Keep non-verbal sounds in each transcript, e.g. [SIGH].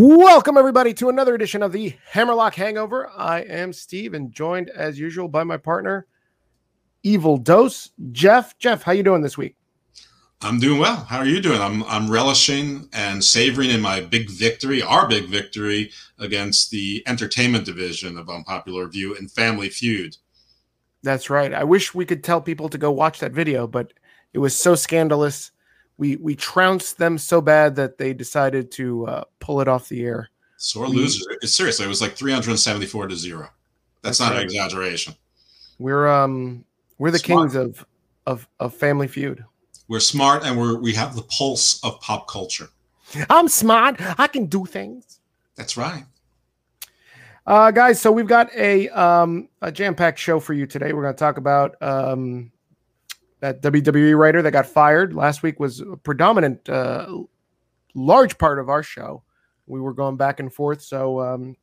Welcome, everybody, to another edition of the Hammerlock Hangover. I am Steve, and joined as usual by my partner, Evil Dose, Jeff. Jeff, how you doing this week? I'm doing well. How are you doing? I'm I'm relishing and savoring in my big victory, our big victory against the entertainment division of Unpopular View and Family Feud. That's right. I wish we could tell people to go watch that video, but it was so scandalous we we trounced them so bad that they decided to uh, pull it off the air. Sore losers. Seriously, it was like 374 to zero. That's, that's not right. an exaggeration. We're um we're the smart. kings of of of Family Feud. We're smart and we're we have the pulse of pop culture. I'm smart. I can do things. That's right. Uh, guys, so we've got a um, a jam packed show for you today. We're going to talk about um, that WWE writer that got fired last week was a predominant, uh, large part of our show. We were going back and forth, so um,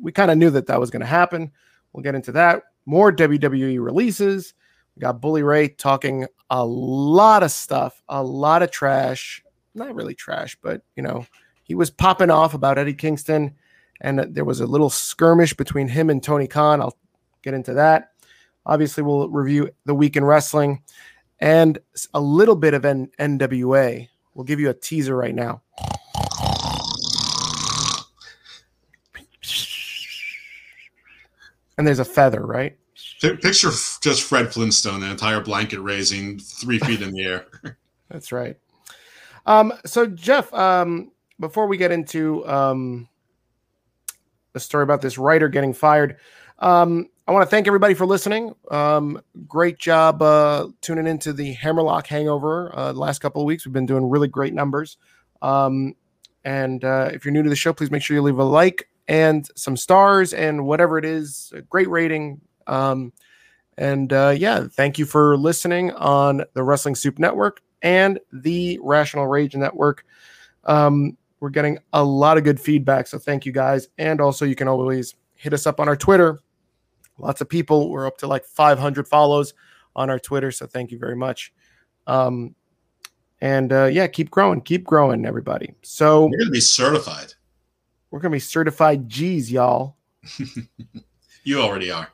we kind of knew that that was going to happen. We'll get into that. More WWE releases. We got Bully Ray talking a lot of stuff, a lot of trash. Not really trash, but you know, he was popping off about Eddie Kingston, and there was a little skirmish between him and Tony Khan. I'll get into that. Obviously, we'll review the week in wrestling and a little bit of N- NWA. We'll give you a teaser right now. And there's a feather, right? Picture just Fred Flintstone, the entire blanket raising three feet in the air. [LAUGHS] That's right. Um, so, Jeff, um, before we get into um, the story about this writer getting fired, um, I want to thank everybody for listening. Um, great job uh, tuning into the Hammerlock Hangover. Uh, the last couple of weeks, we've been doing really great numbers. Um, and uh, if you're new to the show, please make sure you leave a like and some stars and whatever it is, a great rating. Um, and uh, yeah, thank you for listening on the Wrestling Soup Network and the Rational Rage Network. Um, we're getting a lot of good feedback, so thank you guys. And also, you can always hit us up on our Twitter lots of people. We're up to like 500 follows on our Twitter. So thank you very much. Um, and uh, yeah, keep growing, keep growing, everybody. So we're gonna be certified. We're gonna be certified G's, y'all. [LAUGHS] you already are.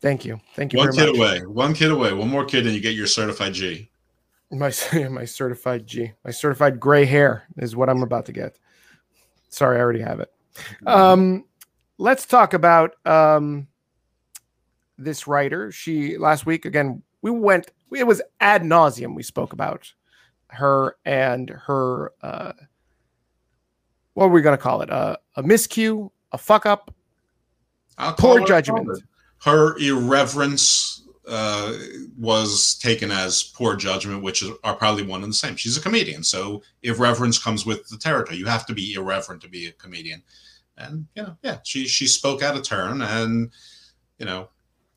Thank you. Thank you. One kid much. away. One kid away. One more kid, and you get your certified G. My [LAUGHS] my certified G. My certified gray hair is what I'm about to get. Sorry, I already have it. Um, let's talk about um, this writer. She last week again. We went. It was ad nauseum. We spoke about her and her. Uh, what are we going to call it? Uh, a miscue, a fuck up, poor judgment. Her irreverence uh, was taken as poor judgment, which is, are probably one and the same. She's a comedian, so irreverence comes with the territory. You have to be irreverent to be a comedian, and you know, yeah, she she spoke out of turn, and you know,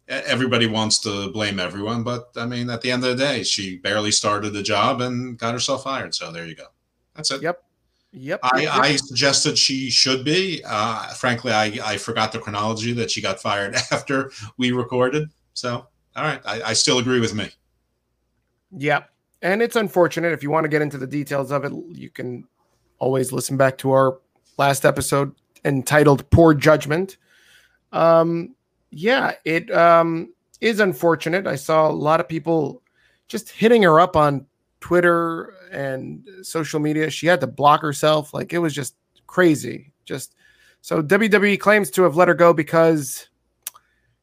everybody wants to blame everyone, but I mean, at the end of the day, she barely started the job and got herself fired. So there you go. That's it. Yep. Yep. I, yep. I suggested she should be. Uh, frankly, I, I forgot the chronology that she got fired [LAUGHS] after we recorded. So, all right. I, I still agree with me. Yep. And it's unfortunate. If you want to get into the details of it, you can always listen back to our last episode entitled Poor Judgment. Um, yeah, it um, is unfortunate. I saw a lot of people just hitting her up on Twitter and social media. She had to block herself. Like it was just crazy. Just so WWE claims to have let her go because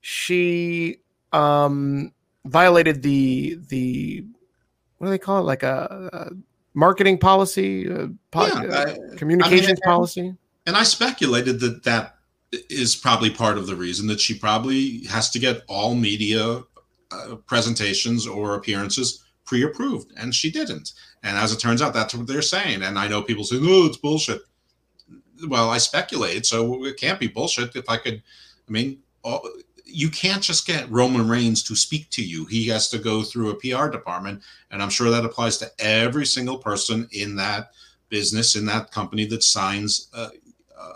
she um, violated the the what do they call it? Like a, a marketing policy, a po- yeah, I, communications I mean, policy. And I speculated that that is probably part of the reason that she probably has to get all media uh, presentations or appearances pre-approved and she didn't. And as it turns out that's what they're saying and i know people say no it's bullshit. Well i speculate, so it can't be bullshit. If i could i mean all, you can't just get roman reigns to speak to you. He has to go through a pr department and i'm sure that applies to every single person in that business in that company that signs uh,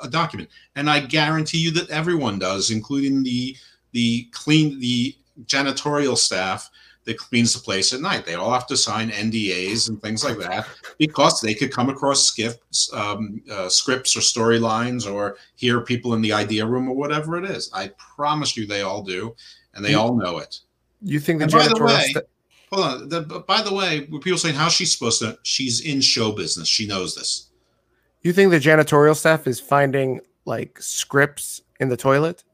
a document, and I guarantee you that everyone does, including the the clean the janitorial staff that cleans the place at night. They all have to sign NDAs and things like that because they could come across scripts, um, uh, scripts or storylines or hear people in the idea room or whatever it is. I promise you, they all do, and they all know it. You think the And by the way, sta- hold on. The, by the way, people saying how's she supposed to? She's in show business. She knows this. You think the janitorial staff is finding like scripts in the toilet?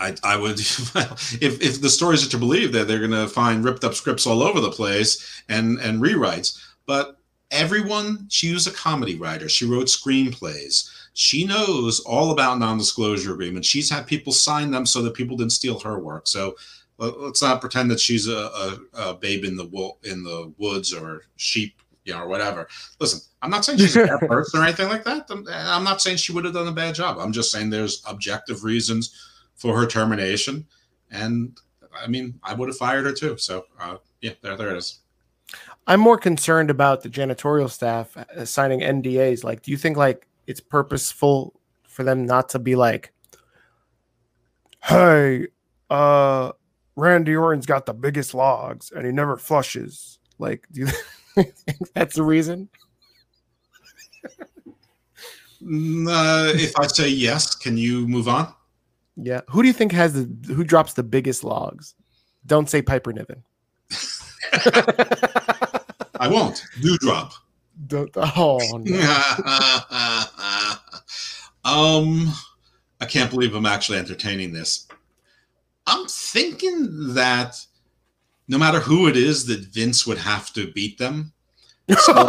I, I would [LAUGHS] if if the stories are to believe that they're going to find ripped up scripts all over the place and and rewrites but everyone she was a comedy writer. She wrote screenplays. She knows all about non-disclosure agreements. She's had people sign them so that people didn't steal her work. So let- let's not pretend that she's a, a, a babe in the wool in the woods or sheep you know or whatever. Listen i'm not saying she's a bad [LAUGHS] person or anything like that i'm I'm not saying she would have done a bad job i'm just saying there's objective reasons for her termination. And I mean, I would have fired her too. So uh, yeah, there, there it is. I'm more concerned about the janitorial staff uh, signing NDAs. Like, do you think like it's purposeful for them not to be like, "Hey, uh, Randy Orton's got the biggest logs and he never flushes." Like, do you [LAUGHS] think that's the reason? Mm, Uh, if I say yes, can you move on? Yeah. Who do you think has the who drops the biggest logs? Don't say Piper Niven. [LAUGHS] I won't. Do drop. Don't, oh no. [LAUGHS] um, I can't believe I'm actually entertaining this. I'm thinking that no matter who it is, that Vince would have to beat them. [LAUGHS] So,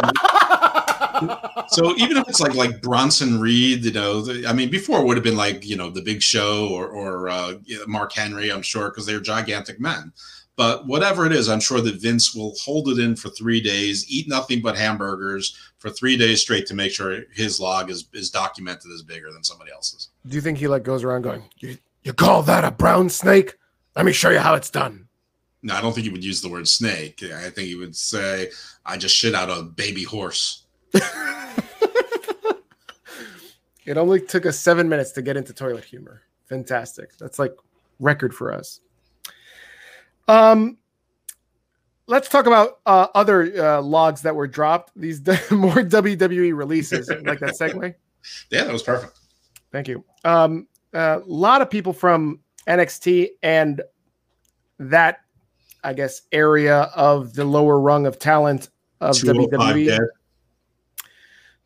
so even if it's like like Bronson Reed, you know, the, I mean, before it would have been like you know the Big Show or or uh, Mark Henry, I'm sure, because they're gigantic men. But whatever it is, I'm sure that Vince will hold it in for three days, eat nothing but hamburgers for three days straight to make sure his log is is documented as bigger than somebody else's. Do you think he like goes around going, "You, you call that a brown snake? Let me show you how it's done." No, I don't think he would use the word snake. I think he would say, "I just shit out a baby horse." [LAUGHS] It only took us seven minutes to get into toilet humor. Fantastic. That's like record for us. Um, let's talk about uh, other uh, logs that were dropped. These [LAUGHS] more WWE releases, like that segue. [LAUGHS] Yeah, that was perfect. Thank you. Um, a lot of people from NXT and that, I guess, area of the lower rung of talent of 205 WWE.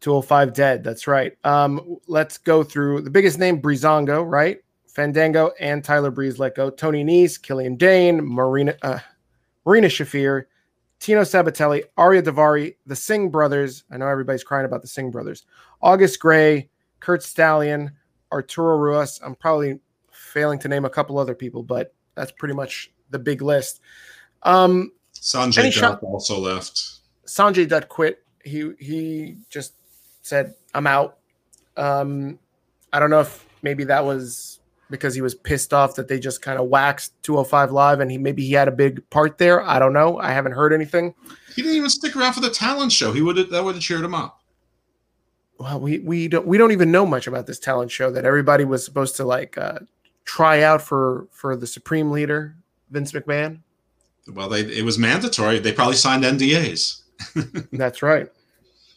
Dead. 205 dead. That's right. Um, let's go through the biggest name, Breezango, right? Fandango and Tyler Breeze let go. Tony Nese, Killian Dain, Marina, uh, Marina Shafir, Tino Sabbatelli, Ariya Daivari, the Singh brothers. I know everybody's crying about the Singh brothers. August Grey, Curt Stallion, Arturo Ruas. I'm probably failing to name a couple other people, but that's pretty much the big list. Um, Sanjay Dutt shot- also left. Sanjay Dutt quit. He he just said, "I'm out." Um, I don't know if maybe that was because he was pissed off that they just kind of waxed 205 live, and he maybe he had a big part there. I don't know. I haven't heard anything. He didn't even stick around for the talent show. He would have that would have cheered him up. Well, we we don't we don't even know much about this talent show that everybody was supposed to like uh, try out for for the supreme leader Vince McMahon. Well, they it was mandatory. They probably signed NDAs. [LAUGHS] That's right.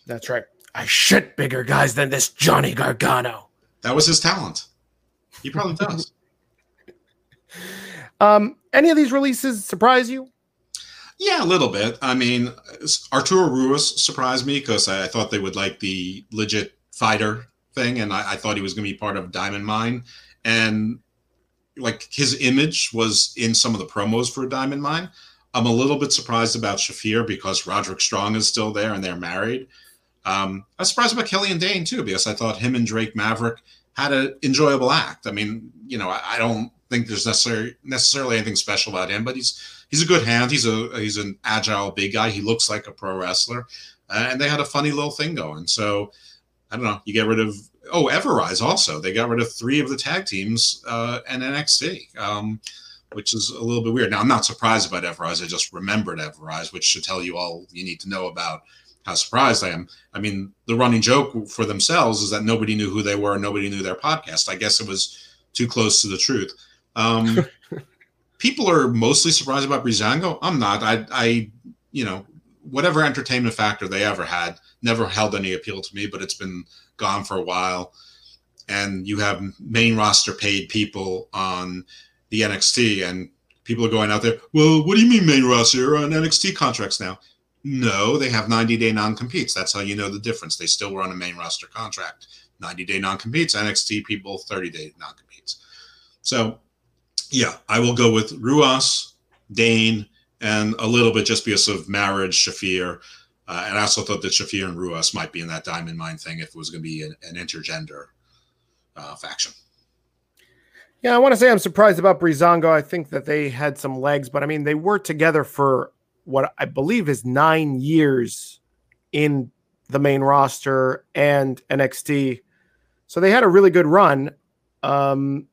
That's right. I shit bigger guys than this Johnny Gargano. That was his talent. He probably [LAUGHS] does. Um, any of these releases surprise you? Yeah, a little bit. I mean, Arturo Ruas surprised me because I, I thought they would like the legit fighter thing, and I, I thought he was going to be part of Diamond Mine, and like his image was in some of the promos for Diamond Mine. I'm a little bit surprised about Shafir because Roderick Strong is still there and they're married. Um, I was surprised about Killian Dain too because I thought him and Drake Maverick had an enjoyable act. I mean, you know, I, I don't think there's necessarily necessarily anything special about him, but he's he's a good hand. He's a he's an agile big guy. He looks like a pro wrestler, uh, and they had a funny little thing going. So I don't know. You get rid of oh Ever-Rise also. They got rid of three of the tag teams uh, and NXT, um, which is a little bit weird. Now I'm not surprised about Ever-Rise. I just remembered Ever-Rise, which should tell you all you need to know about how surprised I am. I mean, the running joke for themselves is that nobody knew who they were, nobody knew their podcast. I guess it was too close to the truth. Um, [LAUGHS] people are mostly surprised about Breezango. I'm not. I, I, you know, whatever entertainment factor they ever had never held any appeal to me, but it's been gone for a while. And you have main roster paid people on the NXT, and people are going out there. Well, what do you mean main roster? You're on NXT contracts now. No, they have 90 day non competes. That's how you know the difference. They still were on a main roster contract. 90 day non competes. NXT people 30 day non competes. So yeah, I will go with Ruas, Dain, and a little bit just because of marriage, Shafir. Uh, and I also thought that Shafir and Ruas might be in that Diamond Mine thing if it was going to be an, an intergender uh, faction. Yeah, I want to say I'm surprised about Breezango. I think that they had some legs, but I mean, they were together for what I believe is nine years in the main roster and NXT. So they had a really good run. Um,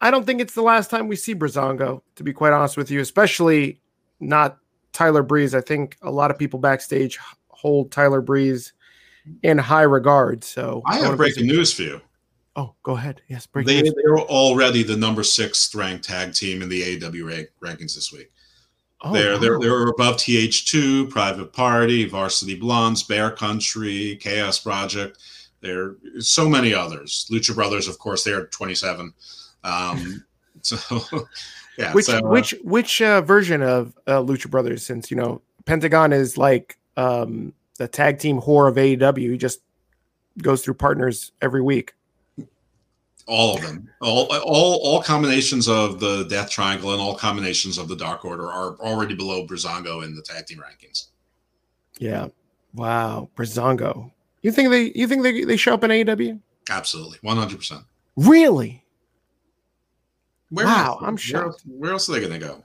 I don't think it's the last time we see Breezango, to be quite honest with you, especially not Tyler Breeze. I think a lot of people backstage hold Tyler Breeze in high regard. So I have breaking news for you. Oh, go ahead. Yes, breaking they, news. They're already the number six ranked tag team in the AEW rankings this week. Oh, they're, wow. they're they're above TH2, Private Party, Varsity Blondes, Bear Country, Chaos Project. There are so many others. Lucha Brothers, of course, they're 27. Um, [LAUGHS] so, [LAUGHS] yeah. Which so, uh, which which uh, version of uh, Lucha Brothers? Since you know Pentagon is like um, the tag team whore of AEW, he just goes through partners every week. All of them, all all all combinations of the Death Triangle and all combinations of the Dark Order are already below Breezango in the tag team rankings. Yeah. Wow, Breezango. You think they you think they they show up in AEW? Absolutely, one hundred percent. Really? Where wow, I'm sure Where, where else are they going to go?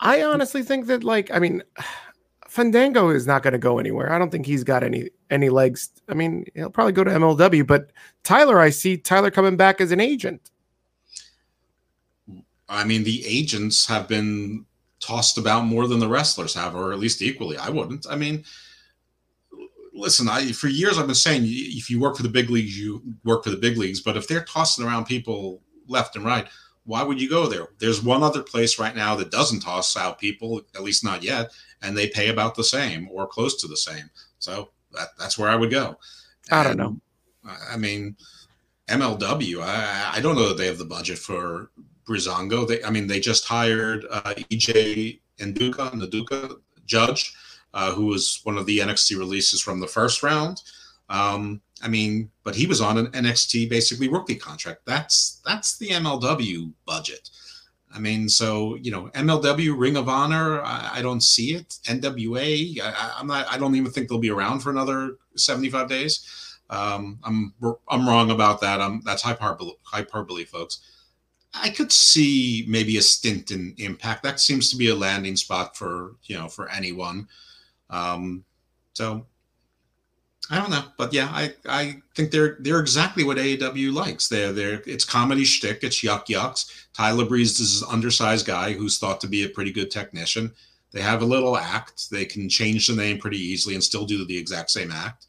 I honestly think that, like, I mean, Fandango is not going to go anywhere. I don't think he's got any any legs. I mean, he'll probably go to MLW, but Tyler, I see Tyler coming back as an agent. I mean, the agents have been tossed about more than the wrestlers have, or at least equally. I wouldn't. I mean, listen, I for years I've been saying if you work for the big leagues, you work for the big leagues. But if they're tossing around people left and right, why would you go there? There's one other place right now that doesn't toss out people, at least not yet, and they pay about the same or close to the same. So that, that's where I would go. I don't know. I mean, MLW, I, I don't know that they have the budget for Breezango. They, I mean, they just hired uh, EJ Nduka, Nduka Judge, uh, who was one of the NXT releases from the first round. Um, I mean, but he was on an NXT basically rookie contract. That's that's the MLW budget. I mean, so you know, MLW Ring of Honor, I, I don't see it. NWA, I, am not. I don't even think they'll be around for another 75 days. Um, I'm I'm wrong about that. I'm that's hyperbole, hyperbole, folks. I could see maybe a stint in Impact. That seems to be a landing spot for you know for anyone. Um, so I don't know, but yeah, I, I think they're they're exactly what AEW likes. They're they're it's comedy shtick, it's yuck yucks. Tyler Breeze is an undersized guy who's thought to be a pretty good technician. They have a little act. They can change the name pretty easily and still do the exact same act.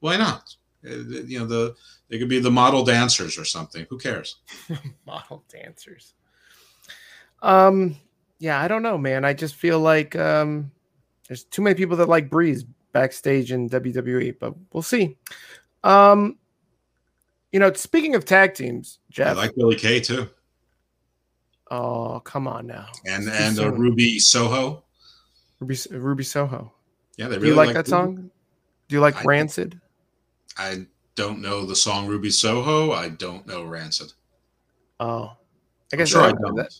Why not? Uh, you know the they could be the model dancers or something. Who cares? [LAUGHS] model dancers. Um, yeah, I don't know, man. I just feel like um, there's too many people that like Breeze backstage in WWE, but we'll see. Um, you know, speaking of tag teams, Jeff, I like Billie Kay too. Oh, come on now. And and uh, Ruby Soho. Ruby Ruby Soho. Yeah, they really Do you like, like that Ruby. song? Do you like I Rancid? I don't know the song Ruby Soho. I don't know Rancid. Oh, I guess sure I don't. That,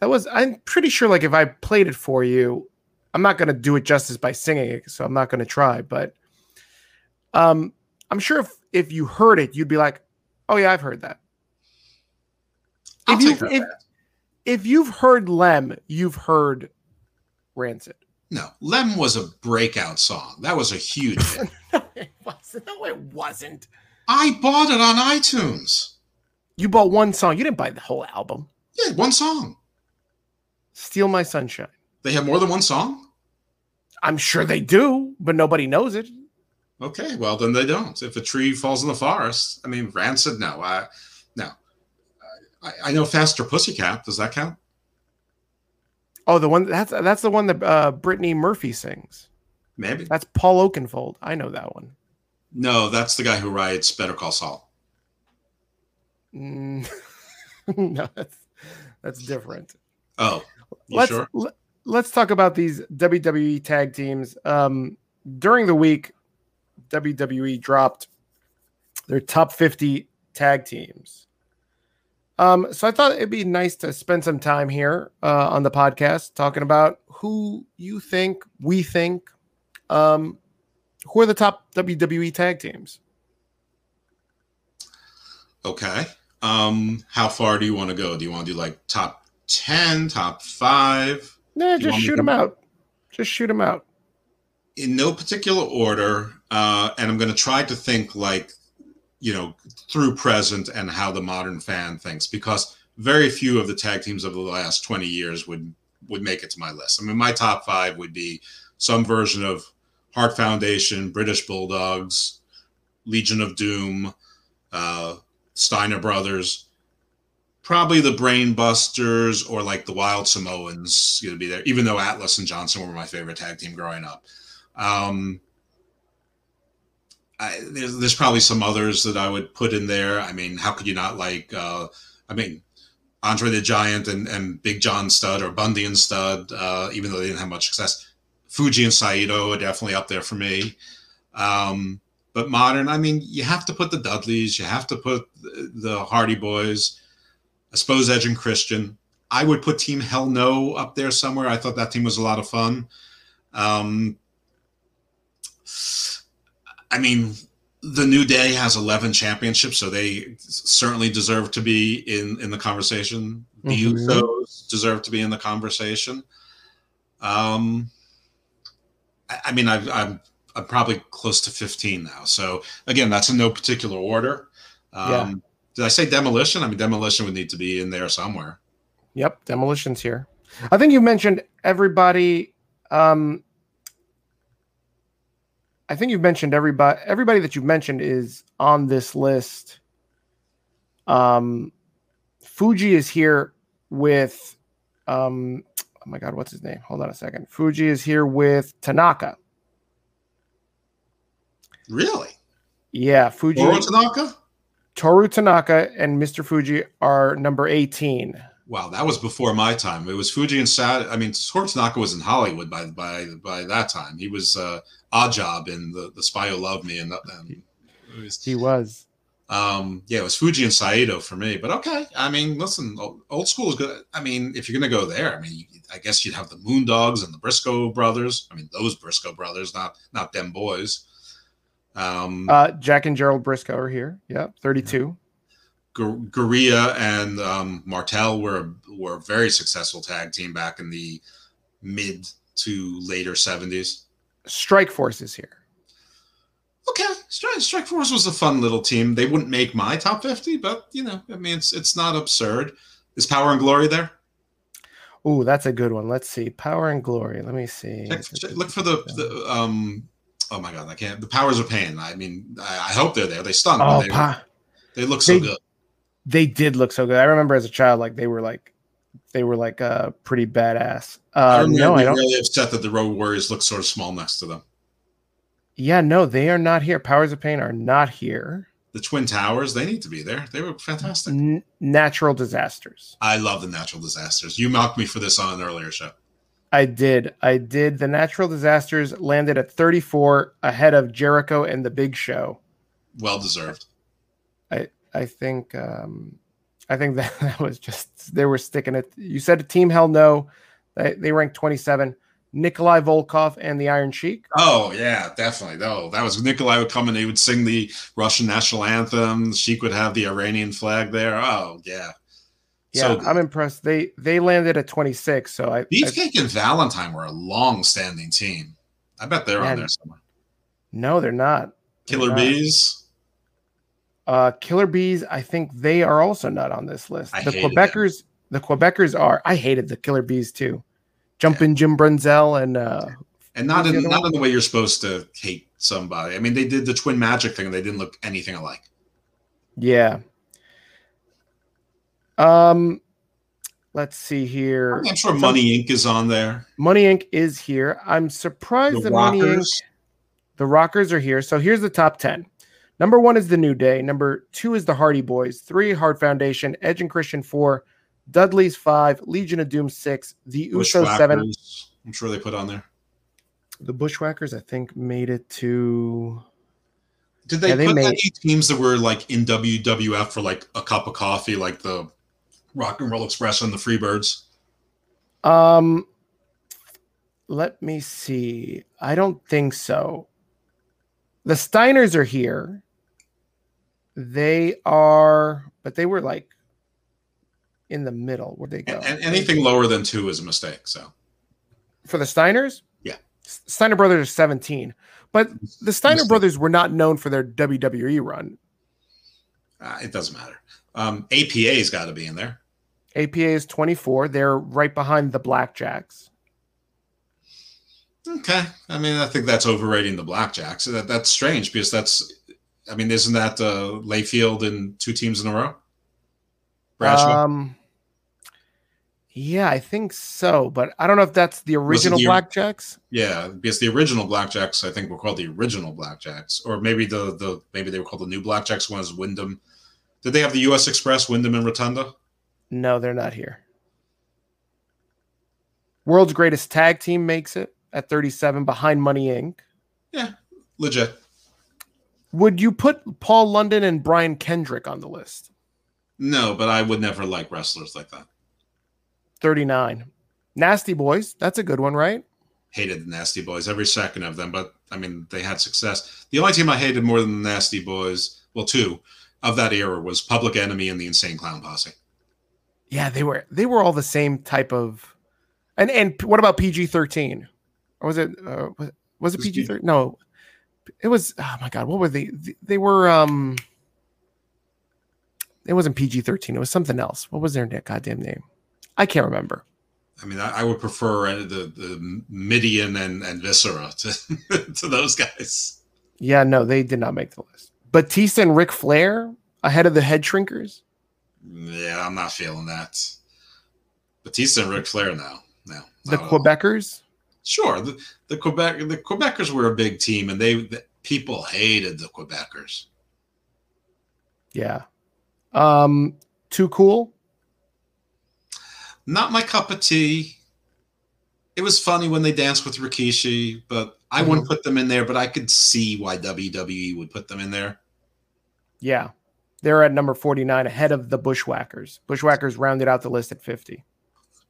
that was. I'm pretty sure. Like if I played it for you, I'm not going to do it justice by singing it, so I'm not going to try. But um, I'm sure if if you heard it, you'd be like, "Oh yeah, I've heard that." I'll if you if, if you've heard Len, you've heard Rancid. No, Len was a breakout song. That was a huge hit. [LAUGHS] no, it wasn't. No, it wasn't. I bought it on iTunes. You bought one song. You didn't buy the whole album. Yeah, one song. Steal My Sunshine. They have more than one song? I'm sure they do, but nobody knows it. Okay, well then they don't. If a tree falls in the forest, I mean, Rancid, no. I, no. I, I know Faster Pussycat. Does that count? Oh, the one that's that's the one that uh, Brittany Murphy sings. Maybe That's Paul Oakenfold. I know that one. no. That's the guy who writes Better Call Saul. Mm, [LAUGHS] no, that's that's different. Oh, you let's sure? let, us talk about these WWE tag teams. Um, during the week, WWE dropped their top 50 tag teams. Um, so I thought it'd be nice to spend some time here uh, on the podcast talking about who you think we think um, who are the top WWE tag teams. Okay. Um, how far do you want to go? Do you want to do like top ten, top five? Nah, just shoot them out. Just shoot them out. in no particular order, uh, and I'm going to try to think like, you know, through present and how the modern fan thinks, because very few of the tag teams of the last 20 years would would make it to my list. I mean, my top five would be some version of Heart Foundation, British Bulldogs, Legion of Doom, uh, Steiner Brothers. Probably the Brainbusters or like the Wild Samoans going to be there, even though Atlas and Johnson were my favorite tag team growing up. Um, I, there's, there's probably some others that I would put in there. I mean, how could you not like? Uh, I mean, Andre the Giant and, and Big John Studd or Bundy and Studd, uh, even though they didn't have much success. Fuji and Saito are definitely up there for me. Um, but modern, I mean, you have to put the Dudleys, you have to put the, the Hardy Boys. I suppose Edge and Christian. I would put Team Hell No up there somewhere. I thought that team was a lot of fun. Um, I mean, the New Day has 11 championships, so they certainly deserve to be in in the conversation. The Mhm. Usos deserve to be in the conversation. Um, I, I mean, I've, I'm I'm probably close to 15 now. So again, that's in no particular order. Um, Yeah. Did I say demolition? I mean, demolition would need to be in there somewhere. Yep, demolitions here. I think you mentioned everybody. Um, I think you've mentioned everybody. Everybody that you've mentioned is on this list. Um, Fuji is here with. Um, oh my God, what's his name? Hold on a second. Fuji is here with Tanaka. Really? Yeah, Fuji, Tanaka? Toru Tanaka, and Mr. Fuji are number eighteen. Wow, that was before my time. It was Fuji and Sad. I mean, Toru Tanaka was in Hollywood by by by that time. He was uh, Odd Job in the the Spy Who Loved Me, and, and was, He was. um, yeah, it was Fuji and Saito for me. But okay, I mean, listen, old, old school is good. I mean, if you're gonna go there, I mean, you, I guess you'd have the Moondogs and the Briscoe brothers. I mean, those Briscoe brothers, not not them boys. Um, Uh, Jack and Gerald Briscoe are here. Yep, thirty-two. Gur- Gurria and um, Martel were were a very successful tag team back in the mid to later seventies. Strike Force is here. Okay, Strike, Strike Force was a fun little team. They wouldn't make my top fifty, but you know, I mean, it's it's not absurd. Is Power and Glory there? Oh, that's a good one. Let's see. Power and Glory. Let me see. Check, check- look for the, the um. Oh my God, I can't. The Powers of Pain. I mean, I, I hope they're there. They stunk. Oh, they, pa- they look so they- good. they did look so good. I remember as a child, like they were like they were like uh pretty badass. I Uh, remember no, I don't. really upset that the Road Warriors look sort of small next to them. Yeah, no, they are not here. Powers of Pain are not here. The Twin Towers, they need to be there. They were fantastic. N- natural disasters. I love the natural disasters. You mocked me for this on an earlier show. I did. I did. The natural disasters landed at 34 ahead of Jericho and the Big Show. Well deserved. I I think um I think [LAUGHS] that, that was just they were sticking it. You said a Team Hell No. They, they ranked 27. Nikolai Volkov and the Iron Sheik. Oh yeah, definitely. No, that was Nikolai would come and he would sing the Russian national anthem. Sheik would have the Iranian flag there. Oh yeah. Yeah, So. I'm impressed. They they landed at 26. So I, I and Valentine were a long-standing team. I bet they're Man. on there somewhere. no, they're not. They're Killer not. Bees. Uh, Killer Bees. I think they are also not on this list. I the Quebecers. The Quebecers are. I hated the Killer Bees too. Jumping Jim Brunzell and uh, And not in not in the way you're supposed to hate somebody. I mean, they did the twin magic thing and they didn't look anything alike. Yeah. Um let's see here. I'm sure Money Inc. is on there. Money Inc. is here. I'm surprised The that Money Inc. Rockers. The Rockers are here. So here's the top 10. Number one is the New Day. Number two is the Hardy Boys. Three, Hart Foundation. Edge and Christian, four. Dudley's five. Legion of Doom, six. The Usos, seven. I'm sure they put on there. The Bushwhackers, I think, made it to. Did they, Yeah, they put made- any teams that were like in WWF for like a cup of coffee, like the Rock and Roll Express and the Freebirds? Um, let me see. I don't think so. The Steiners are here. They are, but they were like in the middle. Where'd they go? And, anything lower than two is a mistake. So for the Steiners? Yeah. Steiner brothers are 17. But the Steiner Mistake. brothers were not known for their WWE run. uh, it doesn't matter. Um, APA's got to be in there. APA is 24. They're right behind the Blackjacks. Okay, I mean, I think that's overrating the Blackjacks. That that's strange because that's, I mean, isn't that uh, Layfield and two teams in a row? Bradshaw. Um, yeah, I think so, but I don't know if that's the original the- Blackjacks. yeah, because the original Blackjacks, I think, were called the original Blackjacks, or maybe the the maybe they were called the new Blackjacks. One is Windham. Did they have the U.S. Express, Windham, and Rotunda? No, they're not here. World's greatest tag team makes it at 37 behind Money Inc. Yeah, legit. Would you put Paul London and Brian Kendrick on the list? No, but I would never like wrestlers like that. 39. Nasty Boys, that's a good one, right? Hated the Nasty Boys, every second of them, but I mean, they had success. The only team I hated more than the Nasty Boys, well, two of that era was Public Enemy and the Insane Clown Posse. Yeah, they were they were all the same type of and and what about PG-13? Or was it uh, was, was it PG-13? No. It was oh my god, what were they they were um it wasn't PG-13, it was something else. What was their goddamn name? I can't remember. I mean, I, I would prefer uh, the, the Mideon and, and Viscera to, [LAUGHS] to those guys. Yeah, no, they did not make the list. Batista and Ric Flair ahead of the head shrinkers. Yeah, I'm not feeling that. Batista and Ric Flair now. No. The. Quebecers. Sure. The, the Quebec the Quebecers were a big team and they the, people hated the Quebecers. Yeah. Um, too cool. Not my cup of tea. It was funny when they danced with Rikishi, but I mm-hmm. wouldn't put them in there, but I could see why WWE would put them in there. Yeah. They're at number 49 ahead of the Bushwhackers. Bushwhackers rounded out the list at 50.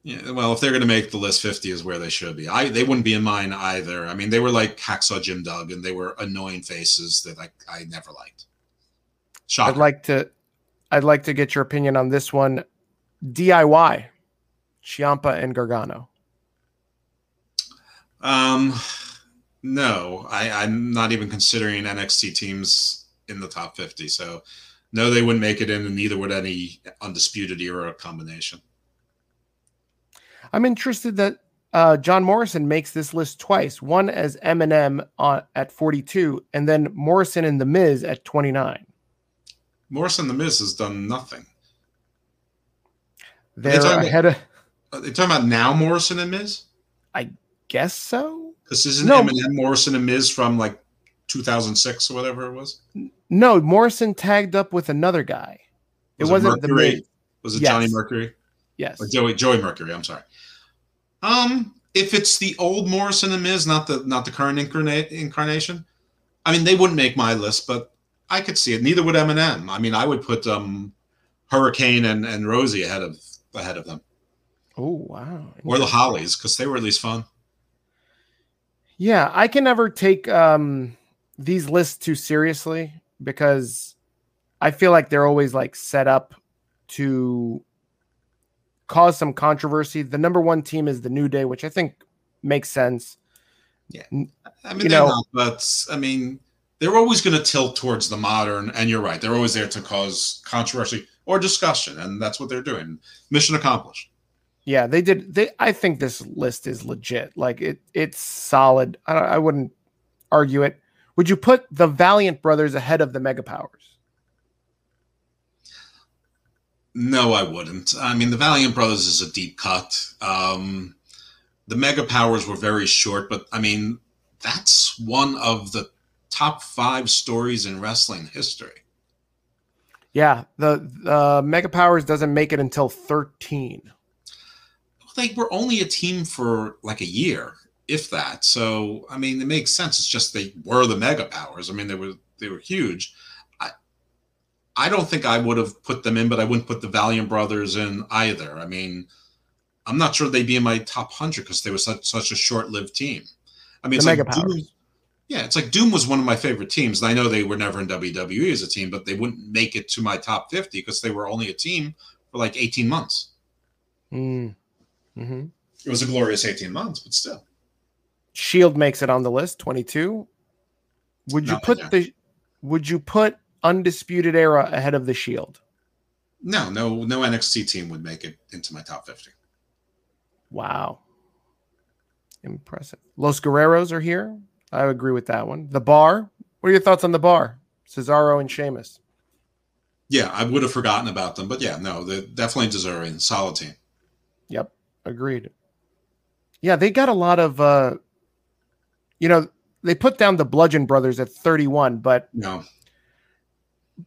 Yeah, well, if they're going to make the list, 50 is where they should be. I they wouldn't be in mine either. I mean, they were like Hacksaw Jim Duggan. and they were annoying faces that I, I never liked. Shocker. I'd like to I'd like to get your opinion on this one. DIY. Ciampa and Gargano. Um, no, I, I'm not even considering NXT teams in the top 50. So, no, they wouldn't make it in, and neither would any undisputed era combination. I'm interested that uh, John Morrison makes this list twice. One as MNM on, at 42, and then Morrison and The Miz at 29. Morrison the Miz has done nothing. They're talking about- ahead of, Are they talking about now Morrison and Miz? Guess so. Because isn't No. MNM Morrison and Miz from like 2006 or whatever it was? No, Morrison tagged up with another guy. It Was wasn't The Mercury? Miz. Was it Yes. Johnny Mercury? Yes. Or Joey Joey Mercury, I'm sorry. Um, if it's the old Morrison and Miz, not the not the current incarnate incarnation, I mean they wouldn't make my list, but I could see it. Neither would MNM. I mean, I would put um Hurricane and, and Rosie ahead of ahead of them. Oh, wow. Or the Hollies, because they were at least fun. Yeah, I can never take um these lists too seriously because I feel like they're always like set up to cause some controversy. The number one team is the New Day, which I think makes sense. Yeah, I mean, You know- not, but I mean, they're always going to tilt towards the modern. And you're right; they're always there to cause controversy or discussion, and that's what they're doing. Mission accomplished. Yeah, they did. They, I think this list is legit. Like it, it's solid. I, I wouldn't argue it. Would you put the Valiant brothers ahead of the Mega Powers? No, I wouldn't. I mean, the Valiant Brothers is a deep cut. Um, the Mega Powers were very short, but I mean, that's one of the top five stories in wrestling history. Yeah, the the Mega Powers doesn't make it until 13. They were only a team for like a year, if that. So, I mean, it makes sense. It's just they were the Mega Powers. I mean, they were they were huge. I I don't think I would have put them in, but I wouldn't put the Valiant Brothers in either. I mean, I'm not sure they'd be in my top hundred because they were such such a short lived team. I mean, The it's Mega like Powers. Doom, yeah, it's like Doom was one of my favorite teams, and I know they were never in WWE as a team, but they wouldn't make it to my top 50 because they were only a team for like 18 months. Mm. Hmm It was a glorious 18 months, but still. Shield makes it on the list, 22. Would you Not put there. the would you put Undisputed Era ahead of the Shield? No, no, no NXT team would make it into my top 50. Wow. Impressive. Los Guerreros are here. I agree with that one. The bar. What are your thoughts on the bar? Cesaro and Sheamus. Yeah, I would have forgotten about them, but yeah, no, they're definitely deserving. Solid team. Yep. Agreed. Yeah, they got a lot of uh you know, they put down the Bludgeon Brothers at 31, but No,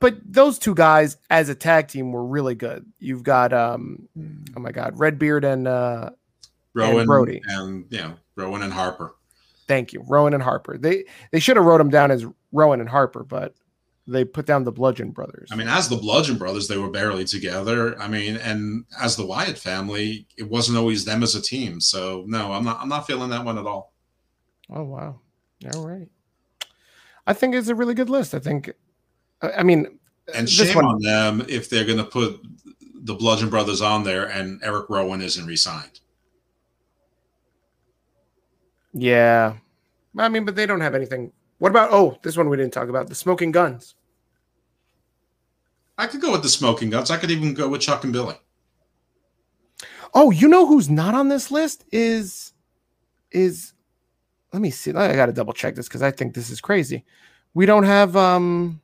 but those two guys as a tag team were really good. You've got um oh my god, Redbeard and uh Rowan Brody. and you know Rowan and Harper. thank you, Rowan and Harper. They they should have wrote them down as Rowan and Harper, but they put down the Bludgeon Brothers. I mean, as the Bludgeon Brothers, they were barely together. I mean, and as the Wyatt family, it wasn't always them as a team. So no, I'm not. I'm not feeling that one at all. Oh wow. All right. I think it's a really good list. I think I mean And this shame one- on them if they're going to put the Bludgeon Brothers on there and Eric Rowan isn't re-signed. yeah. I mean, but they don't have anything. What about oh, this one we didn't talk about, the smoking guns. I could go with the Smoking Guns. I could even go with Chuck and Billy. Oh, you know who's not on this list is is let me see. I gotta double check this because I think this is crazy. We don't have um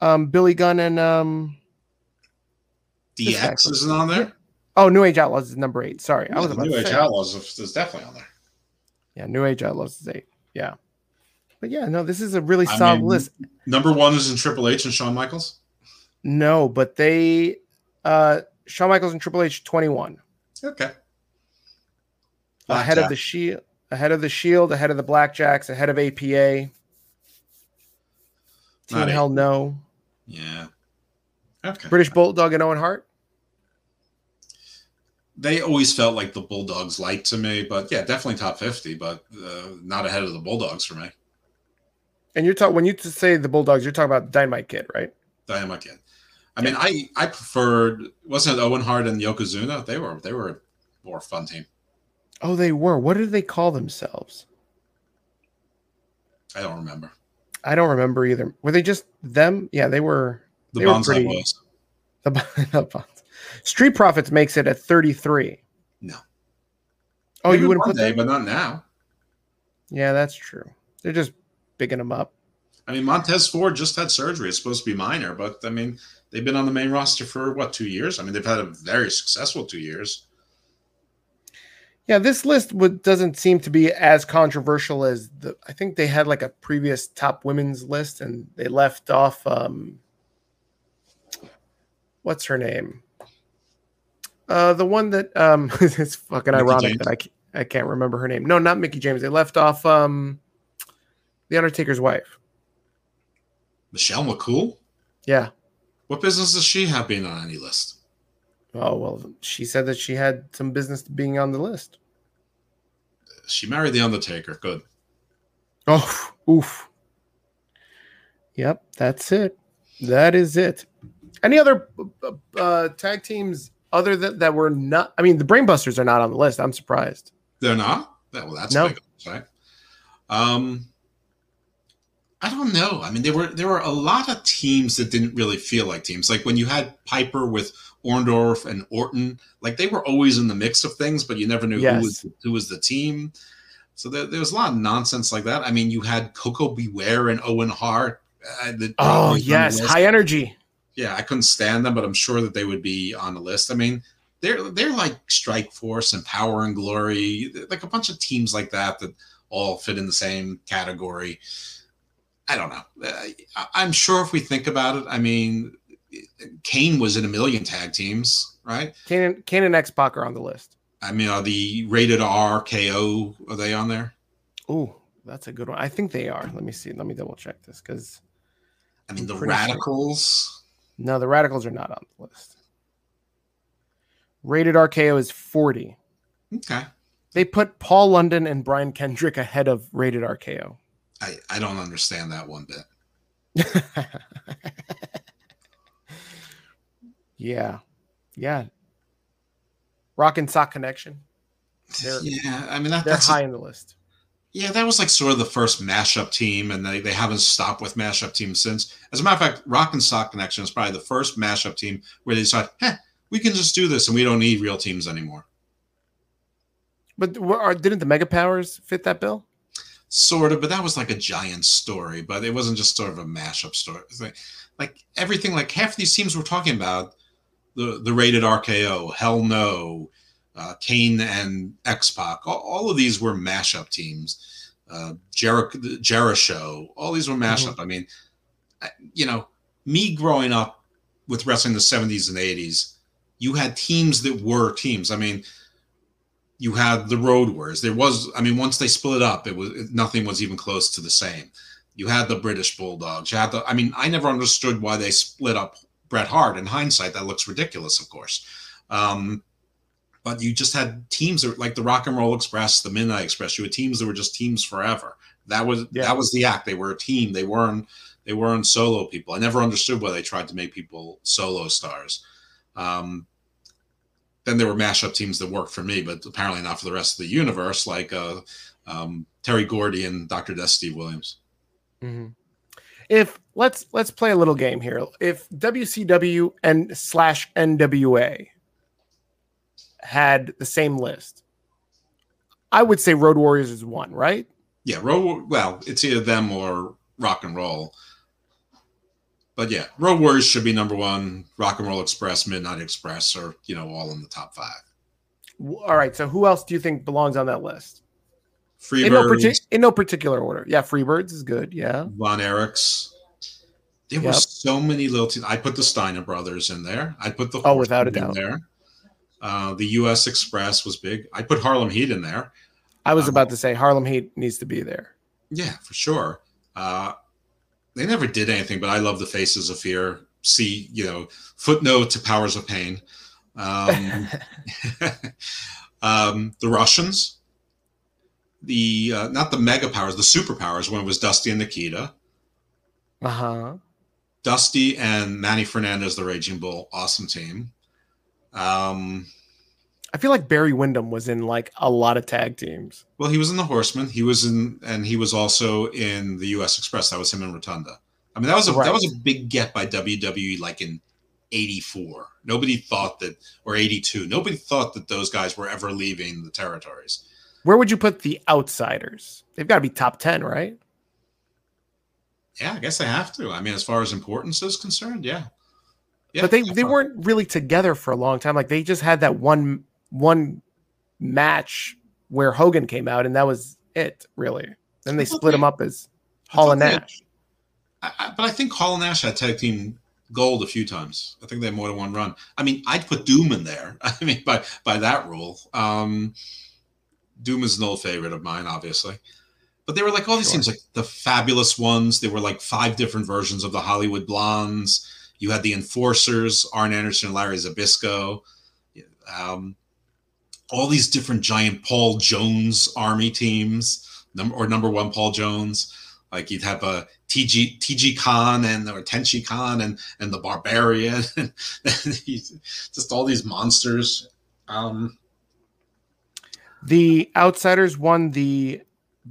um Billy Gunn and um DX isn't on there. oh New Age Outlaws is number eight. Sorry, I was about New to Age. Outlaws is is definitely on there. Yeah, New Age Outlaws is eight. Yeah. But yeah, no, this is a really I solid mean, list. Number one is in Triple H and Shawn Michaels. No, but they uh Shawn Michaels and Triple H 21. Okay. ahead of the shield, ahead of the shield, ahead of the Blackjacks, ahead of APA. Team Not Hell No, Yeah. Okay. British Bulldog and Owen Hart. They always felt like the Bulldogs light to me, but yeah, definitely top 50, but uh, not ahead of the Bulldogs for me. And you're talking when you say the Bulldogs, you're talking about Dynamite Kid, right? Dynamite Kid. I mean, I I preferred wasn't it Owen Hart and Yokozuna? They were they were a more fun team. Oh, they were. What did they call themselves? I don't remember. I don't remember either. Were they just them? Yeah, they were. The They were pretty-. The, [LAUGHS] the. Street Profits makes it at 33. No. Oh, Maybe you wouldn't one put day, that? but not now. Yeah, that's true. They're just bigging them up. I mean, Montez Ford just had surgery. It's supposed to be minor, but I mean, they've been on the main roster for what two years? I mean, they've had a very successful two years. Yeah, this list would, doesn't seem to be as controversial as the. I think they had like a previous top women's list, and they left off. Um, what's her name? Uh, the one that um, [LAUGHS] it's fucking Mickie ironic James? that I can't, I can't remember her name. No, not Mickie James. They left off um, the Undertaker's wife. Michelle McCool. Yeah. What business does she have being on any list? Oh well, she said that she had some business being on the list. She married the Undertaker. Good. Oh, oof. Yep, that's it. That is it. Any other uh, uh, tag teams other than that were not? I mean, the Brainbusters are not on the list. I'm surprised. They're not. That, well, that's No. big, right? Um, I don't know. I mean, there were there were a lot of teams that didn't really feel like teams. Like when you had Piper with Orndorff and Orton, like they were always in the mix of things, but you never knew Yes. who was who was the team. So there, there was a lot of nonsense like that. I mean, you had Koko B. Ware and Owen Hart. Uh, Oh the yes, high energy. Yeah, I couldn't stand them, but I'm sure that they would be on the list. I mean, they're they're like Strike Force and Power and Glory, like a bunch of teams like that that all fit in the same category. I don't know. Uh, I'm sure if we think about it, I mean, Kane was in a million tag teams, right? Kane and, Kane and X Pac are on the list. I mean, are the rated R KO are they on there? Oh, that's a good one. I think they are. Let me see. Let me double check this because. I mean, the Radicals. Sure. No, the Radicals are not on the list. Rated RKO is 40. Okay. They put Paul London and Brian Kendrick ahead of rated RKO. I, I don't understand that one bit. [LAUGHS] yeah. Yeah. Rock and Sock Connection. They're, yeah, I mean that, they're that's high a, in the list. Yeah, that was like sort of the first mashup team, and they, they haven't stopped with mashup teams since. As a matter of fact, Rock and Sock Connection is probably the first mashup team where they decided, hey, we can just do this and we don't need real teams anymore. But are, didn't the Mega Powers fit that bill? Sort of, but that was like a giant story. But it wasn't just sort of a mashup story. Like, like everything, like half these teams we're talking about, the the rated RKO, Hell No, uh, Kane and X Pac, all, all, of these were mashup teams. Uh, Jericho, Jericho, all these were mashup. Mm-hmm. I mean, you know, me growing up with wrestling in the 70s and 80s, you had teams that were teams. I mean, you had the Road Warriors. There was, I mean, once they split up, it was nothing was even close to the same. You had the British Bulldogs. You had the, I mean, I never understood why they split up Bret Hart. In hindsight, that looks ridiculous, of course. Um, but you just had teams that, like the Rock and Roll Express, the Midnight Express. You had teams that were just teams forever. That was yeah. that was the act. They were a team. They weren't they weren't solo people. I never understood why they tried to make people solo stars. Um, then there were mashup teams that worked for me, but apparently not for the rest of the universe, like uh, um, Terry Gordy and Dr. Death Steve Williams. Mm-hmm. If let's let's play a little game here. If WCW and slash NWA had the same list, I would say Road Warriors is one, right? Yeah, Road. Well, it's either them or Rock and Roll but yeah, Road Warriors should be number one. Rock and Roll Express, Midnight Express are you know all in the top five. All right. So who else do you think belongs on that list? Freebirds. In no, partic- in no particular order. Yeah, Freebirds is good. Yeah. Von Erichs. There yep. were so many little teams. I put the Steiner brothers in there. I put the oh, without a doubt there. Uh, the U.S. Express was big. I put Harlem Heat in there. I was um, about to say Harlem Heat needs to be there. Yeah, for sure. Uh, they never did anything, but I love the Faces of Fear. See, you know, footnote to Powers of Pain. Um, [LAUGHS] um, the Russians, the uh, not the mega powers, the superpowers. When it was Dusty and Nikita. Uh huh. Dusty and Manny Fernandez, the Raging Bull, awesome team. Um, I feel like Barry Windham was in like a lot of tag teams. Well, he was in the Horsemen. He was in, and he was also in the U.S. Express. That was him in Rotunda. I mean, that was a right. that was a big get by WWE, like in '84. Nobody thought that, or '82. Nobody thought that those guys were ever leaving the territories. Where would you put the outsiders? They've got to be top ten, right? Yeah, I guess they have to. I mean, as far as importance is concerned, yeah. Yeah, but they, they weren't really together for a long time. Like they just had that one one match where Hogan came out, and that was it, really. Then they split them up as Hall and Nash. Had, I, but I think Hall and Nash had tag team gold a few times. I think they had more than one run. I mean, I'd put Doom in there. [LAUGHS] I mean, by by that rule, um, Doom is an old favorite of mine, obviously. But they were like all these sure. like the fabulous ones. There were like five different versions of the Hollywood Blondes. You had the Enforcers, Arn Anderson, Larry Zbyszko. Um, all these different giant Paul Jones army teams, number or number one Paul Jones. Like you'd have a TG TG Khan and or Tenchi Khan and and the Barbarian, [LAUGHS] and, just all these monsters. Um, the Outsiders won the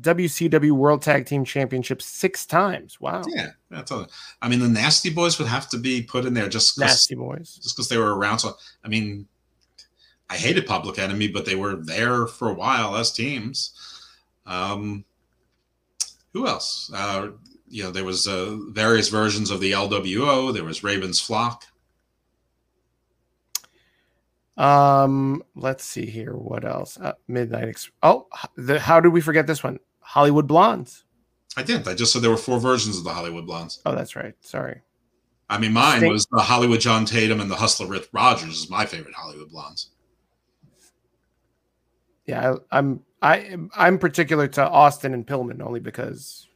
WCW World Tag Team Championship six times. Wow. Yeah, that's all. I mean, the Nasty Boys would have to be put in there just Nasty Boys, just because they were around. So, I mean, I hated Public Enemy, but they were there for a while as teams. Um, who else? Uh, you know, there was uh, various versions of the LWO. There was Raven's Flock. Um, let's see here. What else? Uh, Midnight. Ex- oh, the, how did we forget this one? Hollywood Blondes. I didn't. I just said there were four versions of the Hollywood Blondes. Oh, that's right. Sorry. I mean, mine Sting- was the Hollywood John Tatum and the Hustler Rip Rogers is my favorite Hollywood Blondes. Yeah, I, I'm I I'm particular to Austin and Pillman only because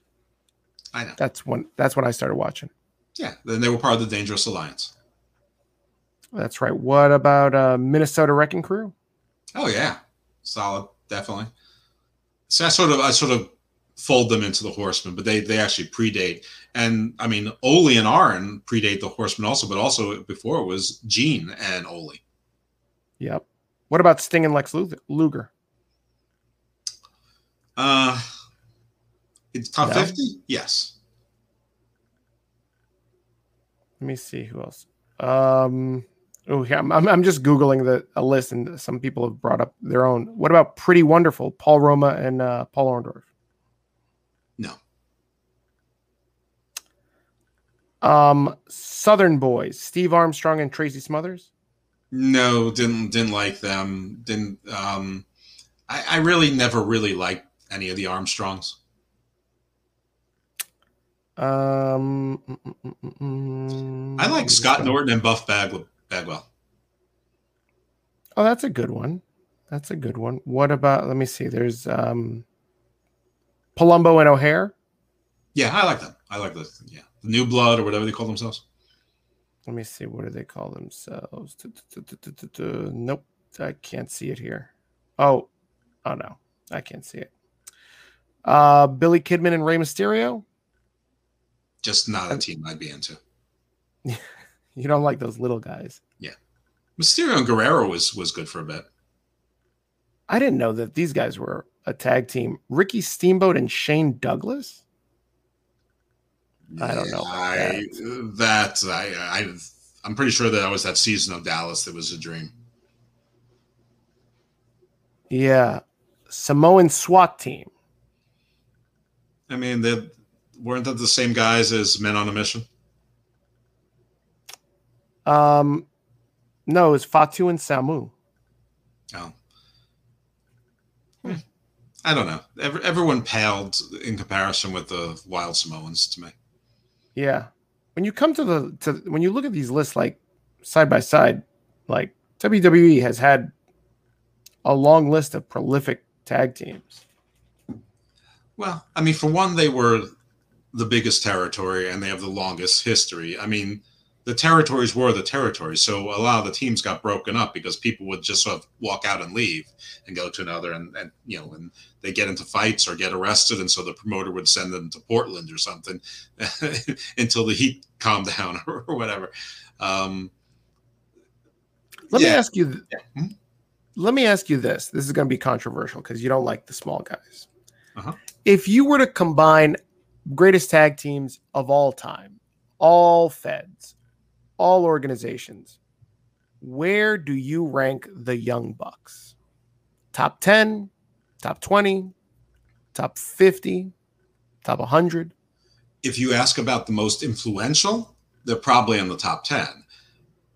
I know that's when that's when I started watching. Yeah, then they were part of the Dangerous Alliance. That's right. What about uh, Minnesota Wrecking Crew? Oh yeah, solid, definitely. So I sort of I sort of fold them into the Horsemen, but they they actually predate. And I mean, Ole and Arn predate the Horsemen also, but also before it was Gene and Ole. Yep. What about Sting and Lex Luger? Uh, it's top no. fifty. Yes. Let me see who else. Um, oh yeah, I'm, I'm just googling the a list, and some people have brought up their own. What about Pretty Wonderful, Paul Roma and uh, Paul Orndorff? No. Um, Southern Boys, Steve Armstrong and Tracy Smothers. No, didn't didn't like them. Didn't. Um, I, I really never really liked any of the Armstrongs. Um, mm, mm, mm, I like Scott Norton and Buff Bag- Bagwell. Oh, that's a good one. That's a good one. What about? Let me see. There's um, Palumbo and O'Haire. Yeah, I like them. I like the yeah, the New Blood or whatever they call themselves. Let me see. What do they call themselves? Nope, I can't see it here. Oh, oh no, I can't see it. Uh, Billy Kidman and Rey Mysterio. Just not a team I'd be into. [LAUGHS] [LAUGHS] you don't like those little guys. Yeah, Mysterio and Guerrero was was good for a bit. I didn't know that these guys were a tag team. Ricky Steamboat and Shane Douglas. I don't know. I, that. that I, I I'm pretty sure that was that season of Dallas that was a dream. Yeah, Samoan SWAT team. I mean, they weren't that the same guys as Men on a Mission? Um, no, it's Fatu and Samu. Oh, hmm. I don't know. Every, everyone paled in comparison with the Wild Samoans to me. Yeah, when you come to the to when you look at these lists like side by side, like WWE has had a long list of prolific tag teams. Well, I mean, for one, they were the biggest territory and they have the longest history. I mean, the territories were the territories. So a lot of the teams got broken up because people would just sort of walk out and leave and go to another and, and you know, and they get into fights or get arrested. And so the promoter would send them to Portland or something [LAUGHS] until the heat calmed down or, [LAUGHS] or whatever. Um, Let yeah. me ask you. Yeah. Hmm? Let me ask you this. This is going to be controversial because you don't like the small guys. Uh-huh. If you were to combine greatest tag teams of all time, all feds, all organizations, where do you rank the Young Bucks? Top 10, top 20, top 50, top 100? If you ask about the most influential, they're probably in the top 10.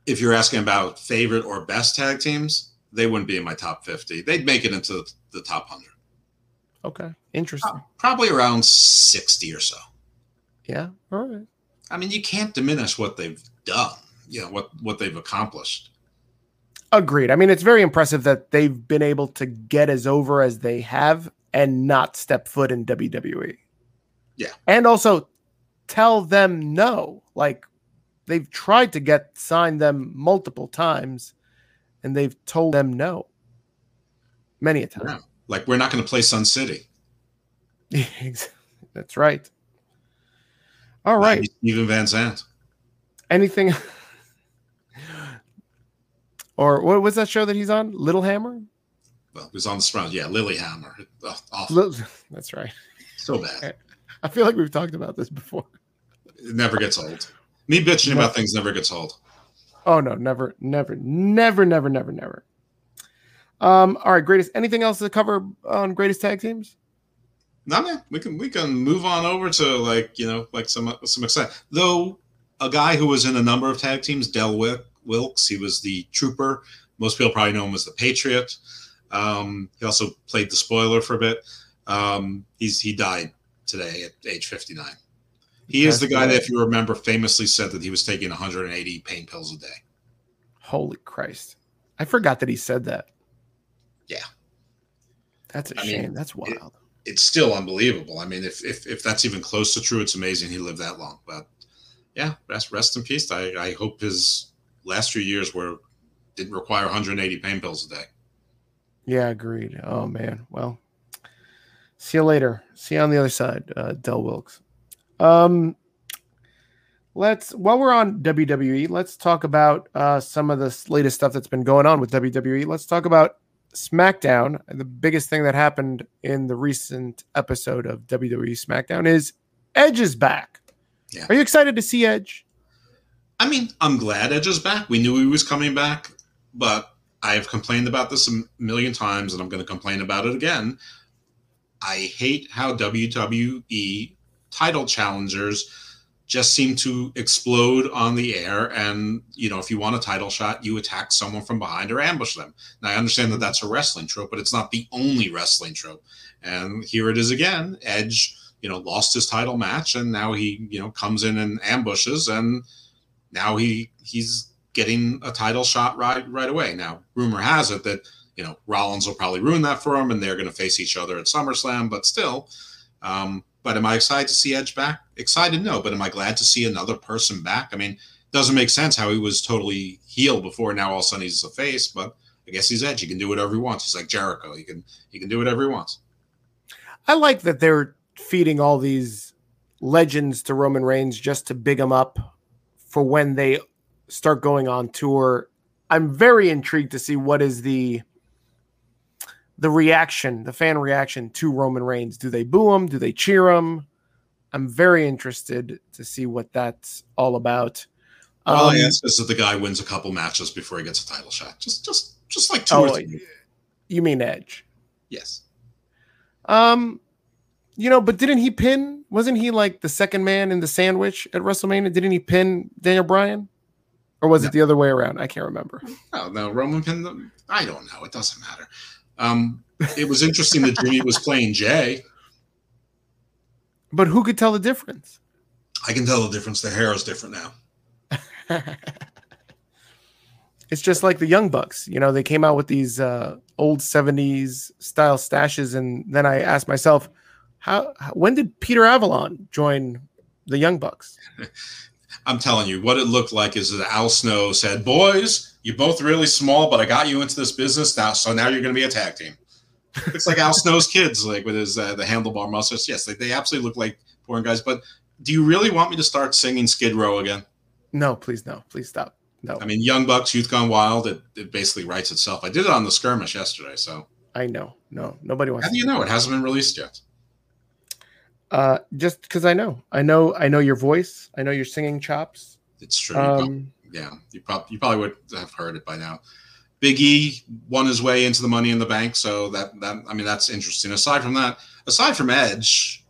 If you're asking about favorite or best tag teams, they wouldn't be in my top 50. They'd make it into the top 100. Okay. Interesting. Probably around 60 or so. Yeah. All right. I mean, you can't diminish what they've done, you know, what, what they've accomplished. Agreed. I mean, it's very impressive that they've been able to get as over as they have and not step foot in WWE. Yeah. And also tell them no. Like they've tried to get signed them multiple times and they've told them no many a time. Yeah. Like we're not going to play Sun City. [LAUGHS] That's right. All right. Steven Van Zandt. Anything? or what was that show that he's on? Lilyhammer? Well, he was on the Sprout. Yeah, Lilyhammer. awful. That's right. So bad. I feel like we've talked about this before. It never gets old. Me bitching no. about things never gets old. Oh no, never, never, never, never, never, never. Um, all right, greatest. Anything else to cover on greatest tag teams? No, man, we can we can move on over to like you know like some some exciting. Though a guy who was in a number of tag teams, Del Wilkes, he was the Trooper. Most people probably know him as the Patriot. Um, he also played the spoiler for a bit. Um, he's he died today at age 59. He That's is the guy that, if you remember, famously said that he was taking 180 pain pills a day. Holy Christ! I forgot that he said that. Yeah, that's a I shame. Mean, that's wild. It, it's still unbelievable. I mean, if, if if that's even close to true, it's amazing he lived that long. But yeah, rest rest in peace. I, I hope his last few years were didn't require 180 pain pills a day. Yeah, agreed. Oh man. Well, see you later. See you on the other side, uh, Del Wilkes. Um, let's while we're on WWE, let's talk about uh, some of the latest stuff that's been going on with WWE. Let's talk about SmackDown. The biggest thing that happened in the recent episode of WWE SmackDown is Edge is back. Yeah. Are you excited to see Edge? I mean, I'm glad Edge is back. We knew he was coming back, but I've complained about this a million times and I'm going to complain about it again. I hate how WWE title challengers just seem to explode on the air. And, you know, if you want a title shot, you attack someone from behind or ambush them. Now, I understand that that's a wrestling trope, but it's not the only wrestling trope. And here it is again. Edge, you know, lost his title match and now he, you know, comes in and ambushes and now he he's getting a title shot right right away. Now, rumor has it that, you know, Rollins will probably ruin that for him and they're going to face each other at SummerSlam, but still, um, but am I excited to see Edge back? Excited, no. But am I glad to see another person back? I mean, doesn't make sense how he was totally healed before. Now all of a sudden he's a face, but I guess he's Edge. He can do whatever he wants. He's like Jericho. He can he can do whatever he wants. I like that they're feeding all these legends to Roman Reigns just to big him up for when they start going on tour. I'm very intrigued to see what is the the reaction, the fan reaction to Roman Reigns. Do they boo him? Do they cheer him? I'm very interested to see what that's all about. All um, I ask is that the guy wins a couple matches before he gets a title shot. Just, just, just like two. Oh, you mean Edge? Yes. Um, you know, but didn't he pin? Wasn't he like the second man in the sandwich at WrestleMania? Didn't he pin Daniel Bryan? Or was no. it the other way around? I can't remember. No, no, Roman pinned them. I don't know. It doesn't matter. Um, it was interesting that Jimmy was playing Jay. But who could tell the difference? I can tell the difference. The hair is different now. [LAUGHS] it's just like the Young Bucks. You know, they came out with these uh, old 70s style stashes. And then I asked myself, how, when did Peter Avalon join the Young Bucks? [LAUGHS] I'm telling you, what it looked like is that Al Snow said, Boys, you're both really small, but I got you into this business now, so now you're going to be a tag team. It's like Al Snow's kids, like with his uh, the handlebar mustache. Yes, they, they absolutely look like porn guys. But do you really want me to start singing Skid Row again? No, please, no, please stop. No. I mean, Young Bucks, Youth Gone Wild. It, it basically writes itself. I did it on the skirmish yesterday, so I know. No, nobody wants. How do you know it hasn't been released yet? Uh, just because I know, I know, I know your voice. I know your singing chops. It's true. Um, yeah, you probably you probably would have heard it by now. Big E won his way into the Money in the Bank, so that that I mean that's interesting. Aside from that, aside from Edge,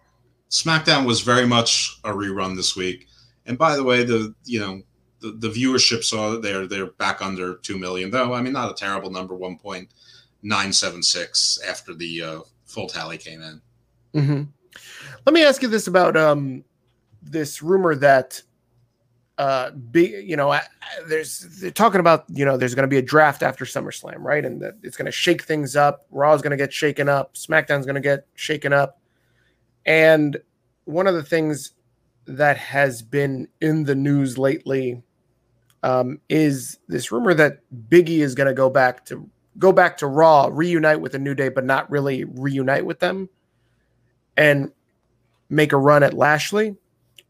SmackDown was very much a rerun this week. And by the way, the you know the, the viewership saw they're they're back under two million, though. I mean, not a terrible number, one point nine seven six after the uh, full tally came in. Mm-hmm. Let me ask you this about um, this rumor that uh be you know there's they're talking about you know there's going to be a draft after SummerSlam right? And that it's going to shake things up. Raw's going to get shaken up. SmackDown's going to get shaken up. And one of the things that has been in the news lately um, is this rumor that Biggie is going to go back to go back to Raw reunite with a New Day but not really reunite with them. And make a run at Lashley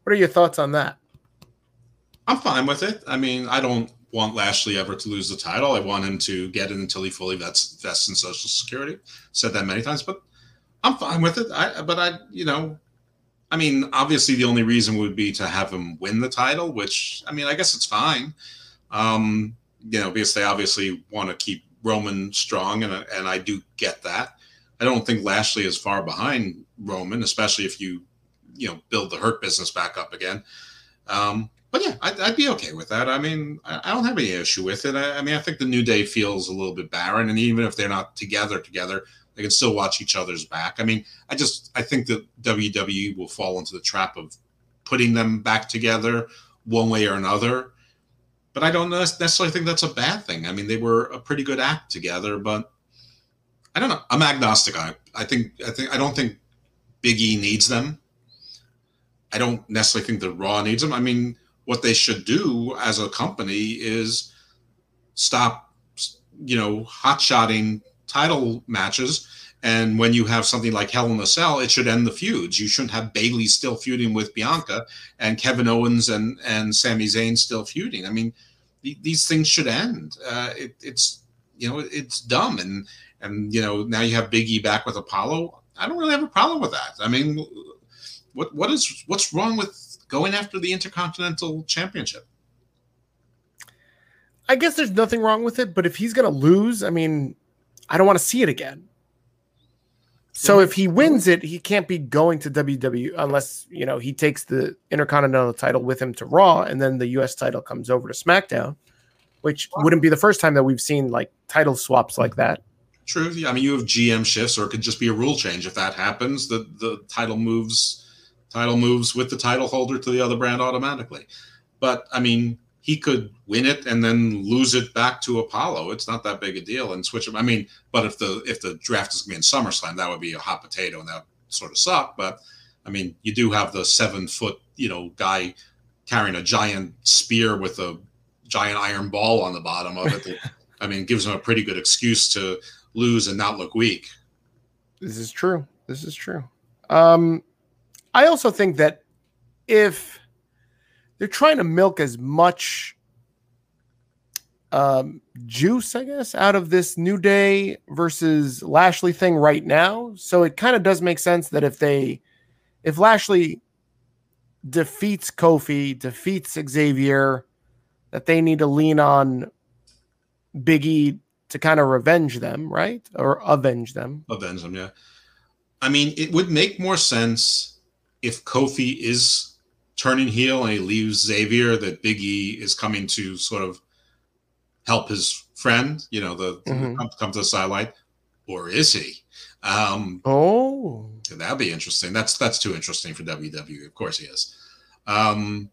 what are your thoughts on that I'm fine with it. I mean, I don't want Lashley ever to lose the title. I want him to get it until he fully vests, vests in Social Security. Said that many times, but I'm fine with it. I, but I, you know, I mean, obviously the only reason would be to have him win the title, which I mean, I guess it's fine. Um, you know, because they obviously want to keep Roman strong, and and I do get that. I don't think Lashley is far behind Roman, especially if you, you know, build the Hurt business back up again. Um, but yeah, I'd, I'd, be okay with that. I mean, I, I don't have any issue with it. I, I, mean, I think the New Day feels a little bit barren, and even if they're not together, together, they can still watch each other's back. I mean, I just I think that WWE will fall into the trap of putting them back together one way or another. But I don't necessarily think that's a bad thing. I mean, they were a pretty good act together, but I don't know. I'm agnostic it. I think I think I don't think Big E needs them. I don't necessarily think the Raw needs them. I mean, what they should do as a company is stop, you know, hot shotting title matches. And when you have something like Hell in a Cell, it should end the feuds. You shouldn't have Bayley still feuding with Bianca and Kevin Owens and and Sami Zayn still feuding. I mean, th- these things should end. Uh, it, it's you know it's dumb and and you know now you have Big E back with Apollo. I don't really have a problem with that. I mean, what what is what's wrong with going after the Intercontinental Championship? I guess there's nothing wrong with it, but if he's going to lose, I mean, I don't want to see it again. So if he wins it, he can't be going to WWE unless you know he takes the Intercontinental title with him to Raw, and then the US title comes over to SmackDown, which wouldn't be the first time that we've seen like title swaps like that. True. Yeah, I mean, you have GM shifts, or it could just be a rule change. If that happens, the the title moves title moves with the title holder to the other brand automatically. But I mean, he could win it and then lose it back to Apollo. It's not that big a deal and switch him. I mean, but if the if the draft is going to be in SummerSlam, that would be a hot potato and that sort of suck. But I mean, you do have the seven foot, you know, guy carrying a giant spear with a giant iron ball on the bottom of it. That, [LAUGHS] I mean, gives him a pretty good excuse to lose and not look weak. This is true. This is true. Um, I also think that if they're trying to milk as much um, juice, I guess, out of this New Day versus Lashley thing right now. So it kind of does make sense that if they, if Lashley defeats Kofi, defeats Xavier, that they need to lean on Biggie to kind of revenge them, right? Or avenge them. Avenge them, yeah. I mean, it would make more sense if Kofi is turning heel and he leaves Xavier that Big E is coming to sort of help his friend, you know, the mm-hmm. come, come, to the sideline, or is he? Um, oh, that'd be interesting. That's that's too interesting for WWE. Of course he is. Um,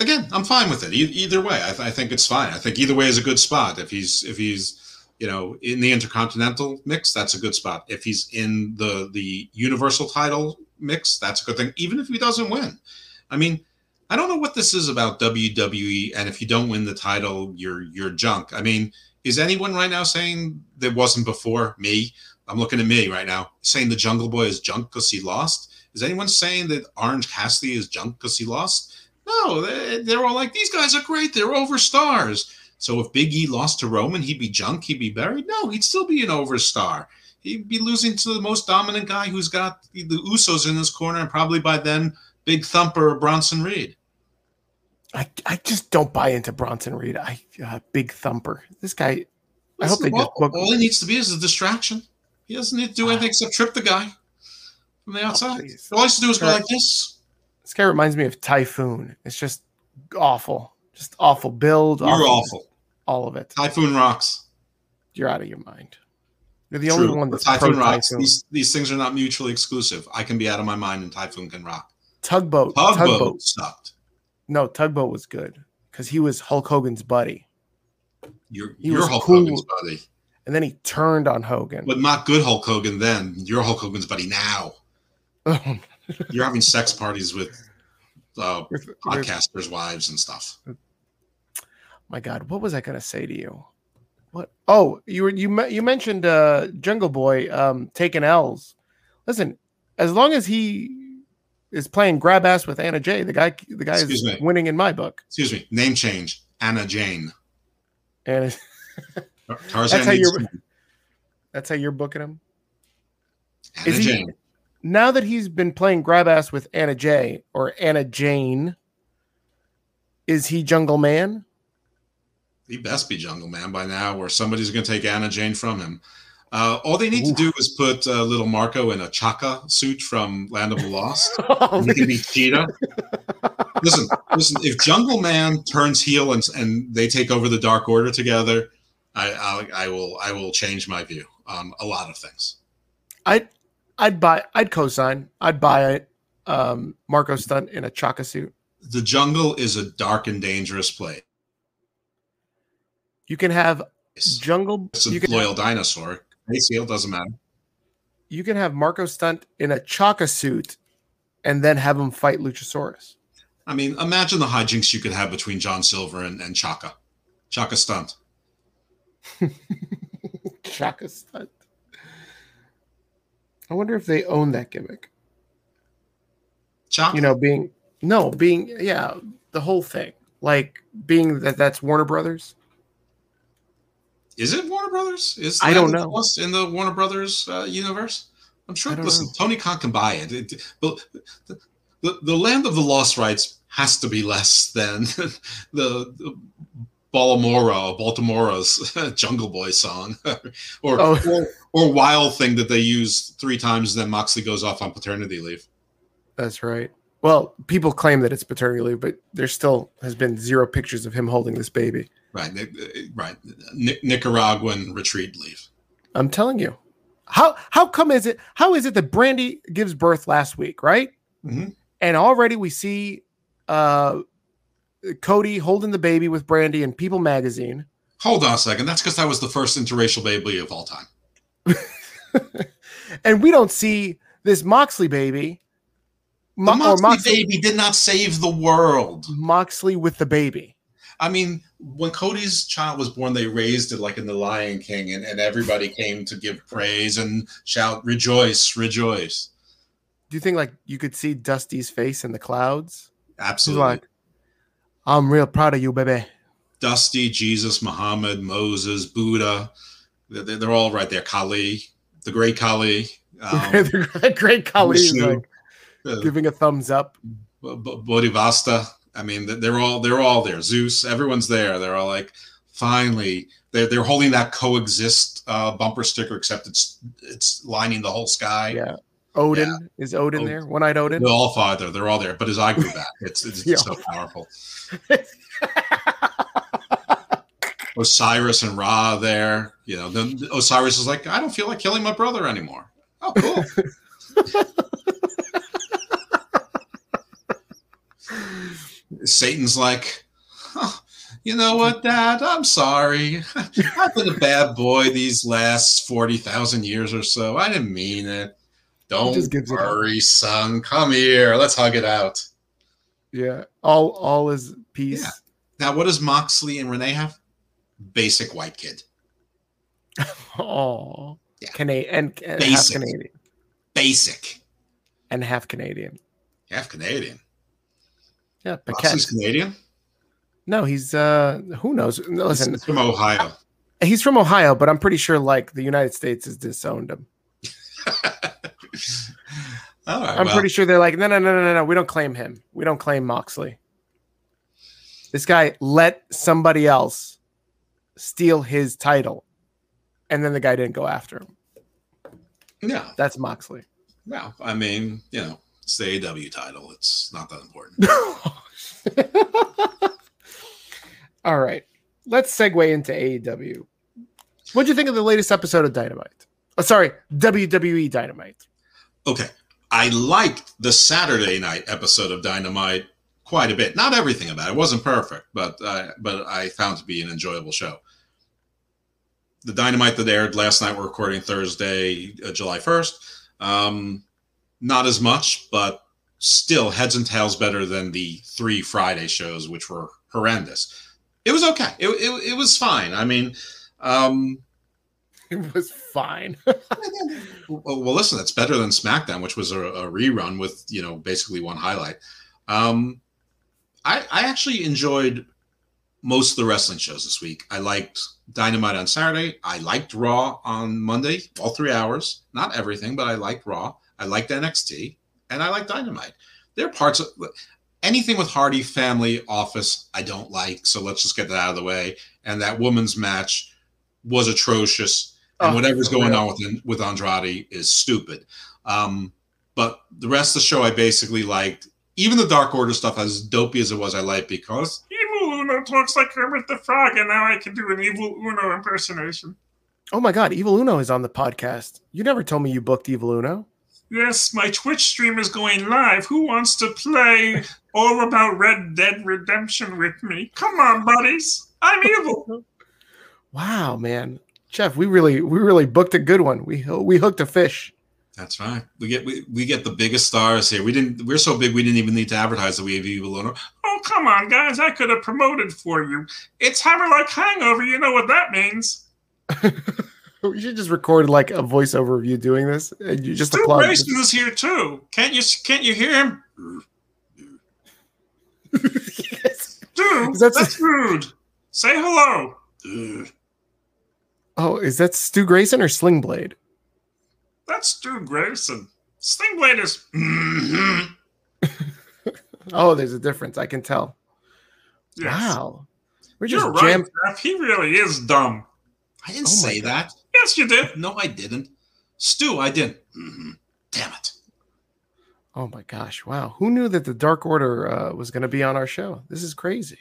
again, I'm fine with it. E- either way, I, th- I, think it's fine. I think either way is a good spot. If he's if he's you know in the Intercontinental mix, that's a good spot. If he's in the the Universal title mix, that's a good thing, even if he doesn't win. I mean, I don't know what this is about WWE, and if you don't win the title, you're you're junk. I mean, is anyone right now saying that wasn't before me? I'm looking at me right now, saying the Jungle Boy is junk because he lost. Is anyone saying that Orange Cassidy is junk because he lost? No, they're all like, these guys are great. They're over stars. So if Big E lost to Roman, he'd be junk. He'd be buried. No, he'd still be an overstar he'd be losing to the most dominant guy who's got the Usos in his corner, and probably by then, Big Thumper or Bronson Reed. I, I just don't buy into Bronson Reed. I uh, Big Thumper. This guy. Listen, I hope they all, just book. All he needs to be is a distraction. He doesn't need to do anything except trip the guy from the oh, outside. Oh, all he has to do is go like this. This guy reminds me of Typhoon. It's just awful. Just awful build. You're awful. awful. All of it. Typhoon rocks. You're out of your mind. You're the True. only one that's Typhoon rocks. Typhoon. These these things are not mutually exclusive. I can be out of my mind and Typhoon can rock. Tugboat. Tugboat, tugboat. sucked. No, Tugboat was good because he was Hulk Hogan's buddy. You're, he you're Hulk cool. Hogan's buddy. And then he turned on Hogan. But not good Hulk Hogan then. You're Hulk Hogan's buddy now. [LAUGHS] you're having sex parties with uh, podcasters' wives and stuff. My God, what was I going to say to you? What? Oh, you were you you mentioned uh, Jungle Boy um, taking L's. Listen, as long as he is playing grab ass with Anna Jay, the guy the guy Excuse is me. winning in my book. Excuse me, name change, Anna Jane. And [LAUGHS] Tarzan. That's how you're. [LAUGHS] That's how you're booking him. Anna is Jane. He, now that he's been playing grab ass with Anna Jay or Anna Jane, is he Jungle Man? He best be Jungle Man by now, or somebody's going to take Anna Jane from him. Uh, all they need Ooh. to do is put uh, little Marko in a Chaka suit from Land of the Lost. [LAUGHS] oh, he can be Cheetah. listen, listen. If Jungle Man turns heel and and they take over the Dark Order together, I I, I will I will change my view on a lot of things. I'd I'd buy I'd co-sign. I'd buy it. Um, Marko Stunt in a Chaka suit. The jungle is a dark and dangerous place. You can have jungle. It's a you loyal have, dinosaur. ACL doesn't matter. You can have Marko Stunt in a Chaka suit, and then have him fight Luchasaurus. I mean, imagine the hijinks you could have between John Silver and, and Chaka. Chaka Stunt. [LAUGHS] Chaka Stunt. I wonder if they own that gimmick. Chaka? You know, being no, being yeah, the whole thing. Like being that that's Warner Brothers. Is it Warner Brothers? Is I don't know in the Warner Brothers uh, universe? I'm sure. Listen, know. Tony Khan can buy it. it but the, the, the, Land of the Lost rights has to be less than [LAUGHS] the, the Baltimora, Baltimora's [LAUGHS] Jungle Boy song, [LAUGHS] or, oh. or or Wild thing that they use three times, then Moxley goes off on paternity leave. That's right. Well, people claim that it's paternity leave, but there still has been zero pictures of him holding this baby. Right, right. Nicaraguan retreat leave. I'm telling you. How how come is it how is it that Brandi gives birth last week, right? Mm-hmm. And already we see uh, Cody holding the baby with Brandi in People magazine. Hold on a second. That's because that was the first interracial baby of all time. [LAUGHS] and we don't see this Moxley baby. Mo- Moxley, Moxley baby did not save the world. Moxley with the baby. I mean, when Cody's child was born, they raised it like in The Lion King, and, and everybody came to give praise and shout, "Rejoice, rejoice!" Do you think like you could see Dusty's face in the clouds? Absolutely. He's like, "I'm real proud of you, baby." Dusty, Jesus, Muhammad, Moses, Buddha, they're, they're all right there. Kali, the great Kali, [LAUGHS] um, the great Kali, like giving a thumbs up. Bodhisattva I mean, they're all they're all there. Zeus, everyone's there. They're all like, finally, they're they're holding that coexist uh, bumper sticker, except it's it's lining the whole sky. Yeah. Odin yeah. is Odin, Odin there. One eyed Odin. They're all five there. They're all there, but his eye grew back. It's it's so [LAUGHS] powerful. [LAUGHS] Osiris and Ra there. You know, then Osiris is like, I don't feel like killing my brother anymore. Oh, cool. [LAUGHS] Satan's like, oh, you know what, Dad? I'm sorry. I've been a bad boy these last 40,000 years or so. I didn't mean it. Don't worry, son. Come here. Let's hug it out. Yeah. All all is peace. Yeah. Now, what does Moxley and Renee have? Basic white kid. [LAUGHS] oh. Yeah. Canadian and, and half Canadian. Basic. And half Canadian. Half Canadian. Yeah, Paquette. Canadian. No, he's uh who knows? Listen, he's from Ohio. He's from Ohio, but I'm pretty sure like the United States has disowned him. [LAUGHS] All right, I'm well. pretty sure they're like, no, no, no, no, no, we don't claim him. We don't claim Moxley. This guy let somebody else steal his title, and then the guy didn't go after him. Yeah, that's Moxley. Well, I mean, you know, it's the AW title. It's not that important. [LAUGHS] All right. Let's segue into AEW. What do you think of the latest episode of Dynamite? Oh, sorry, WWE Dynamite. Okay. I liked the Saturday night episode of Dynamite quite a bit. Not everything about it. It wasn't perfect, but uh, but I found to be an enjoyable show. The Dynamite that aired last night, we're recording Thursday, uh, July 1st. Um, not as much, but still heads and tails better than the three Friday shows, which were horrendous. It was okay. It, it, it was fine. I mean, um, [LAUGHS] it was fine. [LAUGHS] well, well, listen, that's better than SmackDown, which was a, a rerun with you know basically one highlight. Um, I, I actually enjoyed most of the wrestling shows this week. I liked Dynamite on Saturday. I liked Raw on Monday, all three hours. Not everything, but I liked Raw. I liked NXT and I like Dynamite. There are parts of anything with Hardy family office I don't like. So let's just get that out of the way. And that woman's match was atrocious. and Oh, whatever's going real. on with with Andrade is stupid. Um, but the rest of the show, I basically liked. Even the Dark Order stuff, as dopey as it was, I liked because Evil Uno talks like Kermit the Frog, and now I can do an Evil Uno impersonation. Oh my God, Evil Uno is on the podcast. You never told me you booked Evil Uno. Yes, my Twitch stream is going live. Who wants to play all about Red Dead Redemption with me? Come on, buddies. I'm evil. [LAUGHS] Wow, man, Jeff, we really we really booked a good one. We we hooked a fish. that's right. We get we, we get the biggest stars here. We didn't. We're so big, we didn't even need to advertise that we have Evil Uno. Oh, come on, guys. I could have promoted for you. It's Hammer Like Hangover. You know what that means. [LAUGHS] We should just record like a voiceover of you doing this, and you just Stu applaud. Grayson is here too. Can't you? Can't you hear him? Yes. [LAUGHS] Stu, Is that- that's rude. Say hello. Oh, is that Stu Grayson or Sling Blade? That's Stu Grayson. Sling Blade is. Mhm. Oh, there's a difference. I can tell. Yes. Wow, we're just You're right. Jeff. He really is dumb. I didn't Oh say that. Yes, you did. No, I didn't. Stu, I didn't. Mhm. Damn it. Oh my gosh! Wow, who knew that the Dark Order uh, was going to be on our show? This is crazy.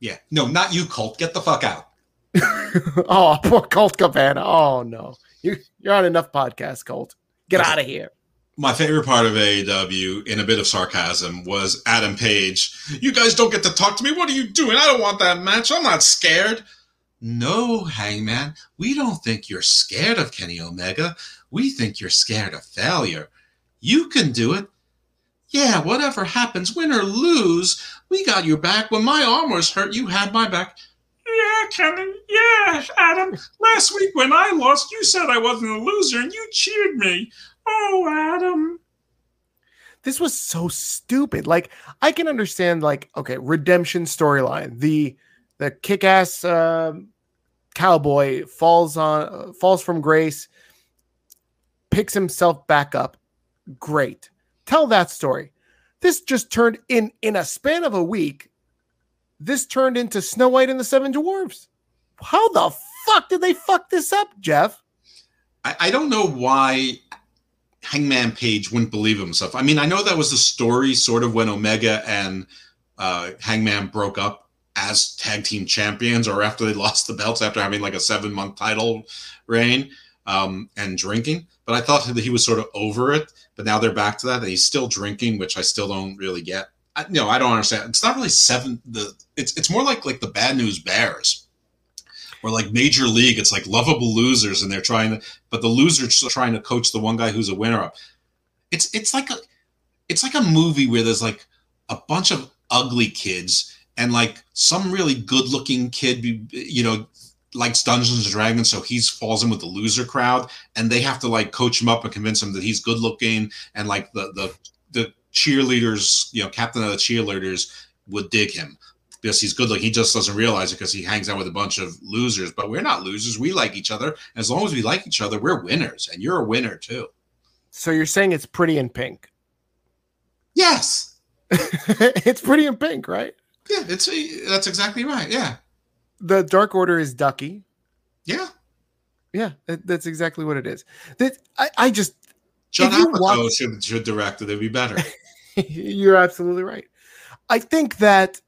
Yeah. No, not you, Colt. Get the fuck out. [LAUGHS] oh, poor Colt Cabana. Oh no, you you're on enough podcasts, Colt. Get out of here. My favorite part of AEW, in a bit of sarcasm, was Adam Page. You guys don't get to talk to me. What are you doing? I don't want that match. I'm not scared. No, Hangman. We don't think you're scared of Kenny Omega. We think you're scared of failure. You can do it. Yeah, whatever happens, win or lose, we got your back. When my arm was hurt, you had my back. Yeah, Kenny. Yeah, Adam. Last week when I lost, you said I wasn't a loser and you cheered me. Oh, Adam. This was so stupid. Like I can understand, like okay, redemption storyline. The the kick ass um cowboy falls on falls from grace, picks himself back up. Great. Tell that story. This just turned in in a span of a week. This turned into Snow White and the Seven Dwarfs. How the fuck did they fuck this up, Jeff? I, I don't know why Hangman Page wouldn't believe himself. I mean, I know that was the story sort of when Omega and uh, Hangman broke up as tag team champions or after they [LAUGHS] lost the belts after having like a seven month title reign um, and drinking. But I thought that he was sort of over it. But now they're back to that. And he's still drinking, which I still don't really get. I, no, I don't understand. It's not really seven. The it's it's more like like the Bad News Bears, or like Major League. It's like lovable losers, and they're trying to but the loser's trying to coach the one guy who's a winner up. It's it's like a it's like a movie where there's like a bunch of ugly kids and like some really good looking kid you know likes Dungeons and Dragons, so he falls in with the loser crowd, and they have to like coach him up and convince him that he's good looking, and like the the the cheerleaders, you know, captain of the cheerleaders would dig him because he's good looking. He just doesn't realize it because he hangs out with a bunch of losers. But we're not losers. We like each other. As long as we like each other, we're winners, and you're a winner too. So you're saying it's pretty in pink. Yes. [LAUGHS] it's pretty in pink, right? Yeah, it's that's exactly right. Yeah. The Dark Order is Ducky. Yeah. Yeah, that- that's exactly what it is. That I, I just John Apatow watch- should should direct it. It'd be better. [LAUGHS] you're absolutely right. I think that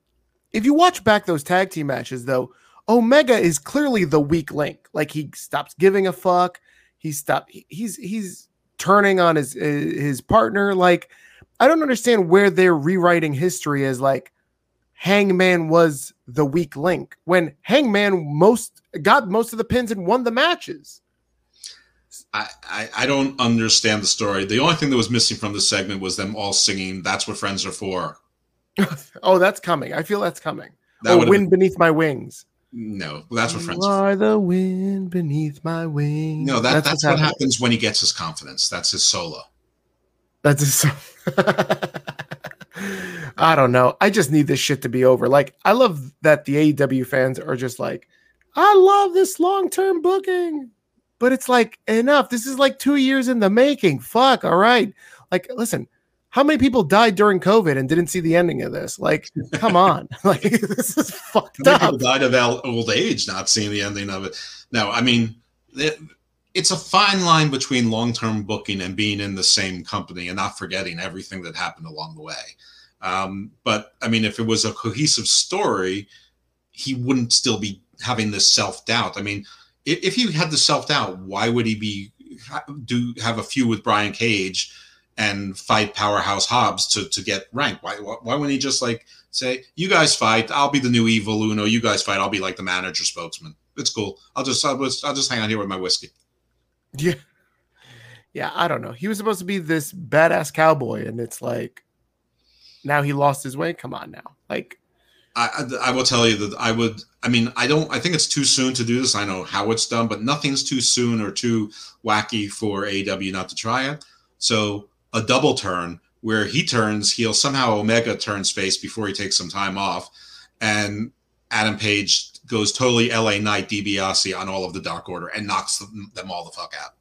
if you watch back those tag team matches, though, Omega is clearly the weak link. Like he stops giving a fuck. He stopped. He's he's turning on his his partner. Like I don't understand where they're rewriting history as like Hangman was the weak link when Hangman most got most of the pins and won the matches. I, I I don't understand the story. The only thing that was missing from the segment was them all singing "That's what friends are for." [LAUGHS] Oh, that's coming. I feel that's coming. That oh, wind beneath my wings. been- no, that's what You friends. Are. are the wind beneath my wings. No, that, that's, what's what happening. happens when he gets his confidence. That's his solo. That's his. [LAUGHS] [LAUGHS] I don't know. I just need this shit to be over. Like, I love that the AEW fans are just like, I love this long term booking, but it's like enough. This is like two years in the making. Fuck. All right. Like, listen, how many people died during COVID and didn't see the ending of this? Like, come on. [LAUGHS] [LAUGHS] like, this is fucked up. people died of old age, not seeing the ending of it. No, I mean, it's a fine line between long-term booking and being in the same company and not forgetting everything that happened along the way. Um, but I mean, if it was a cohesive story, he wouldn't still be having this self-doubt. I mean, if, if he had the self-doubt, why would he be do have a feud with Brian Cage and fight Powerhouse Hobbs to to get ranked? Why why wouldn't he just like say, "You guys fight, I'll be the new Evil Uno. You guys fight, I'll be like the manager spokesman." It's cool. I'll just I'll just, I'll just hang out here with my whiskey. [LAUGHS] Yeah. Yeah, I don't know. He was supposed to be this badass cowboy, and it's like now he lost his way. Come on now. Like I, I, I will tell you that I would. I mean, I don't. I think it's too soon to do this. I know how it's done, but nothing's too soon or too wacky for AEW not to try it. So a double turn where he turns heel, somehow Omega turns face before he takes some time off, and Adam Page goes totally LA Knight DiBiase on all of the Dark Order and knocks them, them all the fuck out.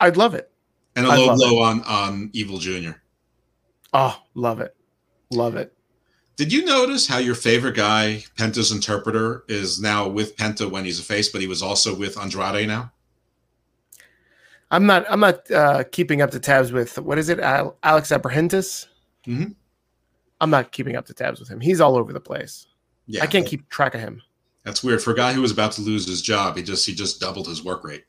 I'd love it. And a I'd low blow on on Evil Junior. Oh, love it. Love it. Did you notice how your favorite guy, Penta's interpreter, is now with Penta when he's a face, but he was also with Andrade now? I'm not I'm not uh keeping up to tabs with what is it? Al- Alex Abrahantes? Mhm. I'm not keeping up to tabs with him. He's all over the place. Yeah, I can't keep track of him That's weird for a guy who was about to lose his job. He just he just doubled his work rate.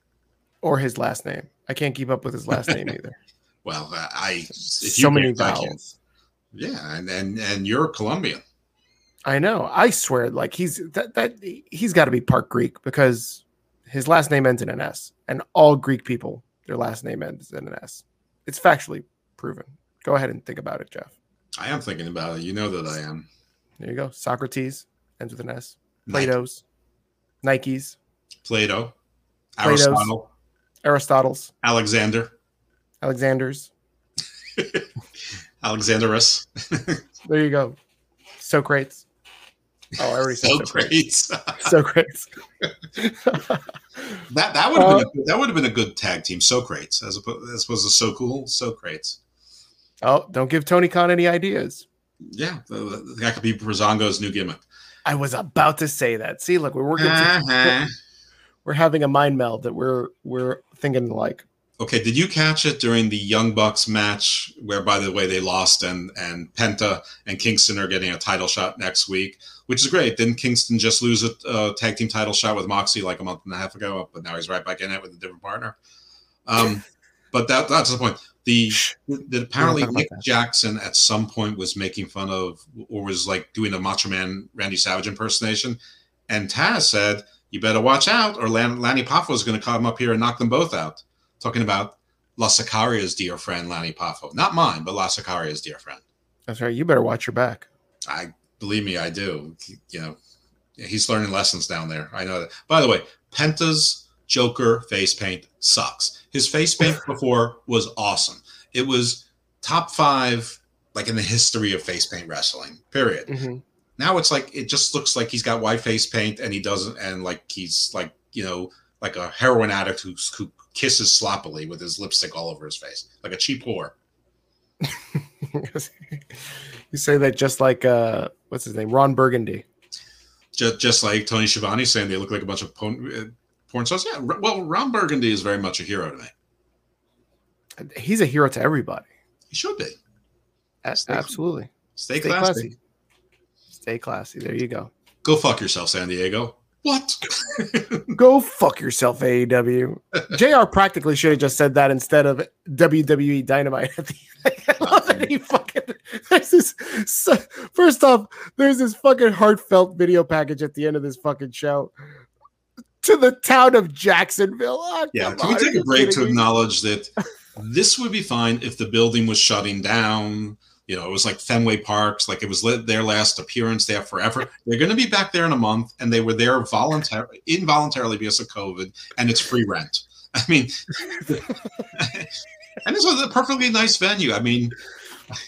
or his last name. I can't keep up with his last name either. [LAUGHS] Well, I- so many can't, I can't. vowels. Yeah, and and and you're Colombian. I know. I swear, like he's that that he's got to be part Greek because his last name ends in an S, and all Greek people, their last name ends in an S. It's factually proven. Go ahead and think about it, Jeff. I am thinking about it. You know that I am. There you go. Socrates ends with an S. Nike, Plato's, Nikes, Plato, Plato's. Aristotle, Aristotle's, Alexander, Alexander's. [LAUGHS] Alexanderus. There you go. Socrates. Oh, I already said so Socrates. great. Socrates. [LAUGHS] That that would have Uh, been a, that would have been a good tag team. Socrates as opposed as opposed to so cool. Socrates. oh, don't give Tony Khan any ideas. Yeah, that could be Breezango's new gimmick. I was about to say that. See, look, we're working. Uh-huh. [LAUGHS] we're having a mind meld that we're we're thinking like. Okay, did you catch it during the Young Bucks match, where by the way they lost, and and Penta and Kingston are getting a title shot next week, which is great. Didn't Kingston just lose a, a tag team title shot with Moxie like a month and a half ago? But now he's right back in it with a different partner. Um, [LAUGHS] but that that's the point. The that apparently Nick that. Jackson at some point was making fun of or was like doing a Macho Man Randy Savage impersonation, and Taz said, "You better watch out, or Lan- Lanny Poffo is going to come up here and knock them both out." Talking about La Sicaria's dear friend Lanny Poffo, not mine, but La Sicaria's dear friend. That's right. You better watch your back. I believe me, I do. You know, he's learning lessons down there. I know that. By the way, Penta's Joker face paint sucks. His face paint [LAUGHS] before was awesome. It was top five, like in the history of face paint wrestling. Period. Mhm. Now it's like it just looks like he's got white face paint and he doesn't, and like he's like you know like a heroin addict who who kisses sloppily with his lipstick all over his face, like a cheap whore. [LAUGHS] you say that just like uh, what's his name, Ron Burgundy. just, just like Tony Schiavone saying they look like a bunch of porn, uh, porn stars. Yeah, well, Ron Burgundy is very much a hero to me. He's a hero to everybody. He should be. A- Stay- Absolutely. Stay, Stay classy. classy. Stay classy. There you go. Go fuck yourself, San Diego. What? [LAUGHS] Go fuck yourself, AEW. JR practically should have just said that instead of WWE Dynamite at the [LAUGHS] I love that he fucking there's this so, first off, there's this fucking heartfelt video package at the end of this fucking show to the town of Jacksonville. Oh, yeah. Can we take a break to me? acknowledge that [LAUGHS] this would be fine if the building was shutting down? You know, it was like Fenway Parks, like it was their last appearance there forever. They're going to be back there in a month, and they were there voluntarily, involuntarily because of COVID, and it's free rent. I mean, [LAUGHS] and this was a perfectly nice venue. I mean,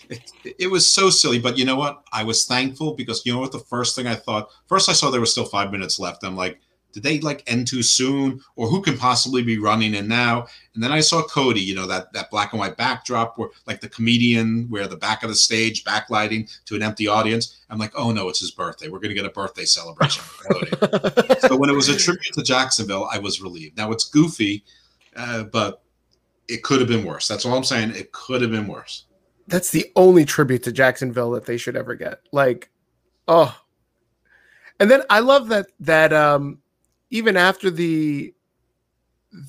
it, it was so silly, but you know what? I was thankful because you know what? The first thing I thought, first I saw there was still five minutes left. I'm like, did they like end too soon, or who can possibly be running in now? And then I saw Cody, you know that that black and white backdrop, where like the comedian, where the back of the stage backlighting to an empty audience. I'm like, oh no, it's his birthday. We're gonna get a birthday celebration [LAUGHS] so when it was a tribute to Jacksonville, I was relieved. Now it's goofy uh, but it could have been worse. That's all I'm saying. It could have been worse. That's the only tribute to Jacksonville that they should ever get. Like, oh. And then I love that that um even after the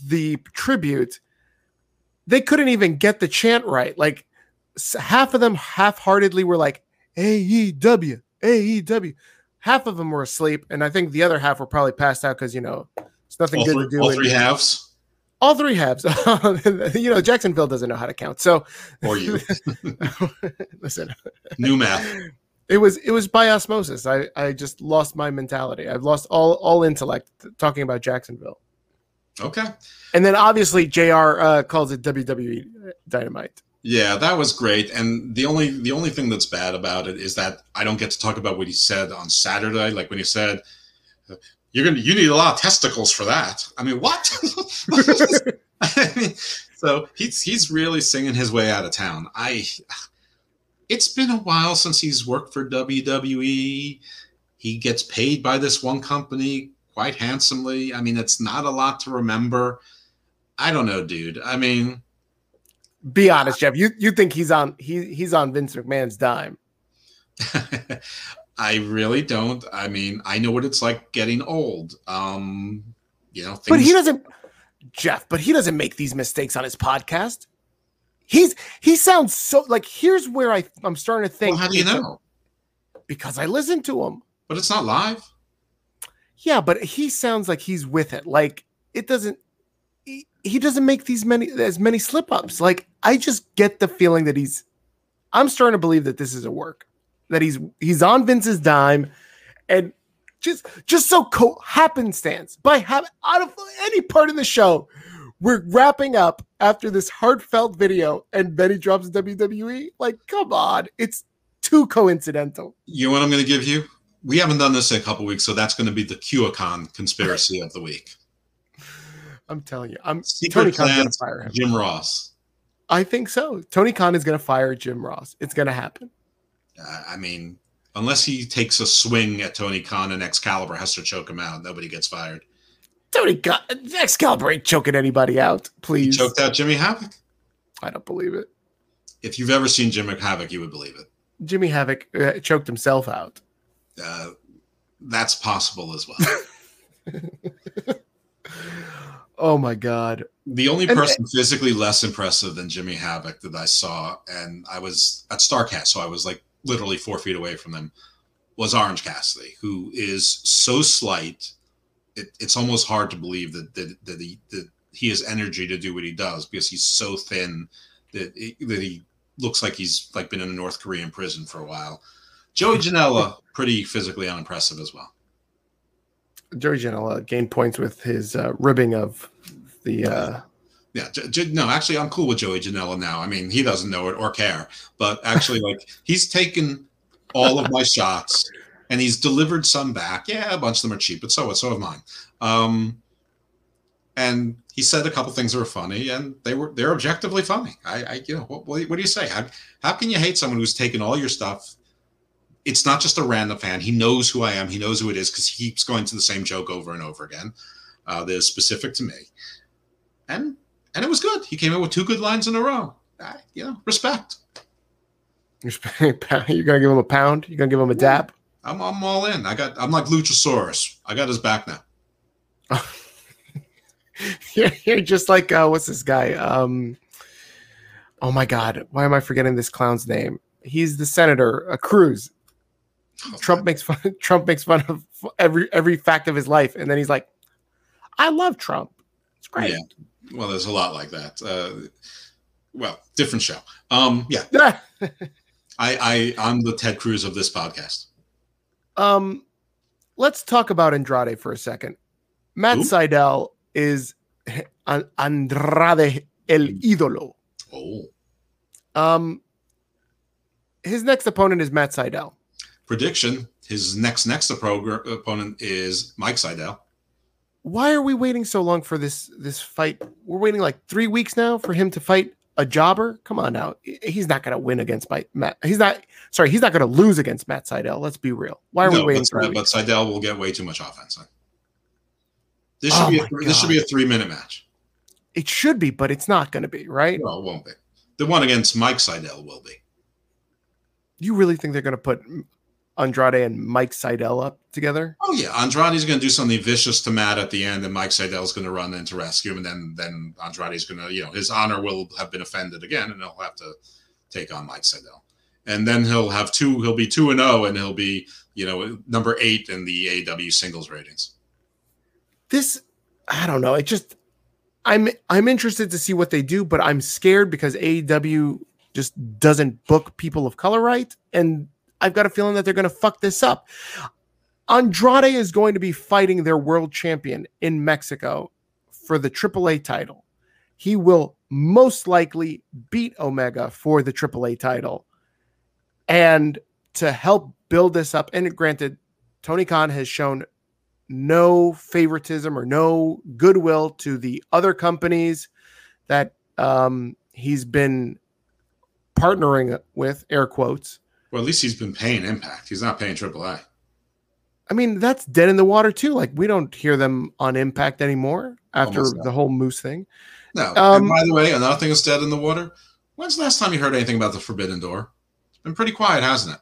the tribute, they couldn't even get the chant right. Like half of them half-heartedly were like AEW, AEW. Half of them were asleep, and I think the other half were probably passed out because you know it's nothing all good three, to do. All in- three halves, all three halves. [LAUGHS] you know, Jacksonville doesn't know how to count. So or you [LAUGHS] listen, new math. [LAUGHS] it was it was by osmosis. I I just lost my mentality. I've lost all all intellect talking about Jacksonville. Okay. And then obviously Jr. Uh, calls it WWE Dynamite. Yeah, that was great. And the only the only thing that's bad about it is that I don't get to talk about what he said on Saturday. Like when he said, "You're gonna you need a lot of testicles for that." I mean, what? [LAUGHS] I mean, so he's he's really singing his way out of town. I. It's been a while since he's worked for WWE. He gets paid by this one company quite handsomely. I mean, it's not a lot to remember. I don't know, dude. I mean, Be honest, Jeff. You you think he's on he he's on Vince McMahon's dime? [LAUGHS] I really don't. I mean, I know what it's like getting old. Um, you know, But he doesn't, Jeff. But he doesn't make these mistakes on his podcast. He's he sounds so like. Here's where I I'm starting to think. Well, how do you know? because I listen to him. But it's not live. Yeah, but he sounds like he's with it. Like it doesn't. He, he doesn't make these many as many slip ups. Like I just get the feeling that he's. I'm starting to believe that this is a work. That he's he's on Vince's dime, and just just so co- happenstance by having out of any part of the show, we're wrapping up after this heartfelt video, and then he drops WWE. Like, come on, it's too coincidental. You know what I'm going to give you? We haven't done this in a couple weeks, so that's going to be the QAnon conspiracy of the week. I'm telling you, I'm Secret Tony Khan's gonna fire him. Jim Ross. I think so. Tony Khan is going to fire Jim Ross. It's going to happen. Uh, I mean, unless he takes a swing at Tony Khan and Excalibur has to choke him out, nobody gets fired. Tony Khan, Excalibur ain't choking anybody out. He Please, choked out Jimmy Havoc. I don't believe it. If you've ever seen Jimmy Havoc, you would believe it. Jimmy Havoc uh, choked himself out. Uh, that's possible as well. [LAUGHS] Oh my god! The only And- person physically less impressive than Jimmy Havoc that I saw, and I was at Starcast, so I was like literally four feet away from them, was Orange Cassidy, who is so slight, it, it's almost hard to believe that that, that, he, that he has energy to do what he does because he's so thin that he, that he looks like he's like been in a North Korean prison for a while. Joey [LAUGHS] Janela, pretty physically unimpressive as well. Joey Janela gained points with his uh, ribbing of the. Uh, Yeah, J- J- no, actually, I'm cool with Joey Janela now. I mean, he doesn't know it or care, but actually, like, he's taken all of my shots and he's delivered some back. Yeah, a bunch of them are cheap, but so what? so have mine. Um, and he said a couple things that were funny, and they were they're objectively funny. I, I you know, what, what do you say? How how can you hate someone who's taken all your stuff? It's not just a random fan. He knows who I am. He knows who it is because he keeps going to the same joke over and over again. Uh, that is specific to me, and and it was good. He came in with two good lines in a row. I, you know, respect. you're [LAUGHS] gonna give him a pound. You're gonna give him a dap. I'm I'm all in. I got I'm like Luchasaurus. I got his back now. [LAUGHS] you're, you're just like uh, what's this guy? Um, oh my god, why am I forgetting this clown's name? He's the senator, uh, Cruz. Trump makes fun. [LAUGHS] Trump makes fun of every every fact of his life, and then he's like, "I love Trump. It's great." Yeah. Well, there's a lot like that. Uh, well, different show. Um, yeah, [LAUGHS] I, I I'm the Ted Cruz of this podcast. Um, let's talk about Andrade for a second. Matt Who? Sydal is An- Andrade el ídolo. Oh, Um, his next opponent is Matt Sydal. prediction: his next next appro- opponent is Mike Sydal. Why are we waiting so long for this this fight? We're waiting like three weeks now for him to fight a jobber. Come on now, he's not going to win against Mike. Matt. He's not. Sorry, he's not going to lose against Matt Sydal. Let's be real. Why are we waiting? but, three but? Sydal will get way too much offense. This oh should Oh be a, this should be a three minute match. It should be, but it's not going to be, right? No, it won't be. The one against Mike Sydal will be. You really think they're going to put Andrade and Mike Sydal up together? Oh yeah, Andrade's going to do something vicious to Matt at the end, and Mike Sydal's going to run in to rescue him, and then then Andrade's going to, you know, his honor will have been offended again, and he'll have to take on Mike Sydal, and then he'll have two, he'll be two and zero, and he'll be, you know, number eight in the AW singles ratings. This, I don't know. It just, I'm I'm interested to see what they do, but I'm scared because AEW just doesn't book people of color right, and I've got a feeling that they're going to fuck this up. Andrade is going to be fighting their world champion in Mexico for the AAA title. He will most likely beat Omega for the AAA title. And to help build this up, and granted, Tony Khan has shown no favoritism or no goodwill to the other companies that um, he's been partnering with, air quotes. Well, at least he's been paying Impact. He's not paying AAA. I mean, that's dead in the water too. Like we don't hear them on Impact anymore after the whole Moose thing. No. Um, by the way, another thing that's dead in the water. When's the last time you heard anything about the Forbidden Door? Been pretty quiet, hasn't it?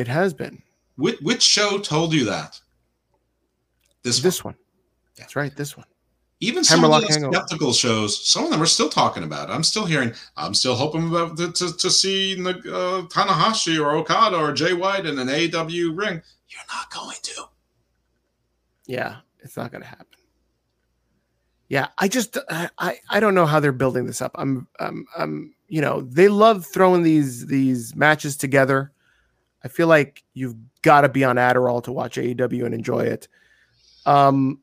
It has been. Which, which show told you that? This this one. one. That's right. This one. Even some Hammerlock of the skeptical shows, some of them are still talking about it. I'm still hearing. I'm still hoping about to, to, to see uh, Tanahashi or Okada or Jay White in an AW ring. You're not going to. Yeah, it's not going to happen. Yeah, I just I I don't know how they're building this up. I'm I'm I'm you know they love throwing these these matches together. I feel like you've got to be on Adderall to watch AEW and enjoy it. Um,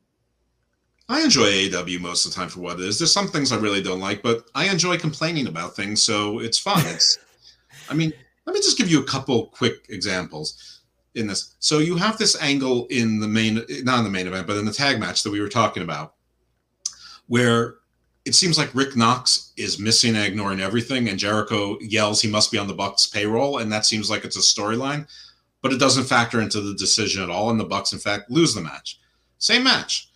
I enjoy AEW most of the time for what it is. There's some things I really don't like, but I enjoy complaining about things, so it's fun. [LAUGHS] It's, I mean, let me just give you a couple quick examples in this. So you have this angle in the main, not in the main event, but in the tag match that we were talking about, where it seems like Rick Knox is missing and ignoring everything, and Jericho yells he must be on the Bucks payroll, and that seems like it's a storyline, but it doesn't factor into the decision at all, and the Bucks, in fact, lose the match. Same match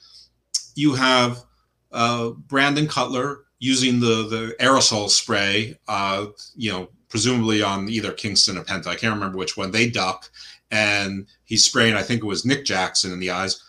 you have uh, Brandon Cutler using the the aerosol spray, uh, you know, presumably on either Kingston or Penta. I can't remember which one. They duck, and he's spraying. I think it was Nick Jackson in the eyes.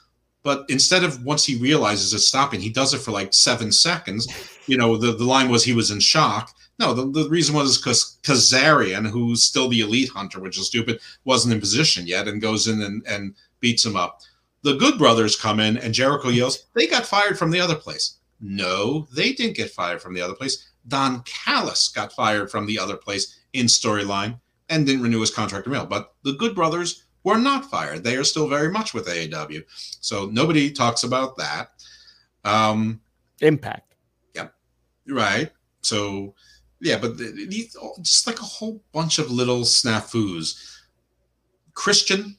But instead of once he realizes it's stopping, he does it for like seven seconds. You know, the, the line was he was in shock. No, the, the reason was because Kazarian, who's still the elite hunter, which is stupid, wasn't in position yet and goes in and, and beats him up. The Good Brothers come in and Jericho yells, they got fired from the other place. No, they didn't get fired from the other place. Don Callis got fired from the other place in storyline and didn't renew his contract mail. But the Good Brothers were not fired. They are still very much with AAW. So nobody talks about that. Um, Impact. Yep. Right. So, yeah, but these just like a whole bunch of little snafus. Christian,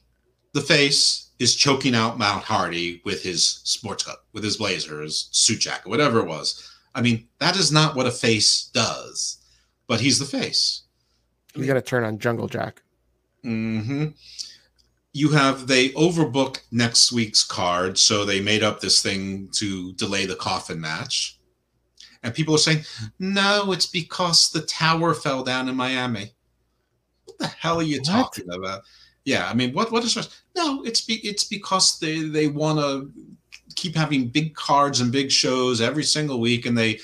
the face, is choking out Matt Hardy with his sports cut, with his blazer, his suit jacket, whatever it was. I mean, that is not what a face does, but he's the face. You got to turn on Jungle Jack. Mm-hmm. You have they overbook next week's card, so they made up this thing to delay the coffin match. And people are saying, no, it's because the tower fell down in Miami. What the hell are you what? talking about? Yeah, I mean, what what is no? It's be, it's because they they want to keep having big cards and big shows every single week, and they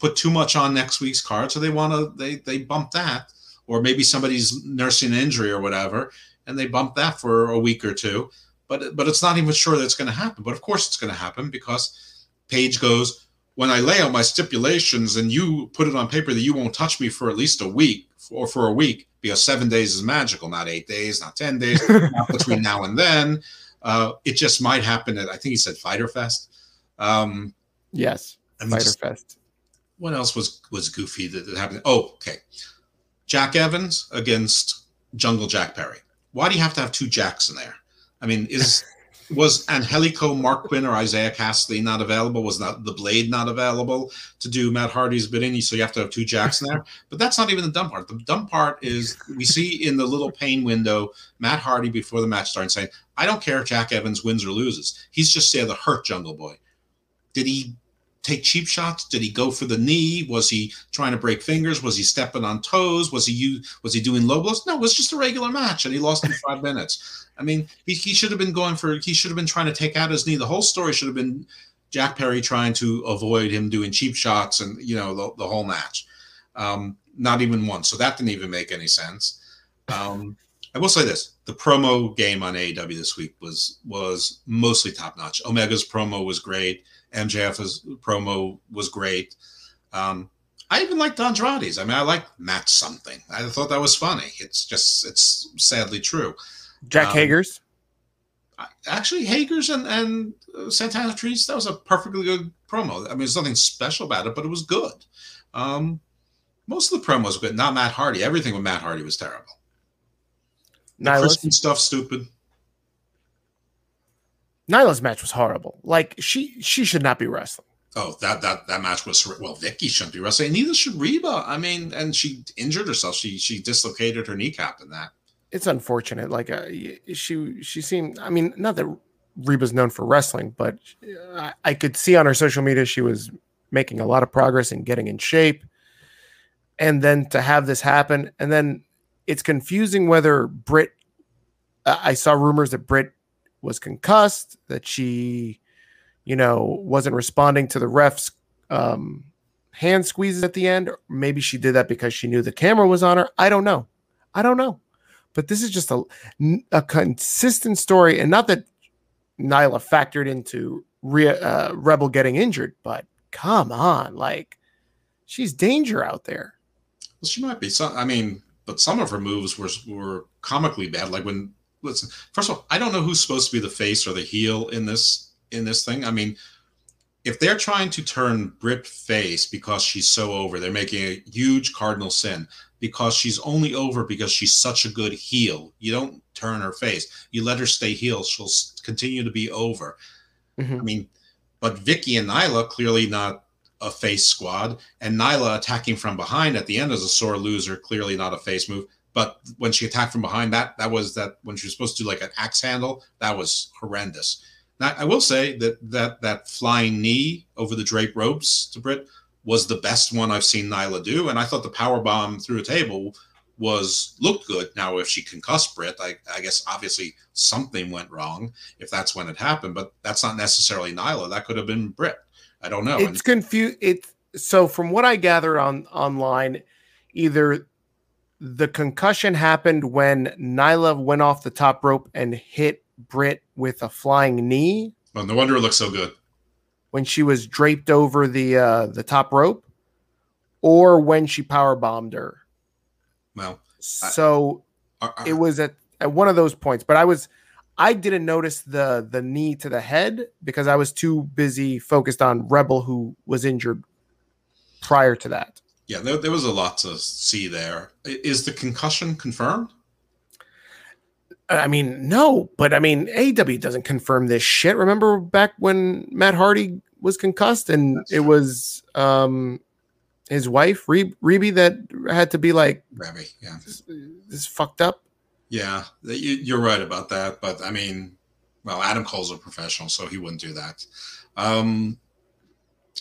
put too much on next week's card, so they want to they they bump that, or maybe somebody's nursing an injury or whatever, and they bump that for a week or two. But but it's not even sure that's going to happen. But of course, it's going to happen because Page goes when I lay out my stipulations and you put it on paper that you won't touch me for at least a week or for a week because seven days is magical, not eight days, not 10 days, [LAUGHS] not between now and then. Uh, it just might happen at, I think he said Fighter Fest. Um, yes, I mean, Fighter just, Fest. What else was, was goofy that, that happened? Oh, okay. Jack Evans against Jungle Jack Perry. Why do you have to have two Jacks in there? I mean, is [LAUGHS] was Angelico Marq Quen, or Isaiah Kassidy not available? Was not the Blade not available to do Matt Hardy's bidding? So you have to have two jacks in there. But that's not even the dumb part. The dumb part is we see in the little pane window Matt Hardy before the match starts saying, "I don't care if Jack Evans wins or loses. He's just there to hurt Jungle Boy." Did he take cheap shots? Did he go for the knee? Was he trying to break fingers? Was he stepping on toes? Was he was he doing low blows? No, it was just a regular match, and he lost in five [LAUGHS] minutes. I mean, he, he should have been going for he should have been trying to take out his knee. The whole story should have been Jack Perry trying to avoid him doing cheap shots and you know the, the whole match. Um, not even one. So that didn't even make any sense. Um, I will say this: the promo game on AEW this week was was mostly top notch. Omega's promo was great. MJF's promo was great. Um, I even liked Andrade's. I mean, I like Matt something. I thought that was funny. It's just it's sadly true. Jack um, Hager's. Actually, Hager's and and uh, Santana Trees. That was a perfectly good promo. I mean, there's nothing special about it, but it was good. Um, most of the promos were good. Not Matt Hardy. Everything with Matt Hardy was terrible. The Christian stuff stupid. Nyla's match was horrible. Like she she should not be wrestling. Oh, that that that match was well. Vicky shouldn't be wrestling. Neither should Reba. I mean, and she injured herself. She she dislocated her kneecap in that. It's unfortunate. Like uh, she she seemed. I mean, not that Reba's known for wrestling, but I, I could see on her social media she was making a lot of progress and getting in shape. And then to have this happen, and then it's confusing whether Britt. I saw rumors that Britt was concussed, that she, you know, wasn't responding to the ref's um, hand squeezes at the end. maybe she did that because she knew the camera was on her. I don't know. I don't know. But this is just a, a consistent story. And not that Nyla factored into Re- uh, Rebel getting injured, but come on. Like, she's danger out there. Well, she might be. So, I mean, but some of her moves were, were comically bad. Like when listen, first of all, I don't know who's supposed to be the face or the heel in this in this thing. I mean, if they're trying to turn Britt face because she's so over, they're making a huge cardinal sin because she's only over because she's such a good heel. You don't turn her face. You let her stay heel. She'll continue to be over. Mm-hmm. I mean, but Vicky and Nyla clearly not a face squad, and Nyla attacking from behind at the end as a sore loser, clearly not a face move. But when she attacked from behind, that that was that when she was supposed to do like an axe handle, that was horrendous. Now I will say that that that flying knee over the drape ropes to Britt was the best one I've seen Nyla do, and I thought the power bomb through a table was looked good. Now, if she concussed Britt, I, I guess obviously something went wrong if that's when it happened, but that's not necessarily Nyla. That could have been Britt. I don't know. It's confused. It's so from what I gathered on online, either the concussion happened when Nyla went off the top rope and hit Britt with a flying knee. Well, no wonder it looks so good. When she was draped over the uh, the top rope, or when she power bombed her. Well, so I, I, it was at, at one of those points. But I was I didn't notice the the knee to the head because I was too busy focused on Rebel who was injured prior to that yeah, there, there was a lot to see there. Is the concussion confirmed? I mean, no, but I mean, AW doesn't confirm this shit. Remember back when Matt Hardy was concussed and That's it true. was um his wife, Re- Reby, that had to be like, Reby, yeah, this, this fucked up. Yeah, you're right about that. But I mean, well, Adam Cole's a professional, so he wouldn't do that. Um,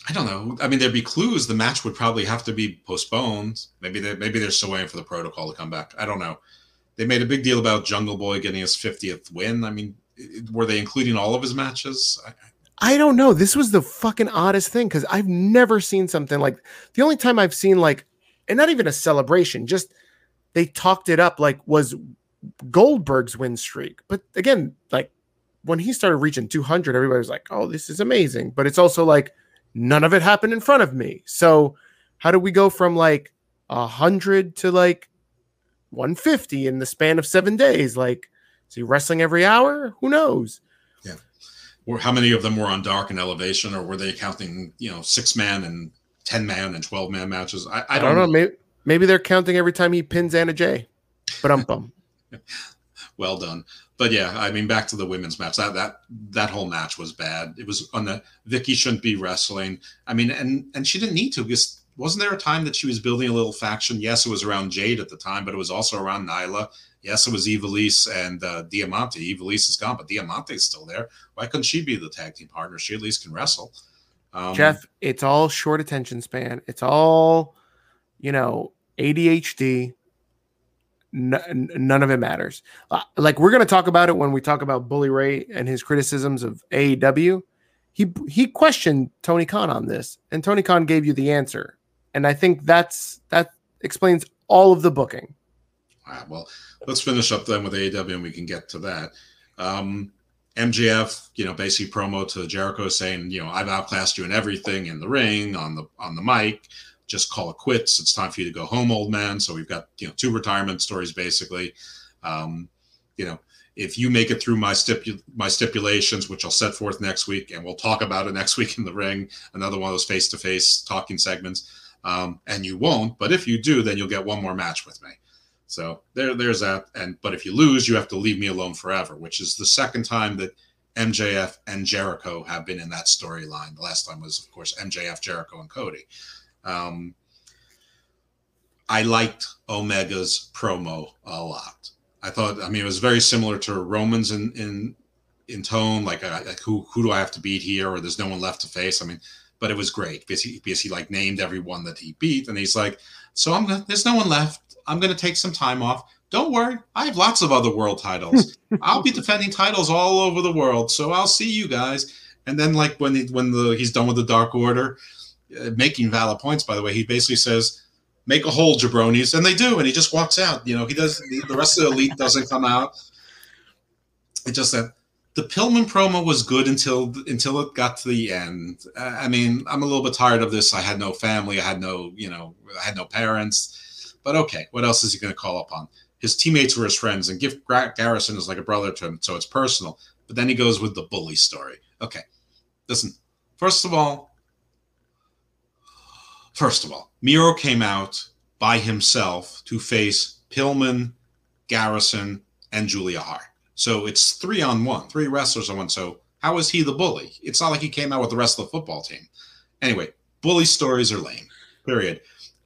I don't know. I mean, there'd be clues. The match would probably have to be postponed. Maybe they maybe they're still waiting for the protocol to come back. I don't know. They made a big deal about Jungle Boy getting his 50th win. I mean, were they including all of his matches? I, I don't know. This was the fucking oddest thing because I've never seen something like the only time I've seen like, and not even a celebration, just they talked it up like was Goldberg's win streak. But again, like when he started reaching 200, everybody was like, oh, this is amazing. But it's also like, none of it happened in front of me. So how do we go from like a hundred to like 150 in the span of seven days? Like, is he wrestling every hour? Who knows? Yeah. Or how many of them were on dark and elevation, or were they counting, you know, six man and 10 man and 12 man matches? I, I, don't, I don't know. Maybe, maybe they're counting every time he pins Anna Jay. But I'm bum. [LAUGHS] well done but yeah, I mean, back to the women's match. That that that whole match was bad. It was on the Vicky shouldn't be wrestling. I mean, and and she didn't need to because wasn't there a time that she was building a little faction? Yes, it was around Jade at the time, but it was also around Nyla. Yes, it was Ivelisse and uh, Diamante. Ivelisse is gone, but Diamante is still there. Why couldn't she be the tag team partner? She at least can wrestle. Um, Jeff, it's all short attention span. It's all, you know, ADHD. N- none of it matters. Uh, like we're going to talk about it when we talk about Bully Ray and his criticisms of AEW. He he questioned Tony Khan on this, and Tony Khan gave you the answer. And I think that's that explains all of the booking. Right, well, let's finish up then with AEW, and we can get to that. Um, MJF, you know, basically promo to Jericho saying, you know, I've outclassed you in everything in the ring, on the on the mic. Just call it quits. It's time for you to go home, old man. So we've got you know two retirement stories basically. Um, you know, if you make it through my stipu- my stipulations, which I'll set forth next week, and we'll talk about it [LAUGHS] next week in the ring, another one of those face to face talking segments. Um, and you won't, but if you do, then you'll get one more match with me. So there, there's that. And but if you lose, you have to leave me alone forever, which is the second time that MJF and Jericho have been in that storyline. The last time was, of course, MJF, Jericho, and Cody. Um, I liked Omega's promo a lot. I thought, I mean, it was very similar to Roman's in in in tone, like, uh, like who who do I have to beat here, or there's no one left to face. I mean, but it was great because he because he like named everyone that he beat, and he's like, so I'm gonna, there's no one left. I'm going to take some time off. Don't worry, I have lots of other world titles. [LAUGHS] I'll be defending titles all over the world, so I'll see you guys. And then, like when he, when the he's done with the Dark Order, making valid points. By the way, he basically says, "Make a hole, jabronis," and they do, and he just walks out. You know, he does. The, rest of the elite doesn't come out. It just that the Pillman promo was good until until it got to the end. Uh, I mean, I'm a little bit tired of this. I had no family. I had no, you know, I had no parents. But okay, what else is he going to call upon? His teammates were his friends, and Griff Garrison is like a brother to him, so it's personal. But then he goes with the bully story. Okay, listen. First of all, first of all, Miro came out by himself to face Pillman, Garrison, and Julia Hart. So it's three on one, three wrestlers on one. So how is he the bully? It's not like he came out with the rest of the football team. Anyway, bully stories are lame. Period.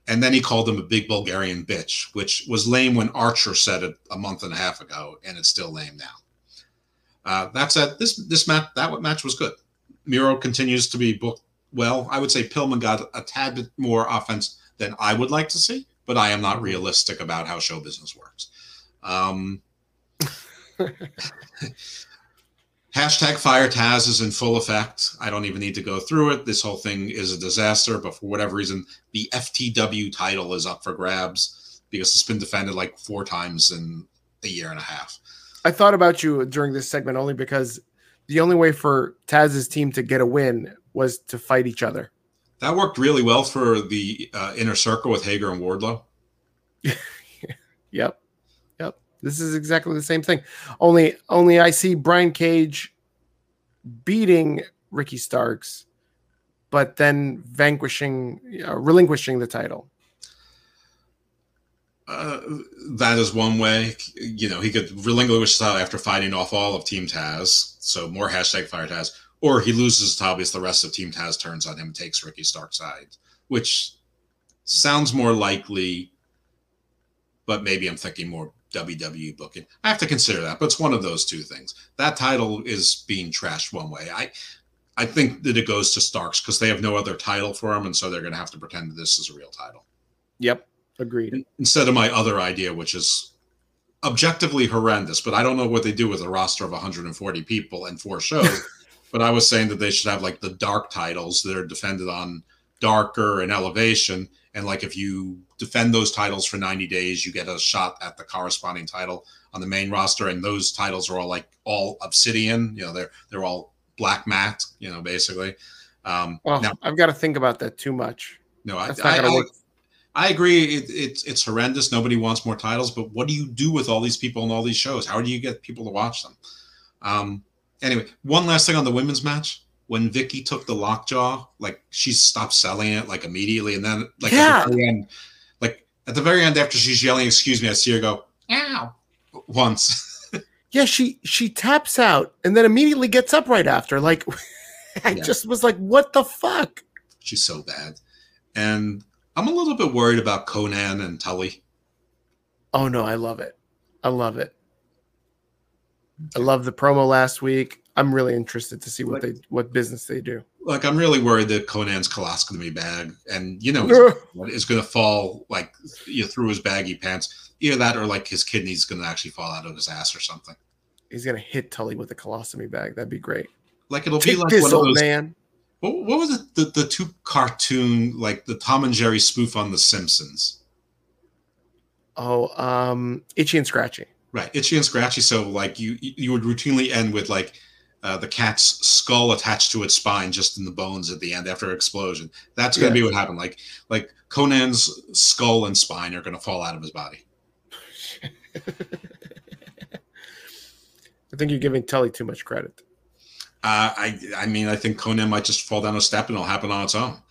And then he called him a big Bulgarian bitch, which was lame when Archer said it a month and a half ago, and it's still lame now. Uh, that said, this this match that match was good. Miro continues to be booked well. I would say Pillman got a tad bit more offense than I would like to see, but I am not realistic about how show business works. Um, [LAUGHS] Hashtag Fire Taz is in full effect. I don't even need to go through it. This whole thing is a disaster, but for whatever reason, the FTW title is up for grabs because it's been defended like four times in a year and a half. I thought about you during this segment only because the only way for Taz's team to get a win was to fight each other. That worked really well for the uh, inner circle with Hager and Wardlow. [LAUGHS] yep. Yep. This is exactly the same thing. Only only I see Brian Cage beating Ricky Starks, but then vanquishing, uh, relinquishing the title. Uh, that is one way. You know, he could relinquish the title after fighting off all of Team Taz. So more hashtag Fire Taz, or he loses title the rest of Team Taz turns on him and takes Ricky Stark's side, which sounds more likely. But maybe I'm thinking more WWE booking. I have to consider that, but it's one of those two things. That title is being trashed one way. I I think that it goes to Starks because they have no other title for him, and so they're going to have to pretend that this is a real title. Yep, agreed. Instead of my other idea, which is objectively horrendous, but I don't know what they do with a roster of 140 people and four shows. [LAUGHS] but I was saying that they should have like the dark titles that are defended on darker and elevation and like if you defend those titles for 90 days, you get a shot at the corresponding title on the main roster. And those titles are all like all obsidian, you know, they're they're all black matte, you know, basically. Um well, now, I've got to think about that too much. No, I, I, I, I, agree. It, it's it's horrendous. Nobody wants more titles, but what do you do with all these people and all these shows? How do you get people to watch them? Um, anyway, one last thing on the women's match when Vicky took the lockjaw, like she stopped selling it like immediately, and then like yeah. at the very end, like at the very end after she's yelling, "Excuse me," I see her go, "Ow!" once. [LAUGHS] yeah, she she taps out and then immediately gets up right after. Like, [LAUGHS] I yeah. just was like, "What the fuck?" She's so bad, and I'm a little bit worried about Konnan and Tully. Oh no, I love it. I love it. I love the promo last week. I'm really interested to see what like, they what business they do. Like I'm really worried that Konnan's colostomy bag, and you know, [LAUGHS] is going to fall like you know, through his baggy pants. Either that, or like his kidney's going to actually fall out of his ass or something. He's gonna hit Tully with a colostomy bag. That'd be great. Like it'll be like this one of old those. man. What, what was it? The, the two cartoon, like the Tom and Jerry spoof on The Simpsons. Oh, um, itchy and scratchy. Right, itchy and scratchy. So like you you would routinely end with like uh, the cat's skull attached to its spine, just in the bones at the end after explosion. That's going to be what happened. Like like Konnan's skull and spine are going to fall out of his body. [LAUGHS] I think you're giving Tully too much credit. Uh, I I mean I think Conan might just fall down a step and it'll happen on its own.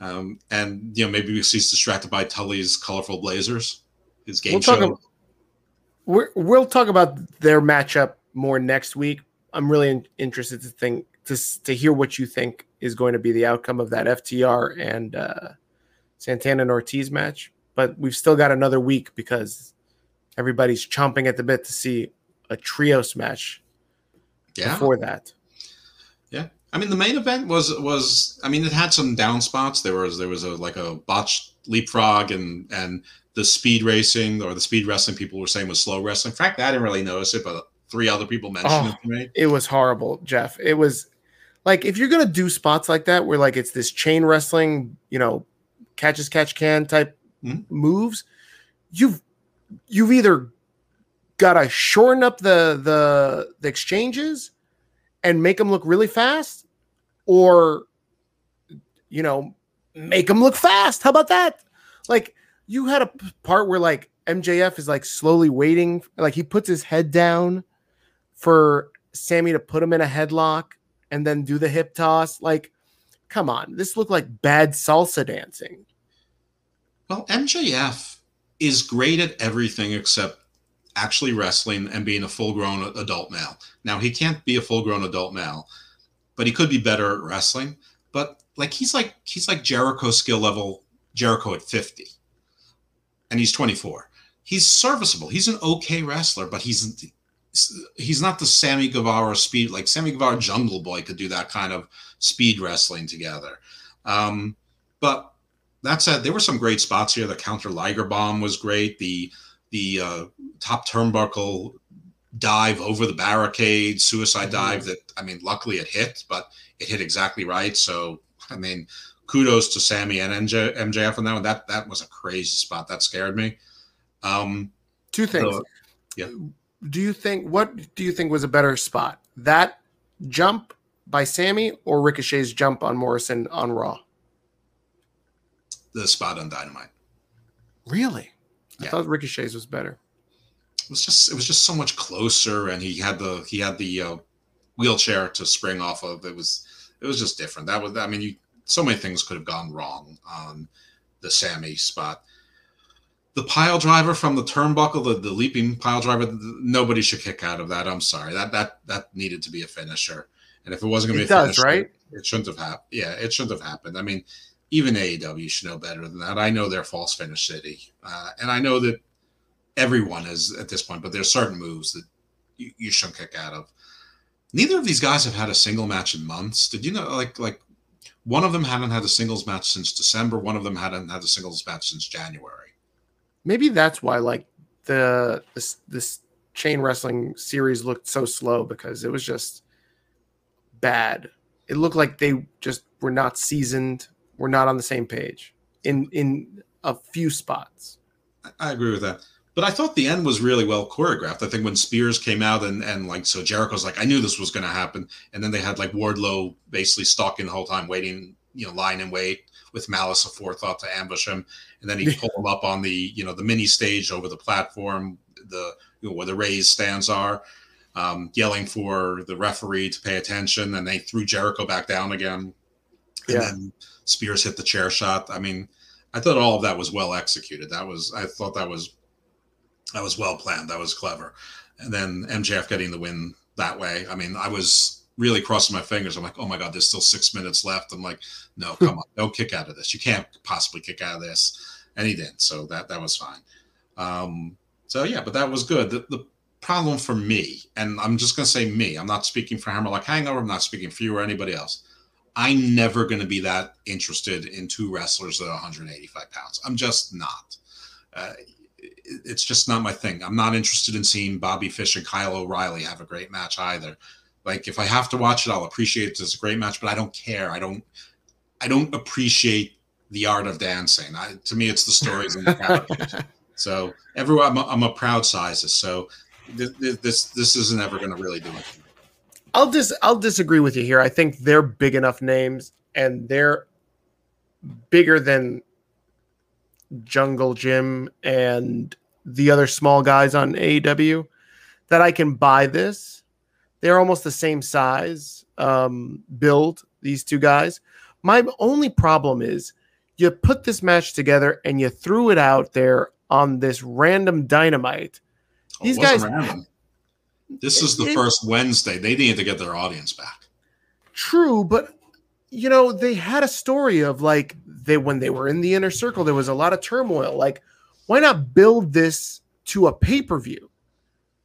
Um, and you know maybe because he's distracted by Tully's colorful blazers, his game We'll show. about we're, we'll talk about their matchup more next week. I'm really in, interested to think to to hear what you think is going to be the outcome of that FTR and uh, Santana and Ortiz match. But we've still got another week because everybody's chomping at the bit to see a trios match yeah, before that. Yeah, I mean, the main event was was I mean, it had some down spots. There was there was a like a botched leapfrog and and the speed racing or the speed wrestling people were saying was slow wrestling. In fact, I didn't really notice it, but three other people mentioned Oh. it to me. It was horrible, Jeff. It was like if you're gonna do spots like that where like it's this chain wrestling, you know, catch as catch can type Mhm. moves, you've you've either gotta shorten up the the the exchanges and make them look really fast, or you know, make them look fast. How about that? Like you had a part where like MJF is like slowly waiting, like he puts his head down for Sammy to put him in a headlock and then do the hip toss. Like, come on, this looked like bad salsa dancing. Well, MJF is great at everything except actually wrestling and being a full grown adult male. Now, he can't be a full grown adult male, but he could be better at wrestling. But like he's like he's like Jericho skill level Jericho at 50. And he's 24. He's serviceable. He's an okay wrestler, but he's he's not the Sammy Guevara speed like Sammy Guevara Jungle Boy could do that kind of speed wrestling together. Um, but that said, there were some great spots here. The counter Liger bomb was great. The the uh, top turnbuckle dive over the barricade, suicide dive. That I mean, luckily it hit, but it hit exactly right. So I mean, kudos to Sammy and MJ, MJF on that one. That that was a crazy spot. That scared me. Um, Two things. Uh, yeah. Do you think what do you think was a better spot? That jump by Sammy or Ricochet's jump on Morrison on Raw? the spot on Dynamite. Really? I thought Ricochet's was better. It was just it was just so much closer, and he had the he had the uh, wheelchair to spring off of. It was it was just different. That was I mean, you so many things could have gone wrong on the Sammy spot. The pile driver from the turnbuckle, the, the leaping pile driver, nobody should kick out of that. I'm sorry. That that that needed to be a finisher. And if it wasn't going to be a does, finisher, right? it shouldn't have happened. Yeah, it shouldn't have happened. I mean, even AEW should know better than that. I know they're false finish city, uh, and I know that everyone is at this point, but there's certain moves that you, you shouldn't kick out of. Neither of these guys have had a single match in months. Did you know? Like, like one of them hadn't had a singles match since December. One of them hadn't had a singles match since January. Maybe that's why like the this this chain wrestling series looked so slow because it was just bad. It looked like they just were not seasoned, were not on the same page in in a few spots. I- I agree with that. But I thought the end was really well choreographed. I think when Spears came out and, and like so Jericho's like, I knew this was gonna happen. And then they had like Wardlow basically stalking the whole time, waiting, you know, lying in wait with malice aforethought to ambush him. And then he pulled him up on the, you know, the mini stage over the platform, the you know, where the raised stands are, um, yelling for the referee to pay attention. And they threw Jericho back down again. And Yeah. then Spears hit the chair shot. I mean, I thought all of that was well executed. That was I thought that was that was well planned. That was clever. And then MJF getting the win that way. I mean, I was really crossing my fingers. I'm like, oh my god, there's still six minutes left. I'm like, no, [LAUGHS] come on, don't kick out of this. You can't possibly kick out of this. And he didn't. So that that was fine. Um, so yeah, but that was good. The, the problem for me, and I'm just gonna say me. I'm not speaking for Hammerlock Hangover. I'm not speaking for you or anybody else. I'm never going to be that interested in two wrestlers that are 185 pounds. I'm just not. Uh, it's just not my thing. I'm not interested in seeing Bobby Fish and Kyle O'Reilly have a great match either. Like if I have to watch it, I'll appreciate it as a great match, but I don't care. I don't. I don't appreciate the art of dancing. I, to me, it's the stories and the [LAUGHS] characters. so everyone, I'm a, I'm a proud sizes. So this this, this isn't ever going to really do it. I'll dis I'll disagree with you here. I think they're big enough names and they're bigger than Jungle Jim and the other small guys on AEW that I can buy this. They're almost the same size um, build, these two guys. My only problem is you put this match together and you threw it out there on this random dynamite. Oh, These guys. Random. This is the it, first Wednesday. They need to get their audience back. True, but you know, they had a story of like they when they were in the inner circle, there was a lot of turmoil. Like, why not build this to a pay-per-view?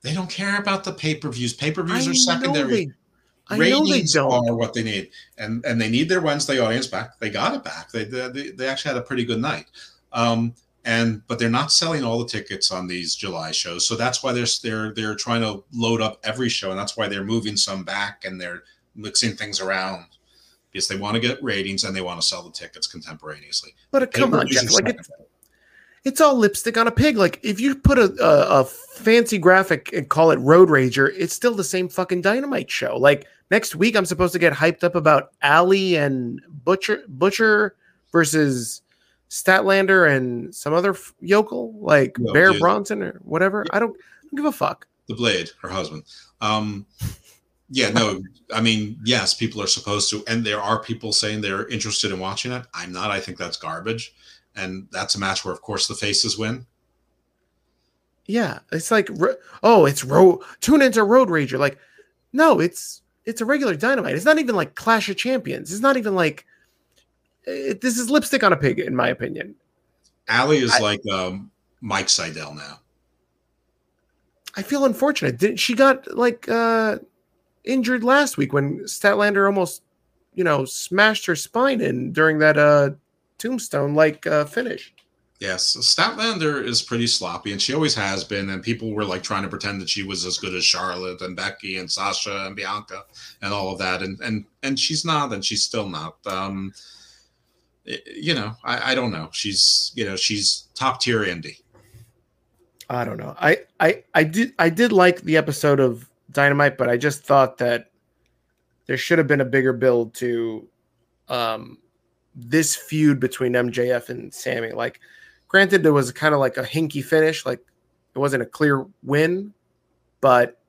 They don't care about the pay-per-views. Pay-per-views are secondary. They, I Ratings are what they need, and and they need their Wednesday audience back. They got it back. They they, they actually had a pretty good night. Um, and but they're not selling all the tickets on these July shows, so that's why they're they're they're trying to load up every show, and that's why they're moving some back and they're mixing things around because they want to get ratings and they want to sell the tickets contemporaneously. But come on, Jeff, like it's, it's all lipstick on a pig. Like if you put a, a, a fancy graphic and call it Road Rager, it's still the same fucking dynamite show. Like next week, I'm supposed to get hyped up about Allie and Butcher Butcher versus Statlander and some other f- yokel like no, Bear dude. Bronson or whatever. I don't, I don't give a fuck. The Blade, her husband. Um, yeah, no, I mean, yes, people are supposed to, and there are people saying they're interested in watching it. I'm not. I think that's garbage, and that's a match where, of course, the faces win. Yeah, it's like, oh, it's road. Tune into Road Rager. Like, no, it's it's a regular Dynamite. It's not even like Clash of Champions. It's not even like it, this is lipstick on a pig, in my opinion. Allie is I, like um, Mike Sydal now. I feel unfortunate. Did she got like uh injured last week when Statlander almost, you know, smashed her spine in during that uh tombstone like uh finish. Yes, Statlander is pretty sloppy, and she always has been. And people were like trying to pretend that she was as good as Charlotte and Becky and Sasha and Bianca and all of that, and and and she's not, and she's still not. Um, you know, I, I don't know. She's you know she's top tier indie. I don't know. I I I did I did like the episode of Dynamite, but I just thought that there should have been a bigger build to um, this feud between MJF and Sammy. Like, granted, there was kind of like a hinky finish, like it wasn't a clear win, but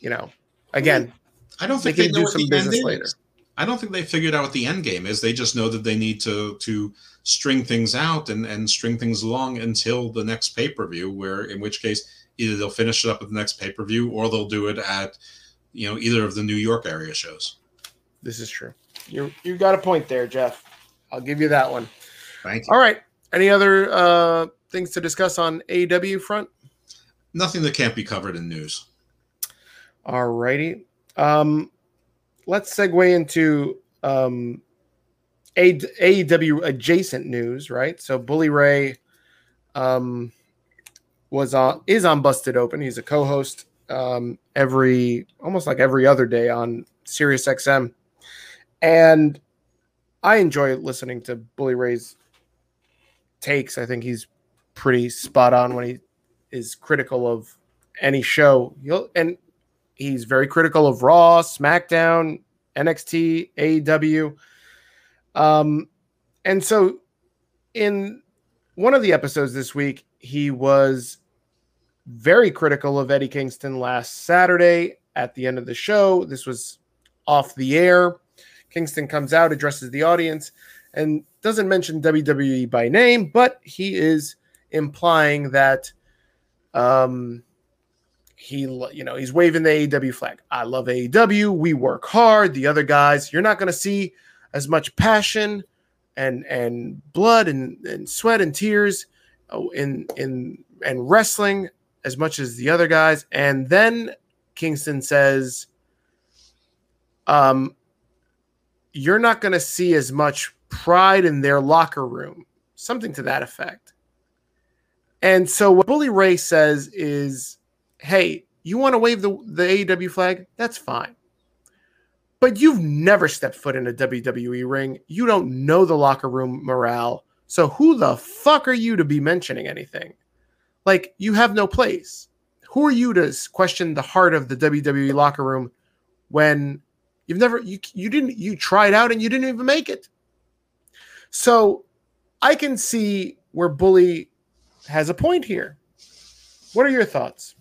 you know, again, I don't think they, they do some business later. I don't think they figured out what the end game is. They just know that they need to to string things out and and string things along until the next pay per view. Where in which case either they'll finish it up at the next pay per view or they'll do it at you know either of the New York area shows. This is true. You you got a point there, Jeff. I'll give you that one. Thank you. All right. Any other uh, things to discuss on AEW front? Nothing that can't be covered in news. All righty. Um, let's segue into um, AEW adjacent news, right? So Bully Ray um, was on is on Busted Open. He's a co-host um, every almost like every other day on Sirius XM, and I enjoy listening to Bully Ray's takes. I think he's pretty spot on when he is critical of any show. He'll, and he's very critical of Raw, SmackDown, NXT, AEW. Um, and so in one of the episodes this week, he was very critical of Eddie Kingston last Saturday at the end of the show. This was off the air. Kingston comes out, addresses the audience, and doesn't mention WWE by name, but he is implying that um, he, you know, he's waving the AEW flag. I love AEW. We work hard. The other guys, you're not going to see as much passion and and blood and, and sweat and tears uh, in in and wrestling as much as the other guys. And then Kingston says, um, you're not going to see as much pride in their locker room, something to that effect. And so what Bully Ray says is, hey, you want to wave the, the AEW flag? That's fine. But you've never stepped foot in a WWE ring. You don't know the locker room morale. So who the fuck are you to be mentioning anything? Like you have no place. Who are you to question the heart of the WWE locker room when you've never you you didn't you tried out and you didn't even make it? So I can see where Bully has a point here. What are your thoughts?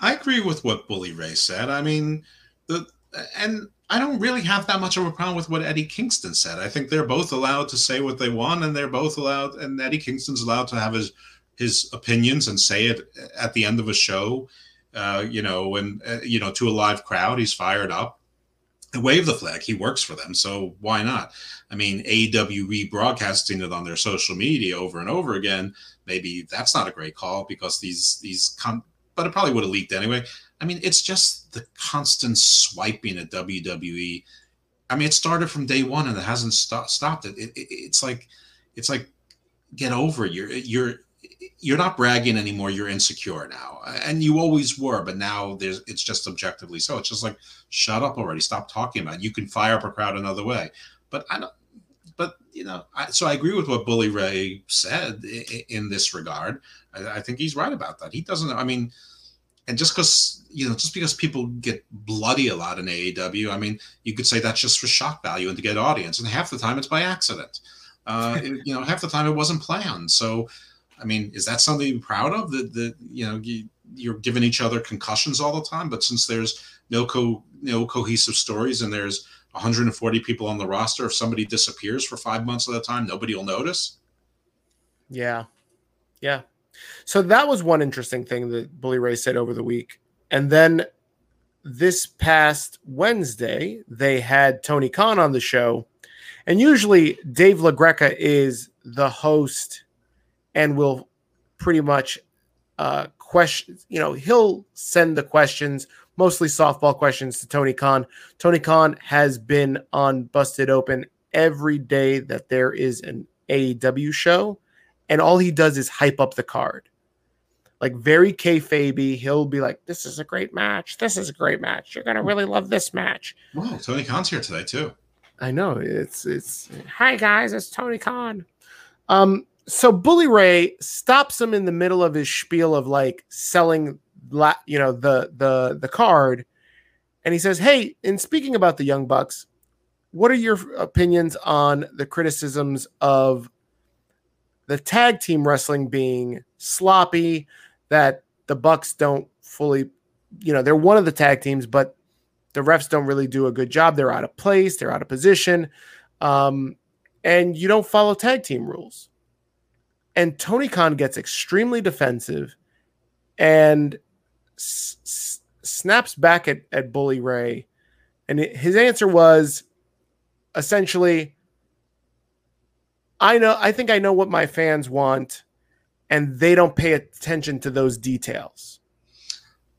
I agree with what Bully Ray said. I mean, the and I don't really have that much of a problem with what Eddie Kingston said. I think they're both allowed to say what they want, and they're both allowed, and Eddie Kingston's allowed to have his his opinions and say it at the end of a show. Uh, you know, and uh, you know, to a live crowd, he's fired up. And wave the flag. He works for them, so why not? I mean, AEW broadcasting it on their social media over and over again. Maybe that's not a great call because these these con- but it probably would have leaked anyway. I mean, it's just the constant swiping at WWE. I mean, it started from day one and it hasn't st- stopped it. It, it. It's like, it's like, get over it. You're you're you're not bragging anymore. You're insecure now, and you always were, but now there's it's just objectively so. It's just like, shut up already. Stop talking about. It. You can fire up a crowd another way, but I don't. But you know, I, so I agree with what Bully Ray said in, in this regard. I, I think he's right about that. He doesn't. I mean and just because you know just because people get bloody a lot in AEW, I mean, you could say that's just for shock value and to get audience, and half the time it's by accident. Uh, it, [LAUGHS] you know, half the time it wasn't planned. So, I mean, is that something you're proud of? That that you know you, you're giving each other concussions all the time, but since there's no co no cohesive stories and there's 140 people on the roster, if somebody disappears for five months at a time, nobody will notice. Yeah, yeah, so that was one interesting thing that Bully Ray said over the week. And then this past Wednesday, they had Tony Khan on the show. And usually Dave LaGreca is the host and will pretty much uh, question, you know, he'll send the questions, mostly softball questions to Tony Khan. Tony Khan has been on Busted Open every day that there is an AEW show and all he does is hype up the card. Like very kayfabe, he'll be like, "This is a great match. This is a great match. You're gonna really love this match." Wow, Tony Khan's here today too. I know it's it's. Hi guys, it's Tony Khan. Um, so Bully Ray stops him in the middle of his spiel of like selling, la- you know, the the the card, and he says, "Hey, in speaking about the Young Bucks, what are your opinions on the criticisms of the tag team wrestling being sloppy, that the Bucks don't fully, you know, they're one of the tag teams, but the refs don't really do a good job. They're out of place, they're out of position, um, and you don't follow tag team rules. And Tony Khan gets extremely defensive and s- s- snaps back at, at Bully Ray. And it, his answer was essentially, I know I think I know what my fans want and they don't pay attention to those details.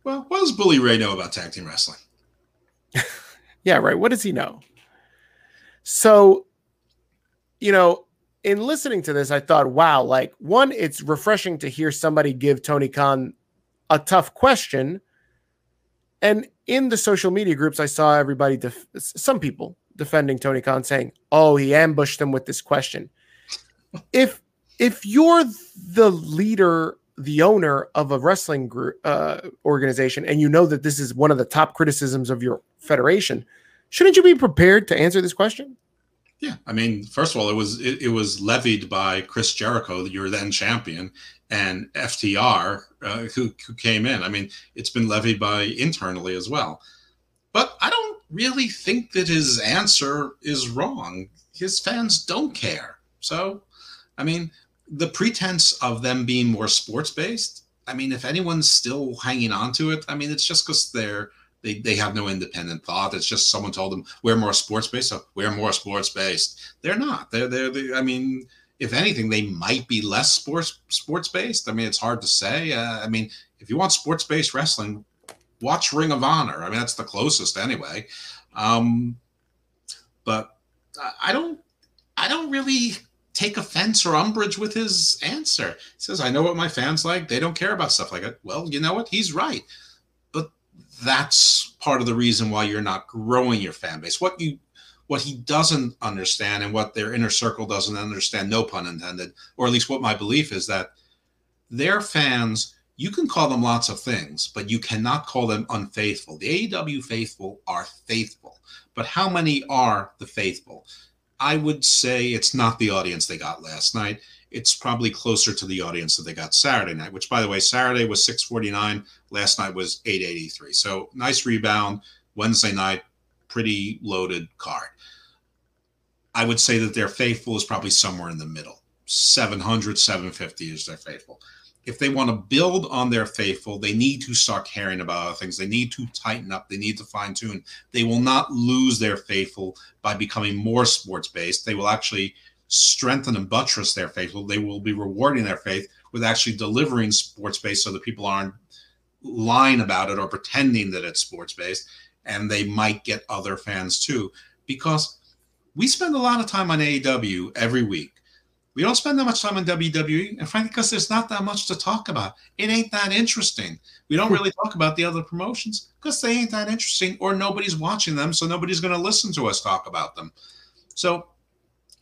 Well, what does Bully Ray know about tag team wrestling? [LAUGHS] yeah, right. What does he know? So, you know, in listening to this, I thought, wow, like one, it's refreshing to hear somebody give Tony Khan a tough question. And in the social media groups, I saw everybody, def- some people defending Tony Khan saying, oh, he ambushed them with this question if if you're the leader, the owner of a wrestling group uh, organization, and you know that this is one of the top criticisms of your federation, shouldn't you be prepared to answer this question? Yeah, I mean, first of all, it was it, it was levied by Chris Jericho, your then champion, and FTR, uh, who who came in. I mean, it's been levied by internally as well. But I don't really think that his answer is wrong. His fans don't care. So I mean, the pretense of them being more sports based. I mean, if anyone's still hanging on to it, I mean, it's just because they're they, they have no independent thought. It's just someone told them we're more sports based, so we're more sports based. They're not. They're, they're they, I mean, if anything, they might be less sports sports based. I mean, it's hard to say. Uh, I mean, if you want sports based wrestling, watch Ring of Honor. I mean, that's the closest anyway. Um, but I don't I don't really take offense or umbrage with his answer. He says, I know what my fans like. They don't care about stuff like that. Well, you know what? He's right. That's part of the reason why you're not growing your fan base. What you what he doesn't understand and what their inner circle doesn't understand, no pun intended, or at least what my belief is that their fans, you can call them lots of things, but you cannot call them unfaithful. The AEW faithful are faithful, but how many are the faithful? I would say it's not the audience they got last night. It's probably closer to the audience that they got Saturday night, which, by the way, Saturday was 649. Last night was 883. So nice rebound. Wednesday night, pretty loaded card. I would say that their faithful is probably somewhere in the middle. 700, 750 is their faithful. If they want to build on their faithful, they need to start caring about other things. They need to tighten up. They need to fine tune. They will not lose their faithful by becoming more sports based. They will actually strengthen and buttress their faithful. They will be rewarding their faith with actually delivering sports based so that people aren't lying about it or pretending that it's sports based. And they might get other fans too. Because we spend a lot of time on AEW every week. We don't spend that much time on WWE, and frankly, because there's not that much to talk about. It ain't that interesting. We don't hmm. really talk about the other promotions because they ain't that interesting, or nobody's watching them, so nobody's going to listen to us talk about them. So,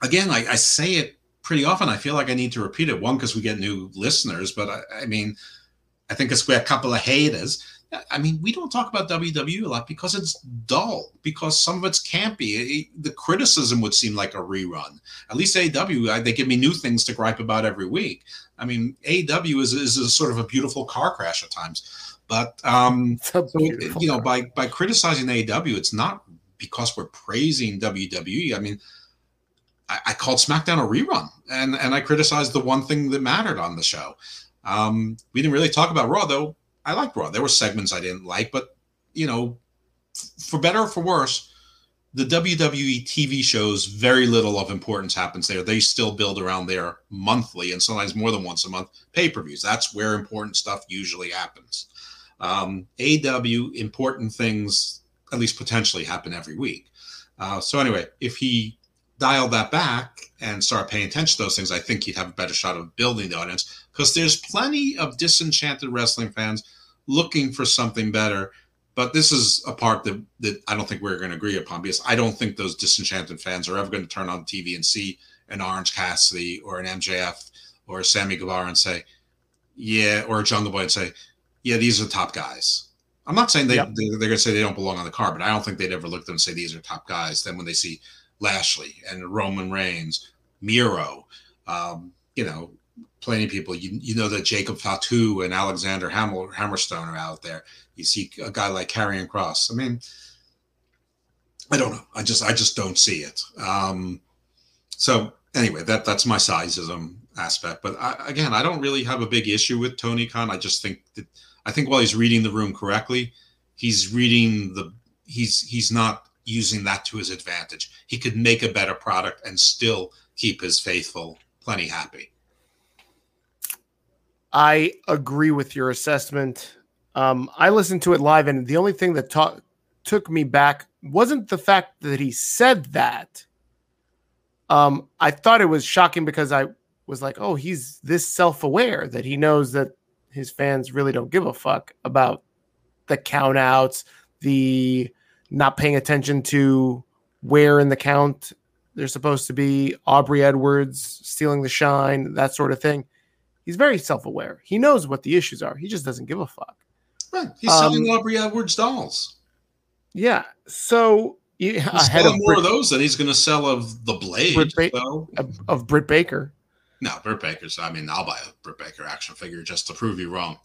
again, I, I, say it pretty often. I feel like I need to repeat it. One, because we get new listeners, but I, I mean, I think it's a couple of haters. I mean, we don't talk about WWE a lot because it's dull, because some of it's campy. It, the criticism would seem like a rerun. At least AEW, they give me new things to gripe about every week. I mean, AW is, is a sort of a beautiful car crash at times. But, um, [LAUGHS] so, you know, by, by criticizing AEW, it's not because we're praising WWE. I mean, I, I called SmackDown a rerun and, and I criticized the one thing that mattered on the show. Um, we didn't really talk about Raw, though I liked Raw. There were segments I didn't like, but you know, for better or for worse, the WWE TV shows very little of importance happens there. They still build around their monthly and sometimes more than once a month pay per views. That's where important stuff usually happens. Um, AW important things at least potentially happen every week. Uh, so anyway, if he dialed that back and start paying attention to those things, I think he'd have a better shot of building the audience because there's plenty of disenchanted wrestling fans looking for something better. But this is a part that, that I don't think we're going to agree upon because I don't think those disenchanted fans are ever going to turn on TV and see an Orange Cassidy or an MJF or a Sammy Guevara and say, yeah, or a Jungle Boy and say, yeah, these are the top guys. I'm not saying they, yep. they, are going to say they don't belong on the card, but I don't think they'd ever look at them and say these are top guys. Then when they see Lashley and Roman Reigns, Miro, um, you know, plenty of people. You you know that Jacob Fatu and Alexander Hammer, Hammerstone are out there. You see a guy like Karrion Kross. I mean, I don't know. I just I just don't see it. Um, so anyway, that that's my sizeism aspect. But I, again, I don't really have a big issue with Tony Khan. I just think that I think while he's reading the room correctly, he's reading the he's he's not using that to his advantage. He could make a better product and still keep his faithful plenty happy. I agree with your assessment. Um, I listened to it live, and the only thing that ta- took me back wasn't the fact that he said that. Um, I thought it was shocking because I was like, oh, he's this self aware that he knows that his fans really don't give a fuck about the countouts, the not paying attention to where in the count they're supposed to be, Aubrey Edwards stealing the shine, that sort of thing. He's very self aware. He knows what the issues are. He just doesn't give a fuck. Right. He's um, selling Aubrey Edwards dolls. Yeah. So he's selling more Britt, of those than he's going to sell of the Blade. Britt ba- so. of, of Britt Baker. No, Britt Baker's. I mean, I'll buy a Britt Baker action figure just to prove you wrong.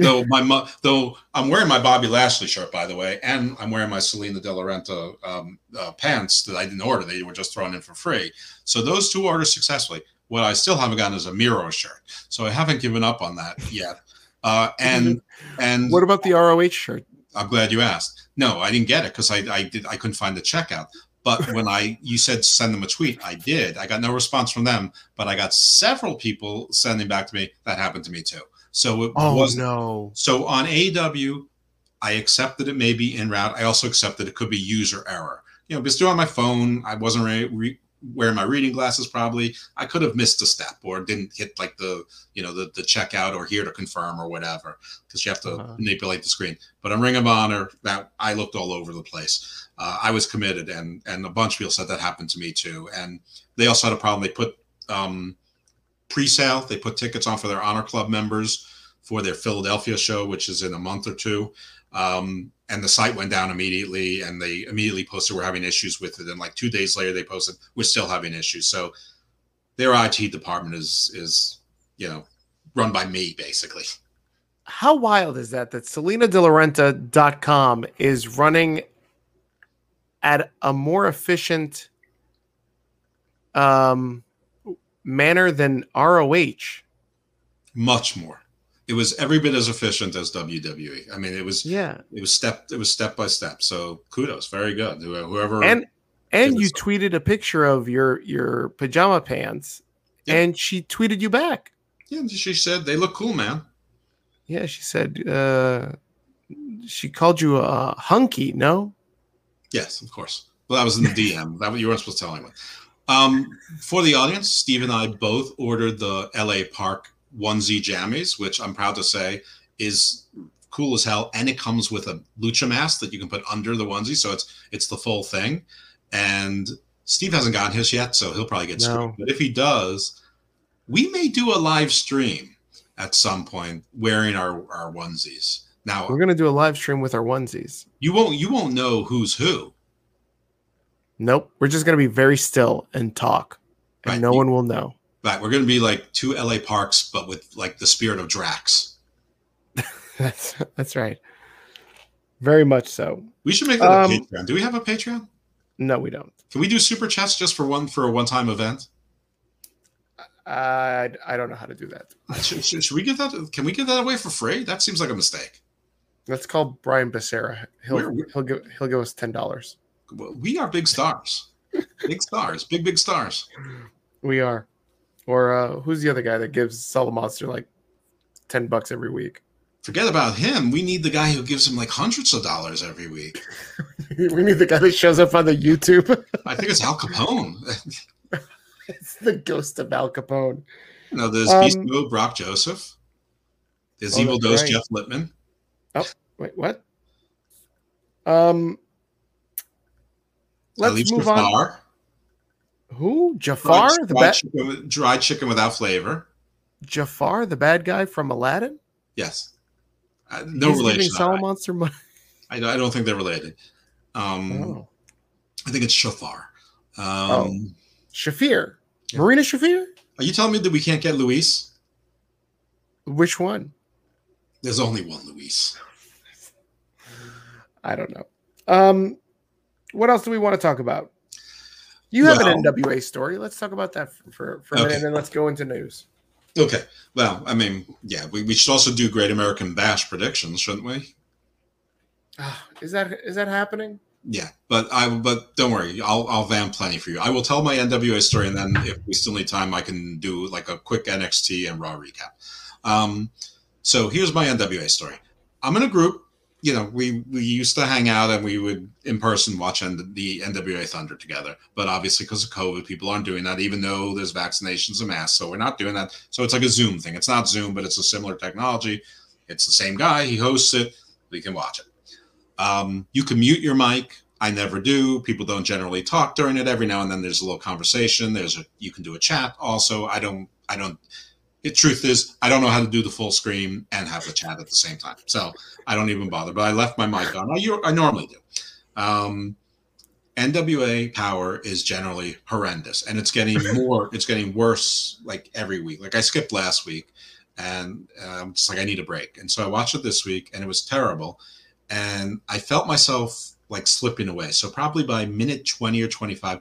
Though my though I'm wearing my Bobby Lashley shirt by the way, and I'm wearing my Salina De La Renta um, uh, pants that I didn't order; they were just thrown in for free. So those two orders successfully. What I still haven't gotten is a Miro shirt, so I haven't given up on that yet. Uh, and [LAUGHS] and what about the ROH shirt? I'm glad you asked. No, I didn't get it because I, I did I couldn't find the checkout. But [LAUGHS] when I you said send them a tweet, I did. I got no response from them, but I got several people sending back to me. That happened to me too. So it oh, was no. So on AW, I accept that it may be in route. I also accept that it could be user error. you know, just doing on my phone. I wasn't re- re- wearing my reading glasses. Probably I could have missed a step or didn't hit like the you know the the checkout or here to confirm or whatever because you have to Uh-huh. manipulate the screen. But on Ring of Honor, that I looked all over the place. Uh, I was committed, and and a bunch of people said that happened to me too. And they also had a problem. They put um, pre-sale. They put tickets on for their Honor Club members for their Philadelphia show, which is in a month or two. Um, and the site went down immediately, and they immediately posted we're having issues with it. And like two days later, they posted we're still having issues. So their IT department is is you know run by me basically. How wild is that? That SalinaDeLaRenta.com is running at a more efficient um, manner than ROH. Much more. It was every bit as efficient as WWE. I mean, it was Yeah, it was step it was step by step. So kudos, very good. Whoever and and you tweeted a picture of your your pajama pants, Yeah. and she tweeted you back. yeah, she said they look cool, man. Yeah, she said uh, she called you a hunky. No, Yes, of course. Well, that was in the DM. That you weren't supposed to tell anyone. Um, for the audience, Steve and I both ordered the LA Park onesie jammies, which I'm proud to say is cool as hell, and it comes with a lucha mask that you can put under the onesie, so it's it's the full thing. And Steve hasn't gotten his yet, so he'll probably get No. screwed. But if he does, we may do a live stream at some point wearing our our onesies. Now we're gonna do a live stream with our onesies. you won't you won't know who's who. Nope, we're just gonna be very still and talk, and Right. no one will know. Right, we're going to be like two LA parks, but with like the spirit of Drax. [LAUGHS] That's that's right. Very much so. We should make that Um, a Patreon. Do we have a Patreon? No, we don't. Can we do super chats just for one for a one time event? I I don't know how to do that. Should, should, should we give that? Can we give that away for free? That seems like a mistake. Let's call Brian Becerra. He'll where- he'll give he'll give us ten dollars. We are big stars, big stars, big big stars. We are. Or uh, who's the other guy that gives Solomonster like ten bucks every week? Forget about him. We need the guy who gives him like hundreds of dollars every week. [LAUGHS] we need the guy that shows up on the YouTube. I think it's Al Capone. [LAUGHS] it's the ghost of Al Capone. you know, there's Um, Beast Mode Brock Joseph. There's Oh, Evil Dose right. Jeff Lippman. Oh, wait, what? Um, let's move on. Who? Jafar, the bad chicken dried chicken without flavor. Jafar, the bad guy from Aladdin. Yes. Uh, no He's relation. Solo I, Monster money. I, I don't think they're related. Um, Oh. I think it's Shafar. Um, Oh. Shafir, Yeah. Marina Shafir. Are you telling me that we can't get Luis? Which one? There's only one Luis. I don't know. Um, what else do we want to talk about? You have an NWA story. Let's talk about that for, for, for a Okay. minute, and then let's go into news. Okay. Well, I mean, yeah, we, we should also do Great American Bash predictions, shouldn't we? Ah, Is that is that happening? Yeah, but I but don't worry, I'll I'll van plenty for you. I will tell my NWA story, and then if we still need time, I can do like a quick NXT and Raw recap. Um, so here's my NWA story. I'm in a group. You know, we we used to hang out and we would in person watch N- the NWA Thunder together. But obviously, because of COVID, people aren't doing that, even though there's vaccinations and masks. So we're not doing that. So it's like a Zoom thing. It's not Zoom, but it's a similar technology. It's the same guy. He hosts it. We can watch it. Um, you can mute your mic. I never do. People don't generally talk during it. Every now and then there's a little conversation. There's a you can do a chat also. I don't I don't the truth is I don't know how to do the full screen and have the chat at the same time. So I don't even bother. But I left my mic on. I normally do. Um, NWA power is generally horrendous and it's getting [LAUGHS] more it's getting worse like every week. Like I skipped last week and I'm just like I need a break. And so I watched it this week and it was terrible and I felt myself like slipping away. So probably by minute 20 or 25.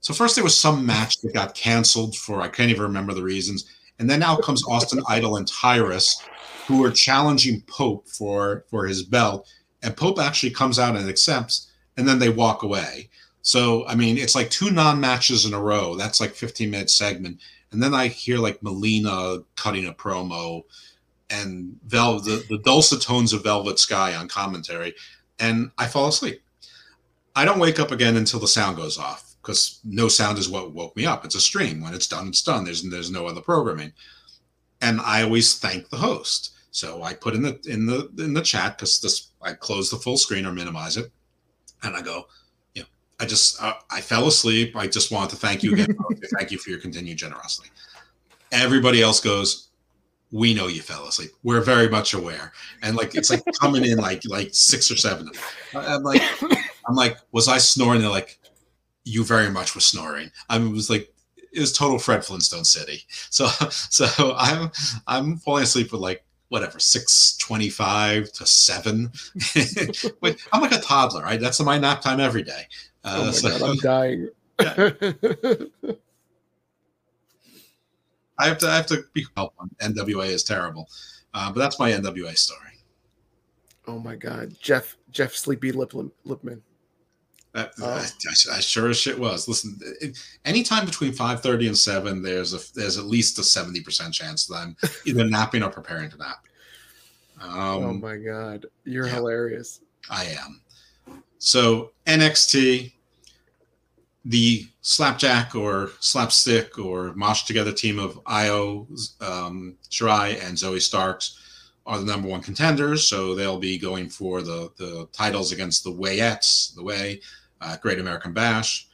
So first there was some match that got canceled for I can't even remember the reasons. And then out comes Austin Idol and Tyrus, who are challenging Pope for for his belt. And Pope actually comes out and accepts, and then they walk away. So I mean, it's like two non-matches in a row. That's like 15 minute segment. And then I hear like Melina cutting a promo and Vel the, the dulcet tones of Velvet Sky on commentary, and I fall asleep. I don't wake up again until the sound goes off because no sound is what woke me up. It's a stream. When it's done, it's done. There's there's no other programming, and I always thank the host. So I put in the in the in the chat because this I close the full screen or minimize it, and I go, you know, I just uh, I fell asleep. I just wanted to thank you again. [LAUGHS] thank you for your continued generosity. Everybody else goes, we know you fell asleep. We're very much aware, and like it's like coming in like like six or seven. I'm like, I'm like, was I snoring? They're like, you very much were snoring. I mean, it was like it was total Fred Flintstone City. So [LAUGHS] so I'm I'm falling asleep with like whatever 625 to 7 [LAUGHS] but i'm like a toddler right? That's my nap time every day. Uh, oh my so, God, i'm [LAUGHS] dying. I have to i have to be helpful. Nwa is terrible. Uh, but that's my nwa story. Oh my god jeff jeff sleepy Lip, lipman that, oh. I, I, sure as shit was. Listen, anytime between five thirty and seven, there's a there's at least a seventy percent chance that I'm [LAUGHS] either napping or preparing to nap. Um, oh my god, you're yeah, hilarious. I am. So NXT, the slapjack or slapstick or mosh together team of Io, um, Shirai, and Zoe Starks are the number one contenders. So they'll be going for the the titles against the Wayettes, the Way, uh, Great American Bash.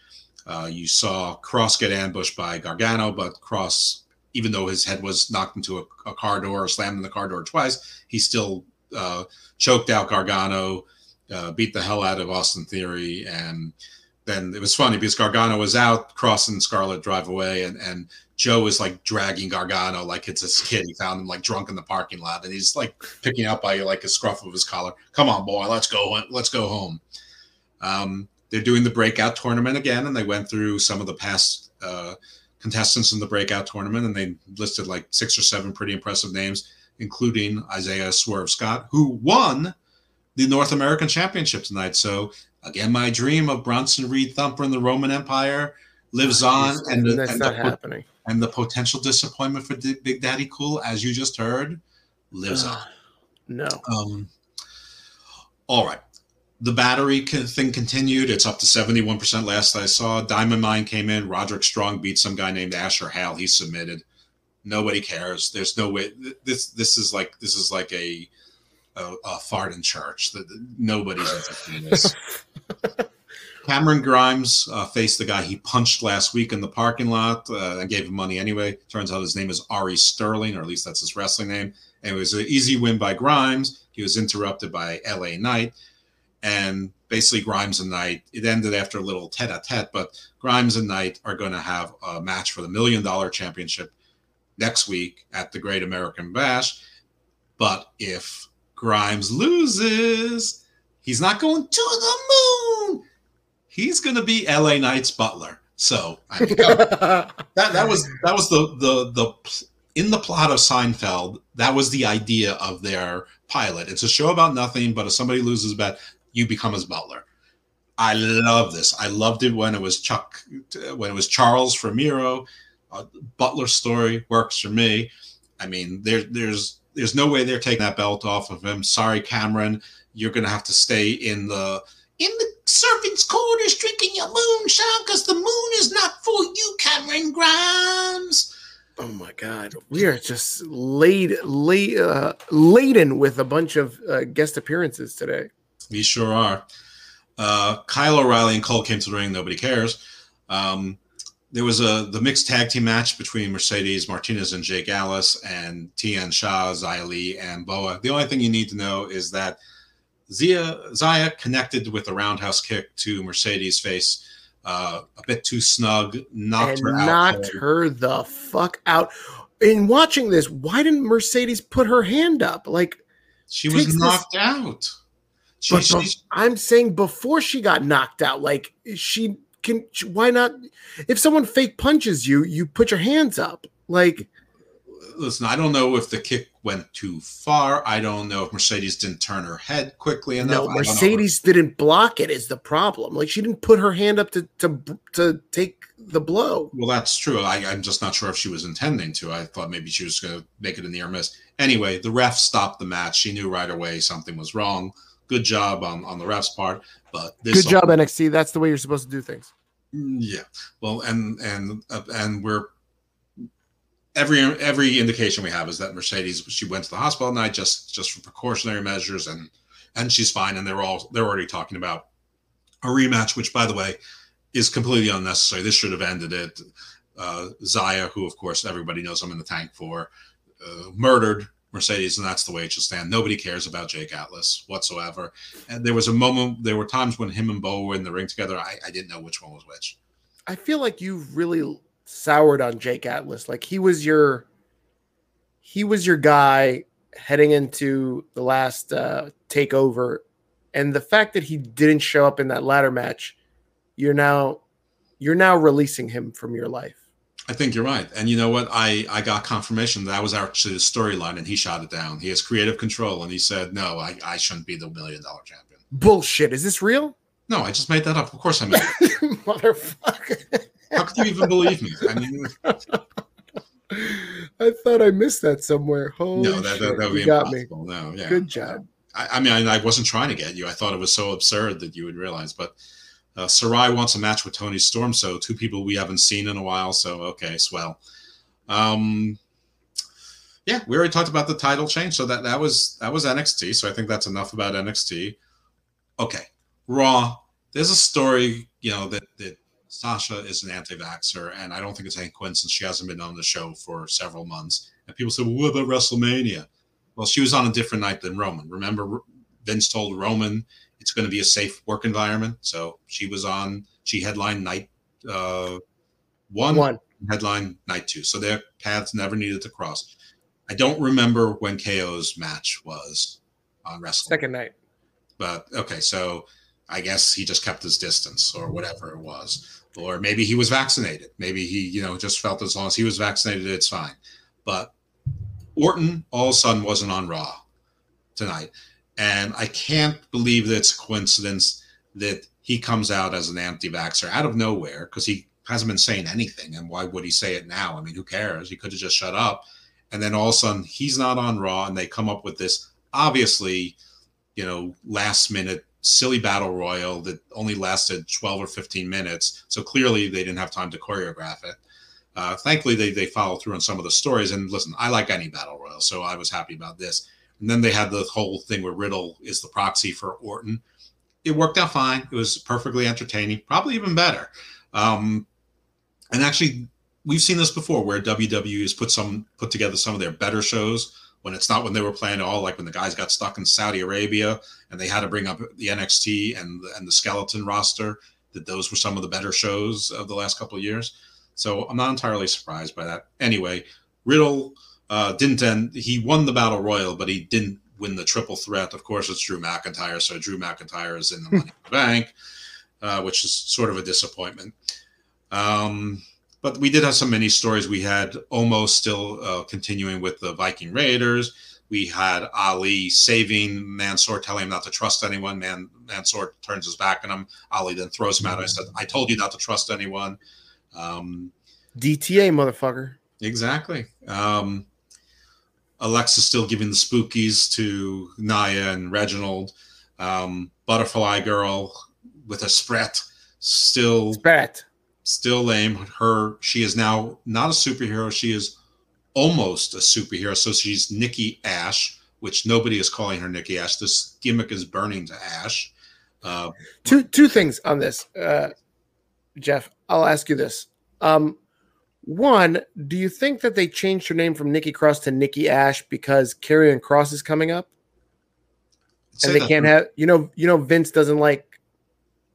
Uh, you saw Kross get ambushed by Gargano, but Kross, even though his head was knocked into a, a car door or slammed in the car door twice, he still uh, choked out Gargano, uh, beat the hell out of Austin Theory, and then it was funny because Gargano was out, Kross and Scarlett drive away, and and Joe is like dragging Gargano like it's his kid. He found him like drunk in the parking lot, and he's like picking up by like a scruff of his collar. Come on, boy, let's go, let's go home. Um, they're doing the breakout tournament again, and they went through some of the past uh, contestants in the breakout tournament, and they listed like six or seven pretty impressive names, including Isaiah Swerve Scott, who won the North American Championship tonight. So again, my dream of Bronson Reed Thumper in the Roman Empire lives on, and the, that's and not the, happening. And the potential disappointment for Big Daddy Cool, as you just heard, lives on. No. Um, all right the battery thing continued. It's up to 71% last I saw. Diamond Mine came in. Roderick Strong beat some guy named Asher Hale. He submitted. Nobody cares. There's no way. This this is like this is like a a, a fart in church. Nobody's interested in this. [LAUGHS] Cameron Grimes uh, faced the guy he punched last week in the parking lot uh, and gave him money anyway. Turns out his name is Ari Sterling, or at least that's his wrestling name. And it was an easy win by Grimes. He was interrupted by LA Knight and basically Grimes and Knight. It ended after a little tete-a-tete, but Grimes and Knight are going to have a match for the million dollar championship next week at the Great American Bash. But if Grimes loses, he's not going to the moon. He's going to be LA Knight's butler. So I mean, [LAUGHS] that that was that was the the the in the plot of Seinfeld. That was the idea of their pilot. It's a show about nothing, but if somebody loses a bet, you become his butler. I love this. I loved it when it was Chuck, when it was Charles from Miro. Butler story works for me. I mean, there, there's there's no way they're taking that belt off of him. Sorry, Cameron, you're gonna have to stay in the in the servants' quarters drinking your moonshine because the moon is not for you, Cameron Grimes. Oh my God, we are just laid, laid uh, laden with a bunch of uh, guest appearances today. We sure are. Uh, Kyle O'Reilly and Cole came to the ring. Nobody cares. Um, there was a the mixed tag team match between Mercedes Martinez and Jake Atlas and Tian Sha, Xia Li, and Boa. The only thing you need to know is that Zia Xia connected with a roundhouse kick to Mercedes' face. Uh, a bit too snug, knocked and her out. Knocked her the fuck out. In watching this, why didn't Mercedes put her hand up? Like she was knocked this, out but I'm saying before she got knocked out, like she can. Why not? If someone fake punches you, you put your hands up. Like, listen, I don't know if the kick went too far. I don't know if Mercedes didn't turn her head quickly enough. No, Mercedes didn't block it. Is the problem? Like, she didn't put her hand up to to to take the blow. Well, that's true. I, am just not sure if she was intending to. I thought maybe she was going to make it a near miss. Anyway, the ref stopped the match. She knew right away something was wrong good job on on the refs part. But this Good job, NXT. That's the way you're supposed to do things. Mm, Yeah. Well, and and uh, and we're every every indication we have is that Mercedes she went to the hospital tonight just just for precautionary measures and and she's fine and they're all they're already talking about a rematch which by the way is completely unnecessary this should have ended it uh Zaya who of course everybody knows I'm in the tank for uh, murdered Mercedes and that's the way it should stand nobody cares about Jake Atlas whatsoever and there was a moment there were times when him and Bo were in the ring together I, I didn't know which one was which I feel like you've really soured on Jake Atlas. Like he was your he was your guy heading into the last uh takeover. And the fact that he didn't show up in that ladder match, you're now you're now releasing him from your life. I think you're right. And you know what? I, I got confirmation that, was actually the storyline and he shot it down. He has creative control and he said, no, I, I shouldn't be the million dollar champion. Bullshit. Is this real? No, I just made that up. Of course I made it. [LAUGHS] Motherfucker. How could you even believe me? I mean, [LAUGHS] I thought I missed that somewhere. Holy no, that, that, that would be impossible. No, yeah. Good job. I, I mean, I, I wasn't trying to get you. I thought it was so absurd that you would realize. But uh, Shirai wants a match with Toni Storm, so two people we haven't seen in a while. So okay, swell. Um, yeah, we already talked about the title change, so that that was that was NXT. So I think that's enough about NXT. Okay, Raw. There's a story, you know, that that Sasha is an anti-vaxxer, and I don't think it's any coincidence she hasn't been on the show for several months. And people say, well, what about WrestleMania? Well, she was on a different night than Roman. Remember, Vince told Roman it's going to be a safe work environment. So she was on, she headlined night uh, one, One. headline night two. So their paths never needed to cross. I don't remember when KO's match was on wrestling. Second night. But okay, so I guess he just kept his distance or whatever it was. Or maybe he was vaccinated. Maybe he, you know, just felt as long as he was vaccinated, it's fine. But Orton all of a sudden wasn't on Raw tonight. And I can't believe that it's a coincidence that he comes out as an anti vaxxer out of nowhere because he hasn't been saying anything. And why would he say it now? I mean, who cares? He could have just shut up. And then all of a sudden he's not on Raw and they come up with this obviously, you know, last minute silly battle royal that only lasted 12 or 15 minutes. So clearly they didn't have time to choreograph it. Uh, thankfully, they, they followed through on some of the stories. And listen, I like any battle royal, so I was happy about this. And then they had the whole thing where Riddle is the proxy for Orton. It worked out fine. It was perfectly entertaining, probably even better. Um, and actually, we've seen this before where WWE has put some put together some of their better shows when it's not when they were playing at all, like when the guys got stuck in Saudi Arabia and they had to bring up the NXT and and the skeleton roster. That those were some of the better shows of the last couple of years. So I'm not entirely surprised by that. Anyway, Riddle uh, didn't end. He won the battle royal, but he didn't win the triple threat. Of course, it's Drew McIntyre, so Drew McIntyre is in the Money in the Bank, uh, which is sort of a disappointment. Um, but we did have some mini stories. We had almost still uh, continuing with the Viking Raiders. We had Ali saving Mansoor, telling him not to trust anyone. Man, Mansoor turns his back on him. Ali then throws him out. I said, "I told you not to trust anyone." Um, DTA, motherfucker. Exactly. Um, Alexa still giving the spookies to Nia and Reginald. Um, Butterfly Girl with a spread still Spat. still lame. Her she is now not a superhero. She is almost a superhero. So she's Nikki Ash, which nobody is calling her Nikki Ash. This gimmick is burning to ash. Uh, Two two things on this, uh, Jeff. I'll ask you this. Um, one, do you think that they changed her name from Nikki Cross to Nikki Ash because Karrion Kross is coming up, and they can't have you know you know Vince doesn't like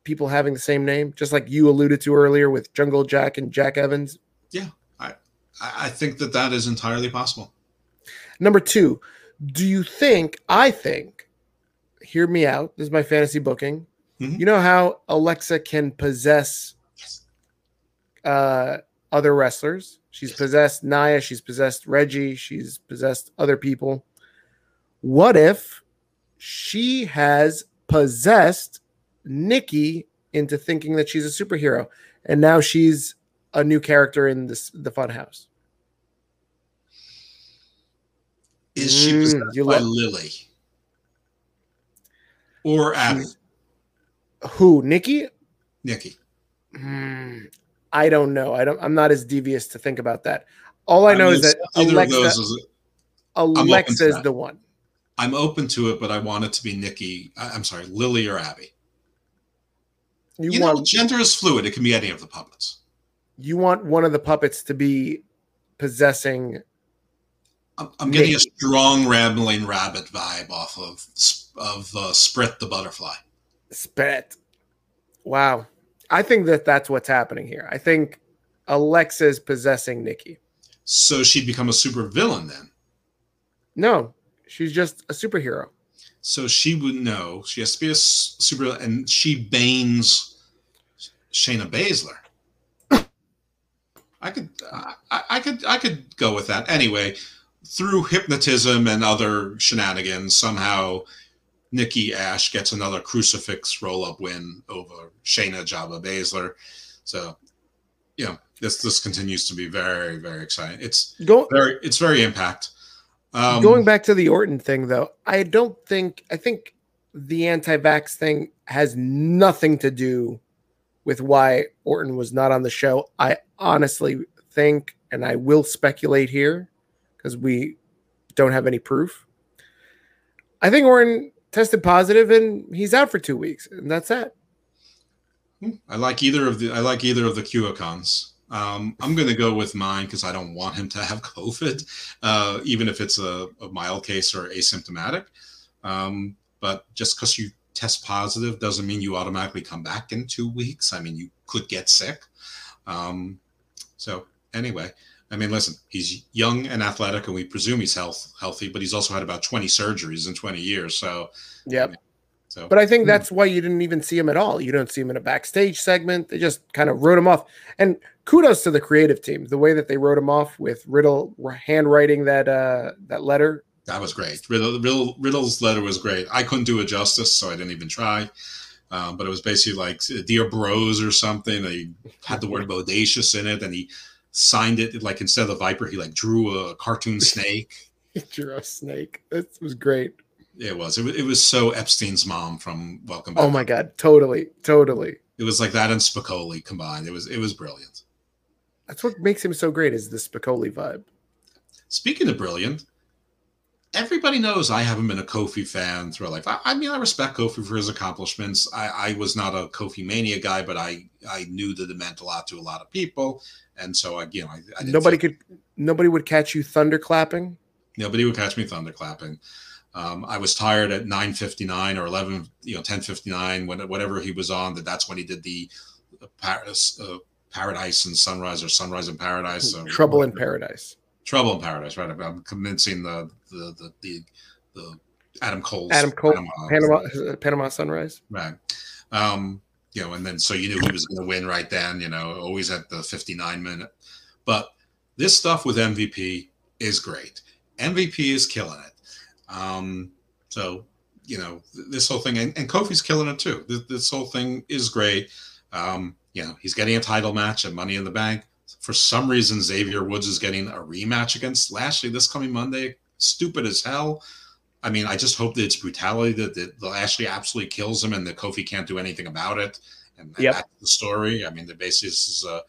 people having the same name, just like you alluded to earlier with Jungle Jack and Jack Evans. Yeah, I, I think that that is entirely possible. Number two, do you think? I think. Hear me out. This is my fantasy booking. Mhm. You know how Alexa can possess Yes. uh, other wrestlers. She's possessed Nia. She's possessed Reggie. She's possessed other people. What if she has possessed Nikki into thinking that she's a superhero, and now she's a new character in this the Funhouse? Is she Mm, possessed you by Lily? or Abby? Who? Nikki? Nikki. Hmm, I don't know. I don't. I'm not as devious to think about that. All I, know mean, is that either of Alexa, those is- Alexa is the one. I'm open to it, but I want it to be Nikki. I- I'm sorry, Lily or Abby. You, You, know, want gender is fluid. It can be any of the puppets. you want one of the puppets to be possessing. I'm, I'm getting a strong rambling rabbit vibe off of of uh, Sprit the butterfly. Spit. Wow. I think that that's what's happening here. I think Alexa's possessing Nikki. So she'd become a super villain then. No, she's just a superhero. So she would know she has to be a super, and she banes Shayna Baszler. I could, I, I could, I could go with that. Anyway, through hypnotism and other shenanigans, somehow Nikki Ash gets another crucifix roll-up win over Shayna Jabba Baszler. So, you know, this this continues to be very, very exciting. It's Go, very, it's very impact. Um, going back to the Orton thing, though, I don't think I think the anti-vax thing has nothing to do with why Orton was not on the show. I honestly think, and I will speculate here because we don't have any proof. I think Orton tested positive and he's out for two weeks, and that's it. I like either of the I like either of the QAnons. Um, I'm going to go with mine because I don't want him to have [LAUGHS] COVID, uh, even if it's a, a mild case or asymptomatic. Um, but just because you test positive doesn't mean you automatically come back in two weeks. I mean, you could get sick. Um, so anyway, I mean, listen, he's young and athletic, and we presume he's health healthy, but he's also had about 20 surgeries in 20 years. So, Yep. so But I think that's why you didn't even see him at all. You don't see him in a backstage segment. They just kind of wrote him off. And kudos to the creative team, the way that they wrote him off with Riddle handwriting that uh that letter. That was great. Riddle, Riddle, Riddle's letter was great. I couldn't do it justice, so I didn't even try. Um, but it was basically like "Dear Bros" or something. He had the word "bodacious" in it, and he signed it like instead of the viper, he like drew a cartoon [LAUGHS] snake. He drew a snake. It was great. It was. It was. It was so Epstein's mom from Welcome Back. Oh my god, totally, totally. It was like that and Spicoli combined. It was. It was brilliant. That's what makes him so great is the Spicoli vibe. Speaking of brilliant, everybody knows I haven't been a Kofi fan through life. I, I mean, I respect Kofi for his accomplishments. I, I was not a Kofi mania guy, but I I knew that it meant a lot to a lot of people, and so again, you know, I, I Nobody feel- could nobody would catch you thunderclapping. nobody would catch me thunderclapping. Um, I was tired at nine fifty nine or eleven, you know, ten fifty nine when whatever he was on. That that's when he did the uh, Paris, uh, Paradise and Sunrise or Sunrise in Paradise. or Trouble in. Paradise. Trouble in Paradise, right? I'm convincing the the the the, the Adam Cole's Adam Cole, Panama, Panama Panama Sunrise. right? Um, you know, and then so you knew he was going to win right then. You know, always at the 59 minute. But this stuff with MVP is great. MVP is killing it. Um, so you know, this whole thing, and, and Kofi's killing it too. This, this whole thing is great. Um, you know, he's getting a title match at Money in the Bank. For some reason, Xavier Woods is getting a rematch against Lashley this coming Monday. Stupid as hell. I mean, I just hope that it's brutality that, that Lashley absolutely kills him and that Kofi can't do anything about it. And, Yep. that's the story. I mean, the basis is uh,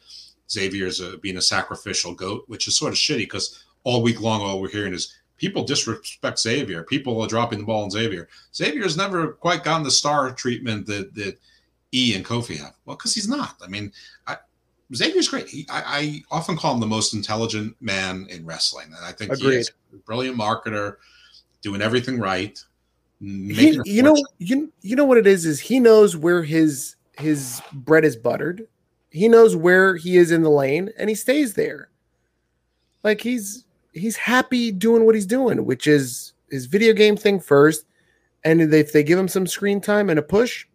Xavier's uh, being a sacrificial goat, which is sort of shitty because all week long, all we're hearing is people disrespect Xavier. People are dropping the ball on Xavier. Xavier's never quite gotten the star treatment that that E and Kofi have. Well, because he's not. I mean, I, Xavier's great. He, I, I often call him the most intelligent man in wrestling, and I think he Agreed. is a brilliant marketer, doing everything right. He, you know, you you know what it is is he knows where his his bread is buttered. He knows where he is in the lane, and he stays there. Like he's he's happy doing what he's doing, which is his video game thing first. And if they give him some screen time and a push,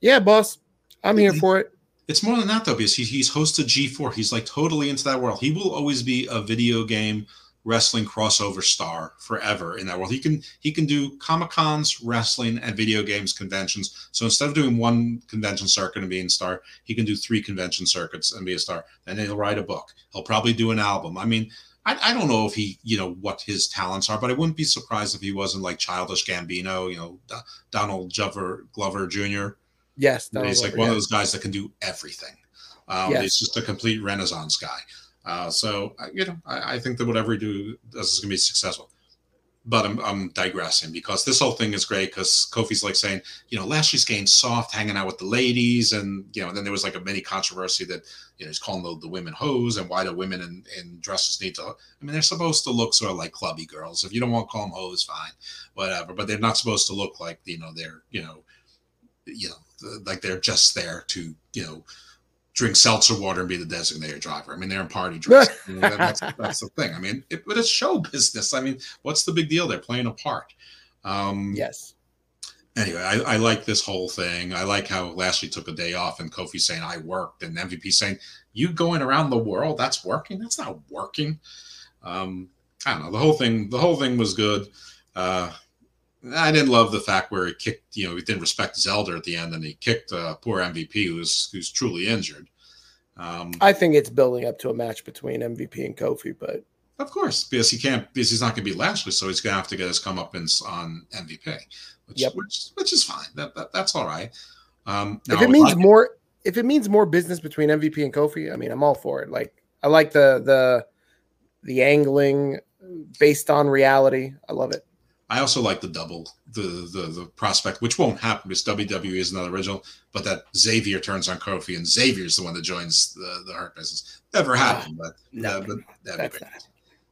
yeah, boss, I'm here for it. It's more than that though, because he, he's hosted G4. He's like totally into that world. He will always be a video game wrestling crossover star forever in that world. He can he can do comic cons, wrestling, and video games conventions. So instead of doing one convention circuit and being a star, he can do three convention circuits and be a star. And then he'll write a book. He'll probably do an album. I mean, I, I don't know if he, you know, what his talents are, but I wouldn't be surprised if he wasn't like childish Gambino, you know, D- Donald Glover, Glover Jr. Yes, Donald he's like Glover, one yeah. of those guys that can do everything. Um, yes. He's just a complete renaissance guy. Uh, so you know, I, I, think that whatever we do this is going to be successful but I'm, I'm digressing because this whole thing is great because Kofi's like saying, you know, Lashley's getting soft, hanging out with the ladies, and you know, and then there was like a mini controversy that you know he's calling the, the women hoes and why do women in, in dresses need to? I mean, they're supposed to look sort of like clubby girls. If you don't want to call them hoes, fine, whatever. But they're not supposed to look like you know they're you know, you know, like they're just there to you know drink seltzer water and be the designated driver. I mean, they're in party dress. [LAUGHS] I mean, that's, that's, the thing. I mean, it, but it's show business. I mean, what's the big deal? They're playing a part. Um, yes. Anyway, I, I, like this whole thing. I like how Lashley took a day off and Kofi saying I worked and MVP saying you going around the world that's working. That's not working. Um, I don't know. The whole thing. The whole thing was good. Uh, I didn't love the fact where he kicked, you know, he didn't respect his elder at the end, and he kicked uh, poor MVP who's who's truly injured. Um, I think it's building up to a match between MVP and Kofi, but of course, because he can't, because he's not going to be Lashley, so he's going to have to get his comeuppance on MVP, which, yep. which, which is fine. That, that that's all right. Um, if it means more, if it means more business between MVP and Kofi, I mean, I'm all for it. Like, I like the the the angling based on reality. I love it. I also like the double, the, the the prospect, which won't happen because WWE is not original, but that Xavier turns on Kofi and Xavier's the one that joins the, the Hurt business. Never happened, but, no, uh, but that'd be great.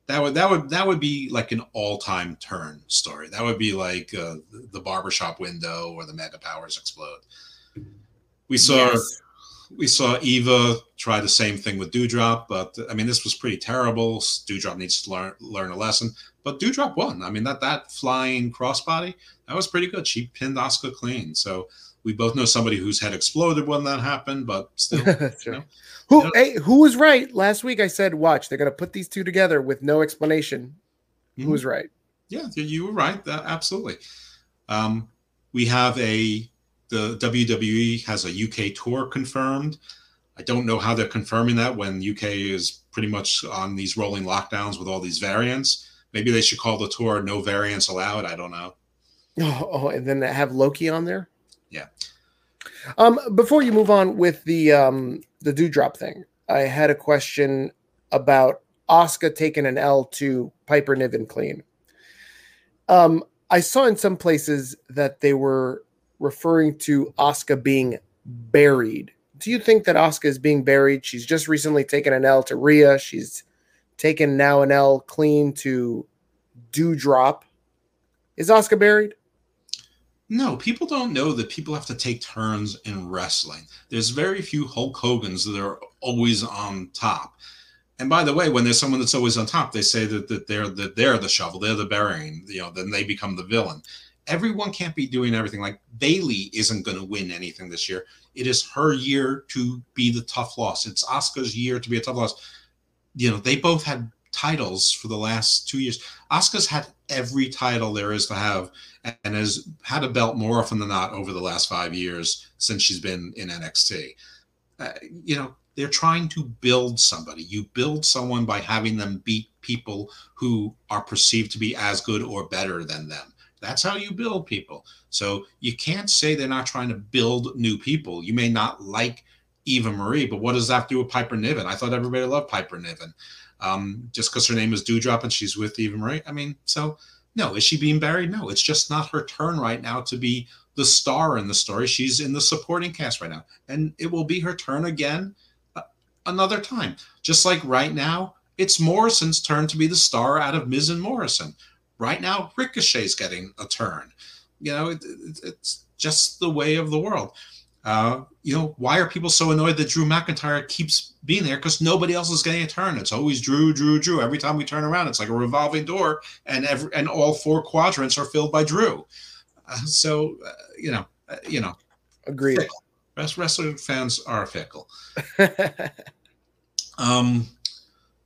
That would that would that would be like an all time turn story. That would be like uh, the barbershop window or the mega powers explode. We saw yes. We saw Eva try the same thing with Doudrop, but I mean this was pretty terrible. Doudrop needs to learn learn a lesson. But Doudrop won. I mean that that flying crossbody that was pretty good. She pinned Asuka clean. So we both know somebody whose head exploded when that happened, but still. [LAUGHS] you know, who you know. hey, who was right last week? I said, watch, they're gonna put these two together with no explanation. Mm-hmm. Who was right? Yeah, you were right. That, absolutely. Um, we have a the WWE has a UK tour confirmed. I don't know how they're confirming that when UK is pretty much on these rolling lockdowns with all these variants. Maybe they should call the tour "No Variants Allowed." I don't know. Oh, [LAUGHS] oh and then have Loki on there. Yeah. Um, before you move on with the um the Doudrop thing, I had a question about Asuka taking an L to Piper Niven clean. Um, I saw in some places that they were referring to Asuka being buried. Do you think that Asuka is being buried? She's just recently taken an L to Rhea. She's taken now an L clean to Doudrop. Is Asuka buried? No, people don't know that people have to take turns in wrestling. There's very few Hulk Hogan's that are always on top. And by the way, when there's someone that's always on top, they say that, that they're that they're the shovel, they're the burying, you know, then they become the villain. Everyone can't be doing everything. Like Bayley isn't going to win anything this year. It is her year to be the tough loss. It's Asuka's year to be a tough loss you know, they both had titles for the last two years. Asuka's had every title there is to have and has had a belt more often than not over the last five years since she's been in NXT. Uh, you know, they're trying to build somebody. You build someone by having them beat people who are perceived to be as good or better than them. That's how you build people. So you can't say they're not trying to build new people. You may not like Eva Marie. But what does that do with Piper Niven? I thought everybody loved Piper Niven. Um, just because her name is Doudrop and she's with Eva Marie. I mean, so no, is she being buried? No, it's just not her turn right now to be the star in the story. She's in the supporting cast right now, and it will be her turn again uh, another time. Just like right now, it's Morrison's turn to be the star out of Miz and Morrison. Right now, Ricochet's getting a turn. You know, it, it, it's just the way of the world. Uh, you know, why are people so annoyed that Drew McIntyre keeps being there? Because nobody else is getting a turn. It's always Drew, Drew, Drew. Every time we turn around, it's like a revolving door, and every and all four quadrants are filled by Drew. Uh, so, uh, you know, uh, you know, agreed. Fickle. Wrestling fans are fickle. [LAUGHS] um,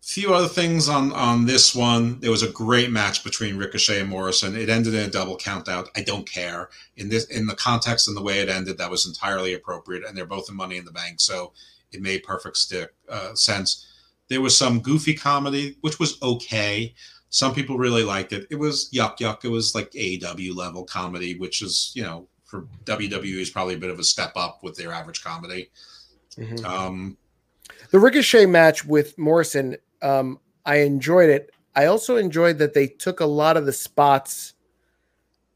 few other things on on this one. There was a great match between Ricochet and Morrison. It ended in a double countout. I don't care in this in the context and the way it ended. That was entirely appropriate, and they're both in Money in the Bank, so it made perfect stick uh, sense. There was some goofy comedy, which was okay. Some people really liked it. It was yuck yuck. It was like AEW level comedy, which is you know for WWE is probably a bit of a step up with their average comedy. Mhm. Um, The Ricochet match with Morrison, um, I enjoyed it. I also enjoyed that they took a lot of the spots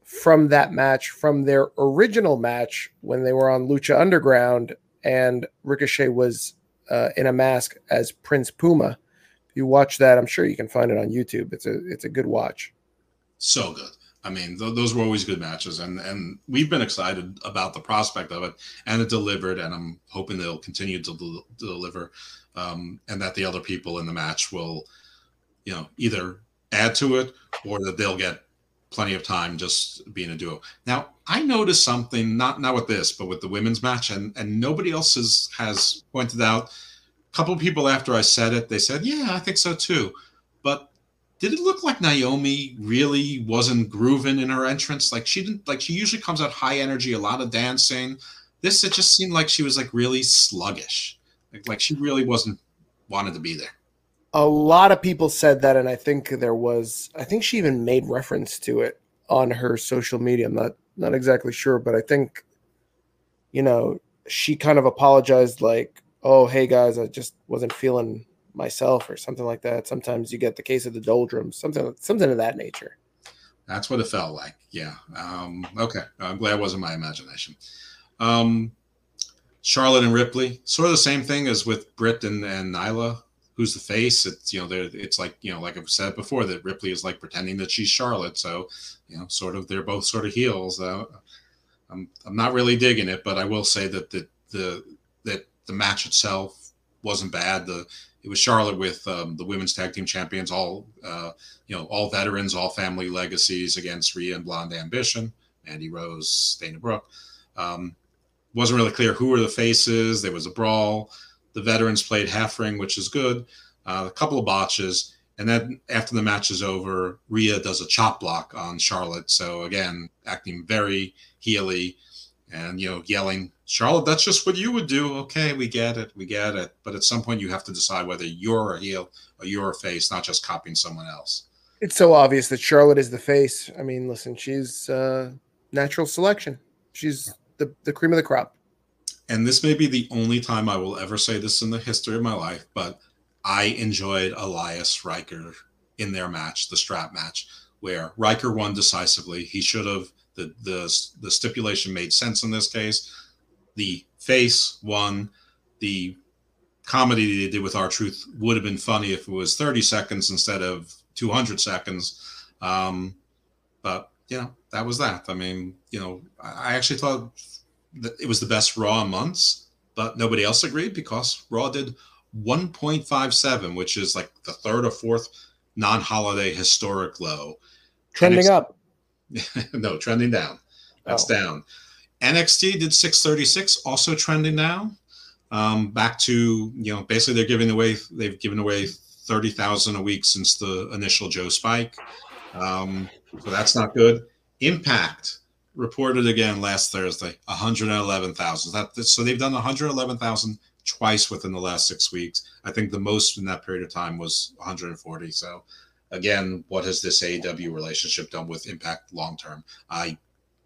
from that match from their original match when they were on Lucha Underground, and Ricochet was uh, in a mask as Prince Puma. If you watch that, I'm sure you can find it on YouTube. It's a it's a good watch. so good. I mean, th- those were always good matches, and and we've been excited about the prospect of it, and it delivered, and I'm hoping they'll continue to del- deliver, um, and that the other people in the match will, you know, either add to it or that they'll get plenty of time just being a duo. Now, I noticed something not not with this, but with the women's match, and and nobody else has has pointed out. A couple people after I said it, they said, "Yeah, I think so too," but did it look like Naomi really wasn't grooving in her entrance? Like she didn't like she usually comes out high energy, a lot of dancing. This it just seemed like she was like really sluggish. Like like she really wasn't wanted to be there. A lot of people said that, and I think there was. I think she even made reference to it on her social media. I'm not not exactly sure, but I think, you know, she kind of apologized, like, "Oh, hey guys, I just wasn't feeling myself," or something like that. Sometimes you get the case of the doldrums, something something of that nature. That's what it felt like. Yeah. Um, okay. I'm glad it wasn't my imagination. Um, Charlotte and Ripley, sort of the same thing as with Britt and, and Nyla. Who's the face? It's you know, it's like you know, like I've said before, that Ripley is like pretending that she's Charlotte. So you know, sort of they're both sort of heels. Uh, I'm I'm not really digging it, but I will say that the the that the match itself wasn't bad. The it was Charlotte with um, the women's tag team champions, all uh, you know, all veterans, all family legacies against Rhea and Blonde Ambition, Andy Rose, Dana Brooke. Um, wasn't really clear who were the faces. There was a brawl. The veterans played half ring, which is good. Uh, a couple of botches, and then after the match is over, Rhea does a chop block on Charlotte. So again, acting very heely, and you know, yelling, "Charlotte, that's just what you would do." Okay, we get it, we get it. But at some point, you have to decide whether you're a heel or you're a face, not just copying someone else. It's so obvious that Charlotte is the face. I mean, listen, she's uh, natural selection. She's the the cream of the crop. and this may be the only time I will ever say this in the history of my life, but I enjoyed Elias Ryker in their match, the strap match, where Ryker won decisively. He should have the the the stipulation made sense in this case. The face won. The comedy they did with R-Truth would have been funny if it was 30 seconds instead of 200 seconds. Um, but you know, that was that. I mean, you know, I actually thought that it was the best Raw months, but nobody else agreed because Raw did 1.57, which is like the third or fourth non-holiday historic low. Trending NXT up. [LAUGHS] no, trending down. That's Oh. down. NXT did 636, also trending down. Um, back to you know, basically they're giving away. They've given away thirty thousand a week since the initial Joe Spike. Um, so that's not good. Impact reported again last Thursday, one hundred eleven thousand. That so they've done one hundred eleven thousand twice within the last six weeks. I think the most in that period of time was one hundred and forty. So again, what has this AEW relationship done with Impact long term? I,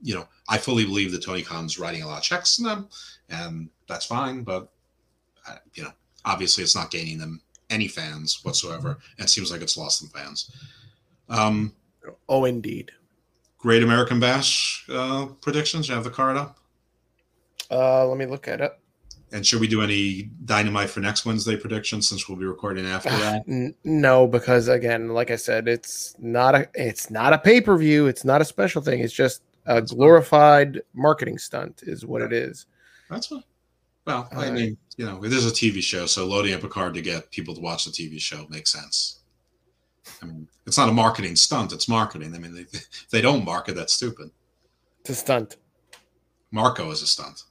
you know, I fully believe that Tony Khan's writing a lot of checks to them, and that's fine. But uh, you know, obviously, it's not gaining them any fans whatsoever, and it seems like it's lost them fans. Um, Oh, indeed. Great American Bash uh, predictions. You have the card up, Uh, let me look at it. and should we do any Dynamite for next Wednesday predictions since we'll be recording after that? N- no, because again, like I said, it's not a it's not a pay per view. It's not a special thing. It's just a That's glorified marketing stunt, is what it is. That's fine. Well, I mean, you know, it is a TV show, so loading up a card to get people to watch the TV show makes sense. I mean, it's not a marketing stunt; it's marketing. I mean, they, if they don't market, that's stupid. It's a stunt. Marko is a stunt.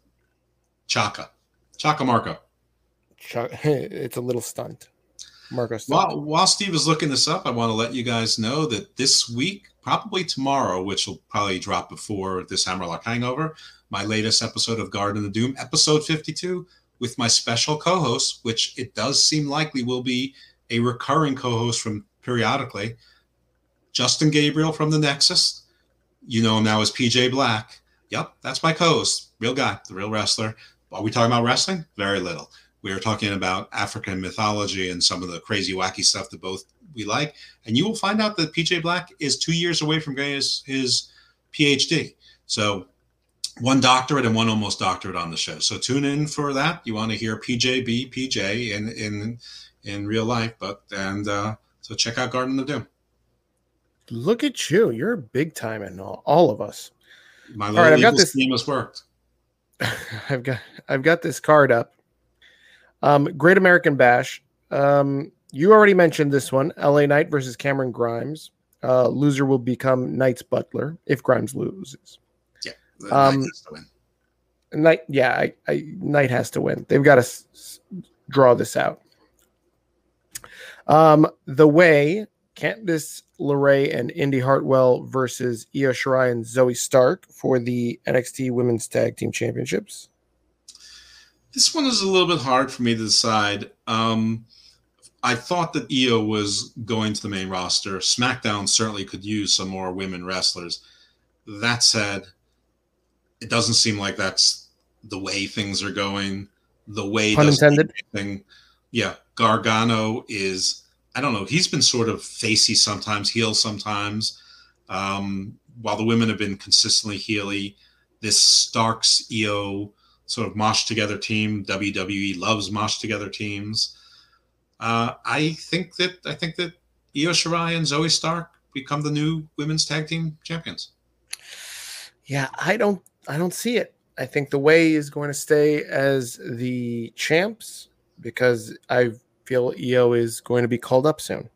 Chaka, Chaka Marko. Chuck- [LAUGHS] It's a little stunt. Marko stunt. While while Steve is looking this up, I want to let you guys know that this week, probably tomorrow, which will probably drop before this Hammerlock Hangover, my latest episode of Garden of Doom, episode fifty-two, with my special co-host, which it does seem likely will be a recurring co-host from periodically, Justin Gabriel from the Nexus. You know him now as PJ Black. Yep, that's my co-host, real guy, the real wrestler. Are we talking about wrestling? Very little. We are talking about African mythology and some of the crazy, wacky stuff that both we like. And you will find out that PJ Black is two years away from getting his, his PhD. So one doctorate and one almost doctorate on the show. So tune in for that. You want to hear PJ be PJ in in in real life, but and uh, so check out Garden of Doom. Look at you! You're big time in all, all of us. My all right, I've got this scheme has worked. [LAUGHS] I've got I've got this card up. Um, Great American Bash. Um, you already mentioned this one: LA Knight versus Cameron Grimes. Uh, loser will become Knight's butler if Grimes loses. Yeah, um, Knight, yeah, I, I, Knight has to win. They've got to s- draw this out. Um, the way Candice LeRae and Indi Hartwell versus Io Shirai and Zoey Stark for the NXT Women's Tag Team Championships. This one is a little bit hard for me to decide. Um, I thought that Io was going to the main roster. SmackDown certainly could use some more women wrestlers. That said, it doesn't seem like that's the way things are going. The way Pun intended. Thing, yeah, Gargano is I don't know. He's been sort of facey sometimes, heel sometimes. Um, while the women have been consistently heely, this Starks Io sort of mosh together team. WWE loves mosh together teams. Uh, I think that I think that Io Shirai and Zoey Stark become the new women's tag team champions. Yeah, I don't I don't see it. I think the way is going to stay as the champs because I've feel Io is going to be called up soon.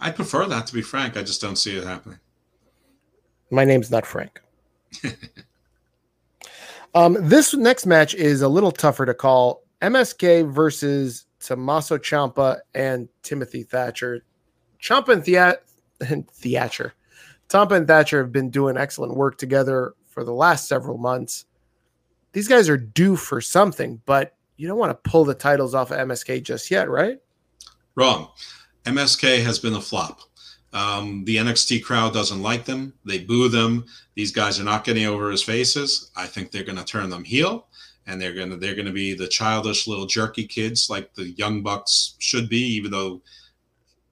I prefer that, to be frank. I just don't see it happening. My name's not Frank. [LAUGHS] um, this next match is a little tougher to call. MSK versus Tommaso Ciampa and Timothy Thatcher. Ciampa and, Thea- and Thatcher. Ciampa and Thatcher have been doing excellent work together for the last several months. These guys are due for something, but you don't want to pull the titles off of MSK just yet, right? Wrong. MSK has been a flop. Um, the NXT crowd doesn't like them. They boo them. These guys are not getting over his faces. I think they're going to turn them heel, and they're going to they're going to be the childish little jerky kids like the Young Bucks should be. Even though,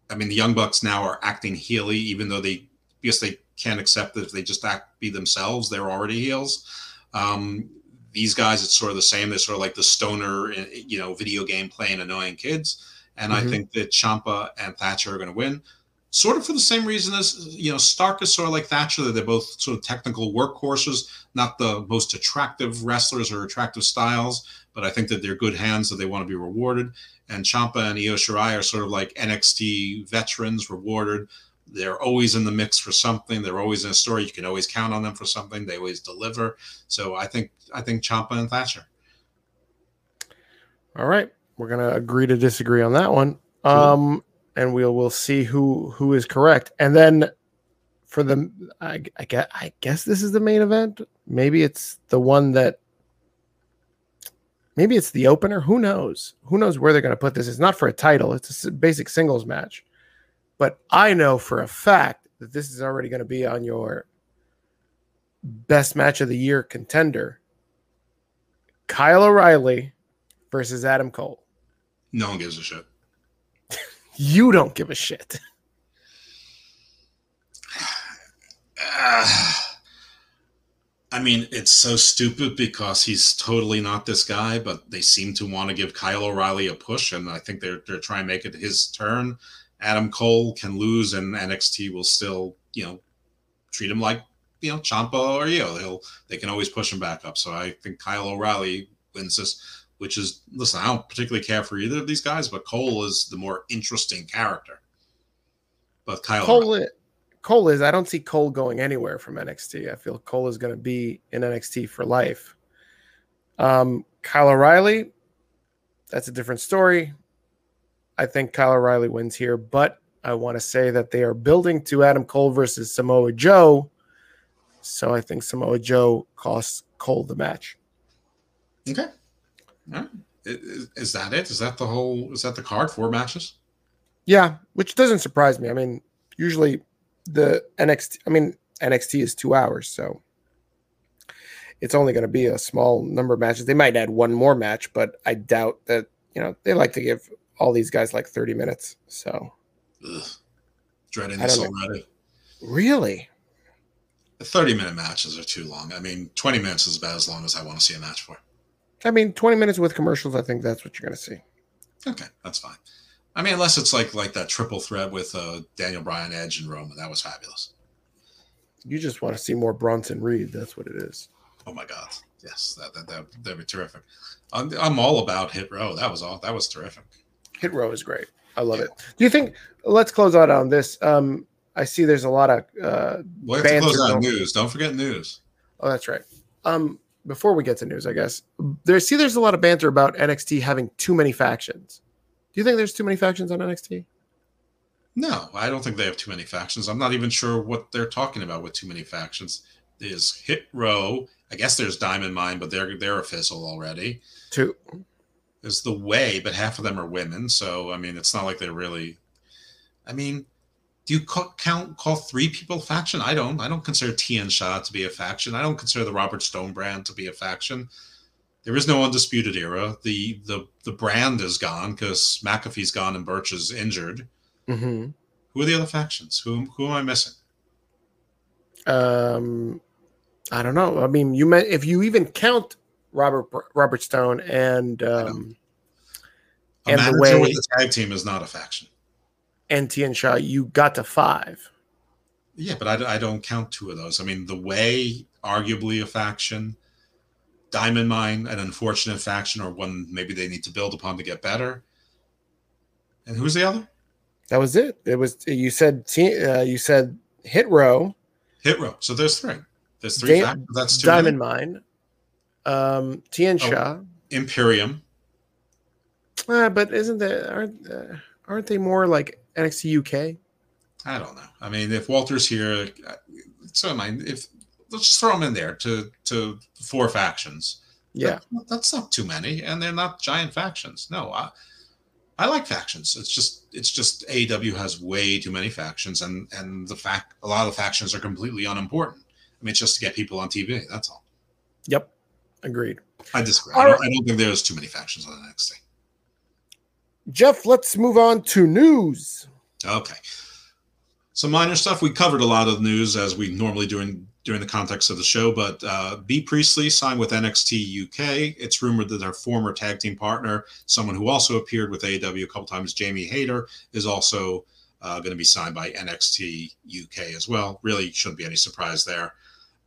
I mean, the Young Bucks now are acting heely, even though they because they can't accept that if they just act be themselves, they're already heels. Um, these guys, it's sort of the same. They're sort of like the stoner, eh, you know, video game playing annoying kids. And mm-hmm. I think that Ciampa and Thatcher are going to win, sort of for the same reason as you know Stark is sort of like Thatcher. That they're both sort of technical workhorses, not the most attractive wrestlers or attractive styles, but I think that they're good hands that they want to be rewarded. And Ciampa and Io Shirai are sort of like NXT veterans rewarded they're always in the mix for something. They're always in a story. You can always count on them for something. They always deliver. So I think I think Ciampa and Thatcher. All right, we're gonna agree to disagree on that one. Um, and we'll we'll see who who is correct. And then for the I, I guess I guess this is the main event. Maybe it's the one that maybe it's the opener. Who knows? Who knows where they're going to put this? It's not for a title. It's a basic singles match. But I know for a fact that this is already going to be on your best match of the year contender Kyle O'Reilly versus Adam Cole. No one gives a shit. [LAUGHS] you don't give a shit. Uh, [SIGHS] I mean, it's so stupid because he's totally not this guy, but they seem to want to give Kyle O'Reilly a push, and I think they're they're trying to make it his turn. Adam Cole can lose, and NXT will still, you know, treat him like you know Ciampa or Io. They'll they can always push him back up. So I think Kyle O'Reilly wins this, which is listen. I don't particularly care for either of these guys, but Cole is the more interesting character. But Kyle Cole, is, Cole is. I don't see Cole going anywhere from NXT. I feel Cole is going to be in NXT for life. Um, Kyle O'Reilly, that's a different story. I think Kyle O'Reilly wins here, but I want to say that they are building to Adam Cole versus Samoa Joe. So I think Samoa Joe costs Cole the match. Okay. Is, is that it? Is that the whole? Is that the card? Four matches? Yeah, which doesn't surprise me. I mean, usually the NXT, I mean, NXT is two hours, so it's only going to be a small number of matches. They might add one more match, but I doubt that, you know, they like to give all these guys like 30 minutes. So, Ugh. Dreading this already. really? The 30 minute matches are too long. I mean, 20 minutes is about as long as I want to see a match for. I mean, 20 minutes with commercials, I think that's what you're going to see. Okay, that's fine. I mean, unless it's like like that triple threat with uh, Daniel Bryan, Edge, and Roman. That was fabulous. You just want to see more Bronson Reed. That's what it is. Oh my god, yes, that that that that'd be terrific. I'm, I'm all about Hit Row. That was all. That was terrific. Hit row is great. I love it. Do you think, let's close out on this. Um, I see there's a lot of, uh, We have to close out news. Don't forget news. Oh, that's right. Um, before we get to news, I guess there. See, there's a lot of banter about NXT having too many factions. Do you think there's too many factions on NXT? No, I don't think they have too many factions. I'm not even sure what they're talking about with too many factions. Is Hit Row. I guess there's Diamond Mine, but they're they're a fizzle already. Two. There's the Way, but half of them are women. So I mean, it's not like they're really. I mean, do you ca- count call three people faction? I don't. I don't consider Tian Sha to be a faction. I don't consider the Robert Stone brand to be a faction. There is no undisputed era. The the the brand is gone because McAfee's gone and Birch is injured. Mm-hmm. Who are the other factions? Who who am I missing? Um, I don't know. I mean, you meant if you even count Robert Robert Stone and um, And the way- with the tag team is not a faction. and Tian Sha, you got to five. Yeah, but I, I don't count two of those. I mean, the Way, arguably a faction. Diamond Mine, an unfortunate faction, or one maybe they need to build upon to get better. And who's the other? That was it. It was you said uh, you said Hit Row, Hit Row. So there's three. There's three Da- factions. That's two. Diamond. Mine, um, Tian Oh. Imperium. Uh, but isn't that aren't uh, aren't they more like NXT UK? I don't know. I mean, if Walter's here, uh, so am I. If let's just throw them in there to to four factions. Yeah, That- that's not too many, and they're not giant factions. No, I, I like factions. It's just it's just AEW has way too many factions, and and the fact a lot of the factions are completely unimportant. I mean, it's just to get people on TV. That's all. yep, agreed. I disagree. I don't. I don't think there's too many factions on NXT. Jeff, let's move on to news. Okay. Some minor stuff. We covered a lot of news as we normally do in, during the context of the show, but uh, Bea Priestley signed with NXT UK. It's rumored that their former tag team partner, someone who also appeared with AEW a couple times, Jamie Hayter, is also uh, going to be signed by NXT UK as well. Really shouldn't be any surprise there.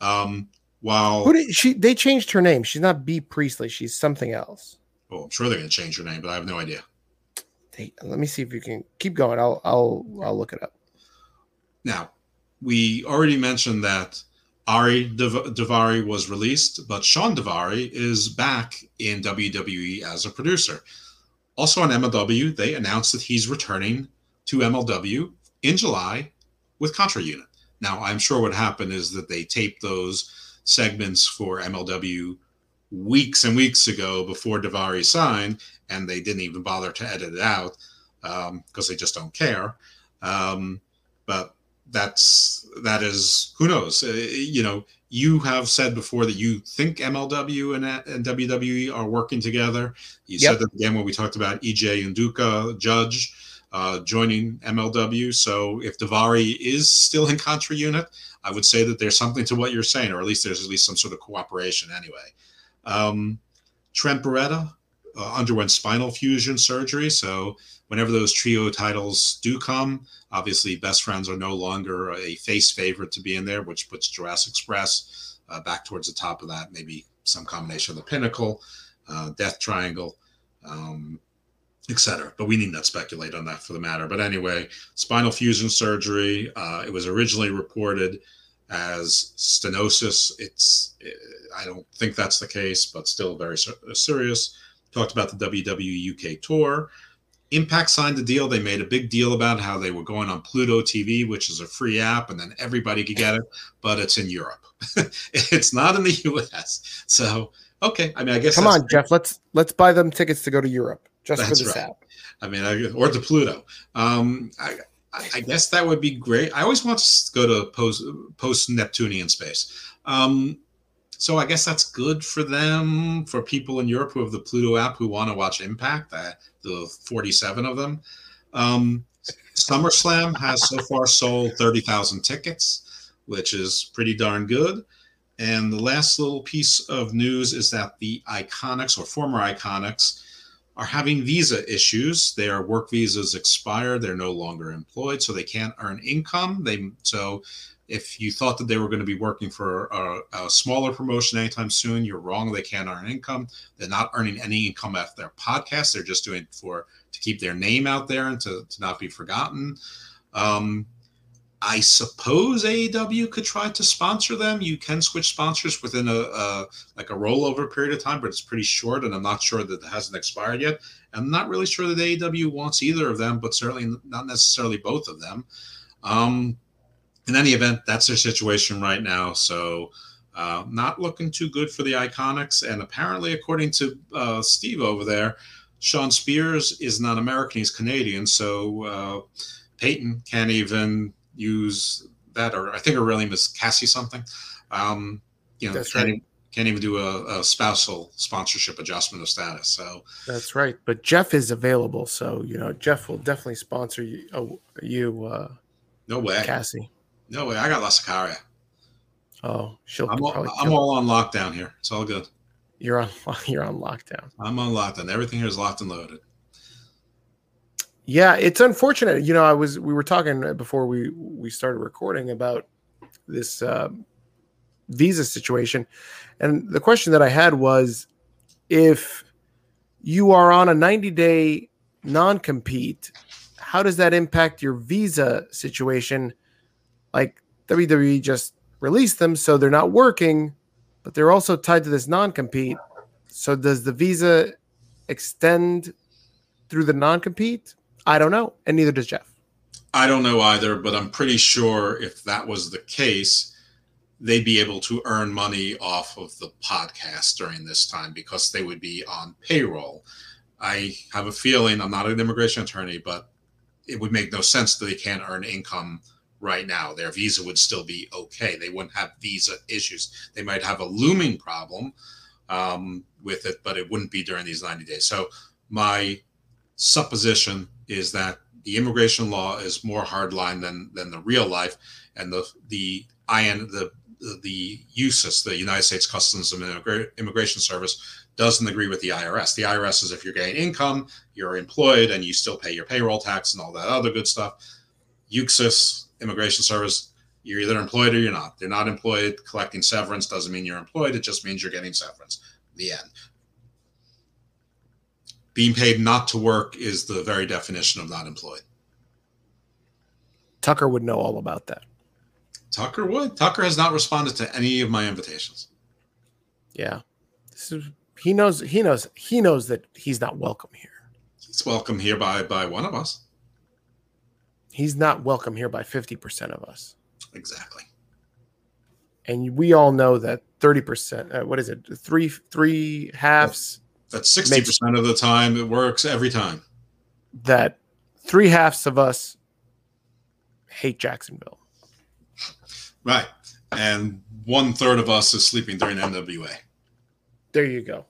Um, while Who did she? They changed her name. She's not Bea Priestley. She's something else. well, I'm sure they're going to change her name, but I have no idea. They, let me see if you can keep going. I'll I'll I'll look it up. Now, we already mentioned that Ari Daivari was released, but Shawn Daivari is back in WWE as a producer. Also on MLW, they announced that he's returning to MLW in July with Contra Unit. Now, I'm sure what happened is that they taped those segments for MLW weeks and weeks ago before Daivari signed, and they didn't even bother to edit it out because they just don't care. Um, but that's that is who knows uh, you know you have said before that you think mlw and, and wwe are working together you Yep. said that again when we talked about EJ Nduka judge uh, joining mlw so if daivari is still in contra unit i would say that there's something to what you're saying or at least there's at least some sort of cooperation anyway. Um, trent beretta uh, underwent spinal fusion surgery. So whenever those trio titles do come Obviously, Best Friends are no longer a face favorite to be in there, which puts Jurassic Express uh, back towards the top of that. Maybe some combination of the Pinnacle, uh, Death Triangle, um, etc. But we need not speculate on that for the matter. But anyway, spinal fusion surgery. Uh, it was originally reported as stenosis. It's I don't think that's the case, but still very ser- serious. Talked about the WWE UK tour. Impact signed the deal. They made a big deal about how they were going on Pluto TV, which is a free app, and then everybody could get it, but it's in Europe. [LAUGHS] it's not in the [LAUGHS] US. So Okay, I mean, I guess Come on, Jeff. Let's let's buy them tickets to go to Europe just for That's this right. app. I mean, I, or to Pluto. Um, I, I guess that would be great. I always want to go to post post Neptunian space. Um, so I guess that's good for them for people in Europe who have the Pluto app who want to watch Impact. Uh, the forty-seven of them. Um, SummerSlam has so far sold thirty thousand tickets, which is pretty darn good. And the last little piece of news is that the Iconics or former Iconics are having visa issues. Their work visas expired. They're no longer employed, so they can't earn income. They so if you thought that they were going to be working for a, a smaller promotion anytime soon, you're wrong. They can't earn income. They're not earning any income off their podcast. They're just doing it for to keep their name out there and to, to not be forgotten. Um, I suppose AEW could try to sponsor them. You can switch sponsors within a, a like a rollover period of time, but it's pretty short, and I'm not sure that it hasn't expired yet. I'm not really sure that AEW wants either of them, but certainly not necessarily both of them. Um, in any event, that's their situation right now. So, uh, not looking too good for the Iconics. And apparently, according to uh, Steve over there, Shawn Spears is not American; he's Canadian. So uh, Peyton can't even use that, or I think her real name is Cassie something. Um, you know, can't, right. even, can't even do a, a spousal sponsorship adjustment of status. So That's right. But Jeff is available, so you know Jeff will definitely sponsor you. Oh, you, uh, no way, Cassie. no way. I got La Sicaria. Oh, she'll I'm all. I'm all on lockdown here. It's all good. You're on. [LAUGHS] You're on lockdown. I'm on lockdown. Everything here is locked and loaded. Yeah, it's unfortunate. You know, I was we were talking before we we started recording about this um, visa situation, and the question that I had was, if you are on a 90 day non compete, how does that impact your visa situation? Like WWE just released them, so they're not working, but they're also tied to this non compete. So does the visa extend through the non compete? I don't know, and neither does Jeff. I don't know either, but I'm pretty sure if that was the case, they'd be able to earn money off of the podcast during this time because they would be on payroll. I have a feeling, I'm not an immigration attorney, but it would make no sense that they can't earn income right now. Their visa would still be okay. They wouldn't have visa issues. They might have a looming problem um, with it, but it wouldn't be during these 90 days. So my supposition is that the immigration law is more hardline than than the real life, and the the IN the the, USIS, the United States Customs and Immigra- Immigration Service, doesn't agree with the IRS. The IRS is if you're getting income, you're employed, and you still pay your payroll tax and all that other good stuff. USIS, Immigration Service, you're either employed or you're not. They're not employed. Collecting severance doesn't mean you're employed. It just means you're getting severance. The end being paid not to work is the very definition of not employed. Tucker would know all about that. Tucker would. Tucker has not responded to any of my invitations. Yeah, this is he knows he knows he knows that he's not welcome here. He's welcome here by by one of us. He's not welcome here by fifty percent of us, Exactly. and we all know that thirty percent. Uh, what is it? Three three halves. That's sixty percent of the time. It works every time. That three halves of us hate Jacksonville. Right. And one third of us is sleeping during NWA. There you go.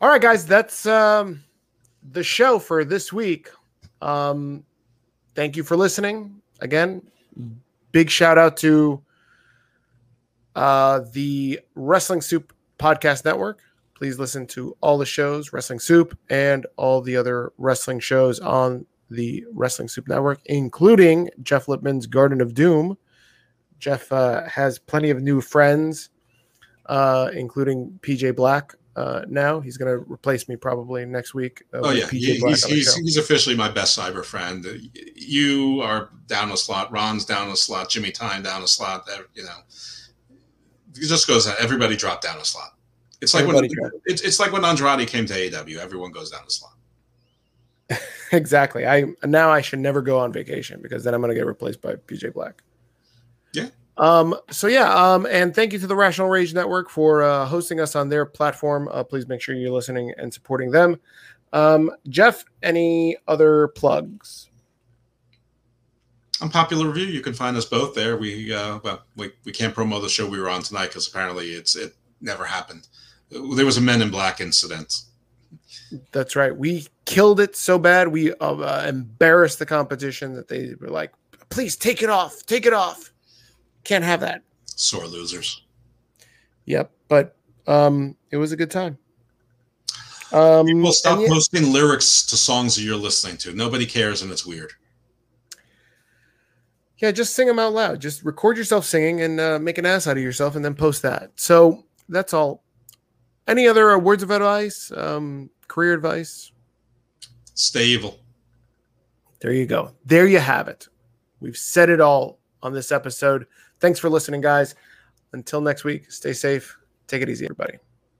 All right, guys, that's um, the show for this week. Um, thank you for listening. Again, big shout out to uh, the Wrestling Soup Podcast Network. Please listen to all the shows, Wrestling Soup, and all the other wrestling shows on the Wrestling Soup Network, including Jeff Lipman's Garden of Doom. Jeff uh, has plenty of new friends uh, including PJ Black. Uh, now he's going to replace me probably next week. Uh, Oh yeah, PJ Black he's he's, he's officially my best cyber friend. You are down a slot. Ron's down a slot. Jimmy Time down a slot. You know, it just goes. Everybody dropped down a slot. It's like when Everybody dropped. it's, it's like when Andrade came to AEW. Everyone goes down the slot. [LAUGHS] exactly. I now I should never go on vacation because then I'm going to get replaced by PJ Black. Yeah. Um, so yeah, um, and thank you to the Rational Rage Network for uh, hosting us on their platform. Uh, please make sure you're listening and supporting them. Um, Jeff, any other plugs? Unpopular review. You can find us both there. We uh, well, we, we can't promote the show we were on tonight because apparently it's it never happened. There was a Men in Black incident. That's right. We killed it so bad we uh, embarrassed the competition that they were like, "Please take it off, take it off." Can't have that. Sore losers. Yep, but um, it was a good time. Um, People stop yeah- posting lyrics to songs that you're listening to. Nobody cares, and it's weird. Yeah, just sing them out loud. Just record yourself singing and uh, make an ass out of yourself, and then post that. So that's all. Any other uh, words of advice? Um, career advice? Stay evil. There you go. There you have it. We've said it all on this episode. Thanks for listening, guys. Until next week, stay safe. Take it easy, everybody.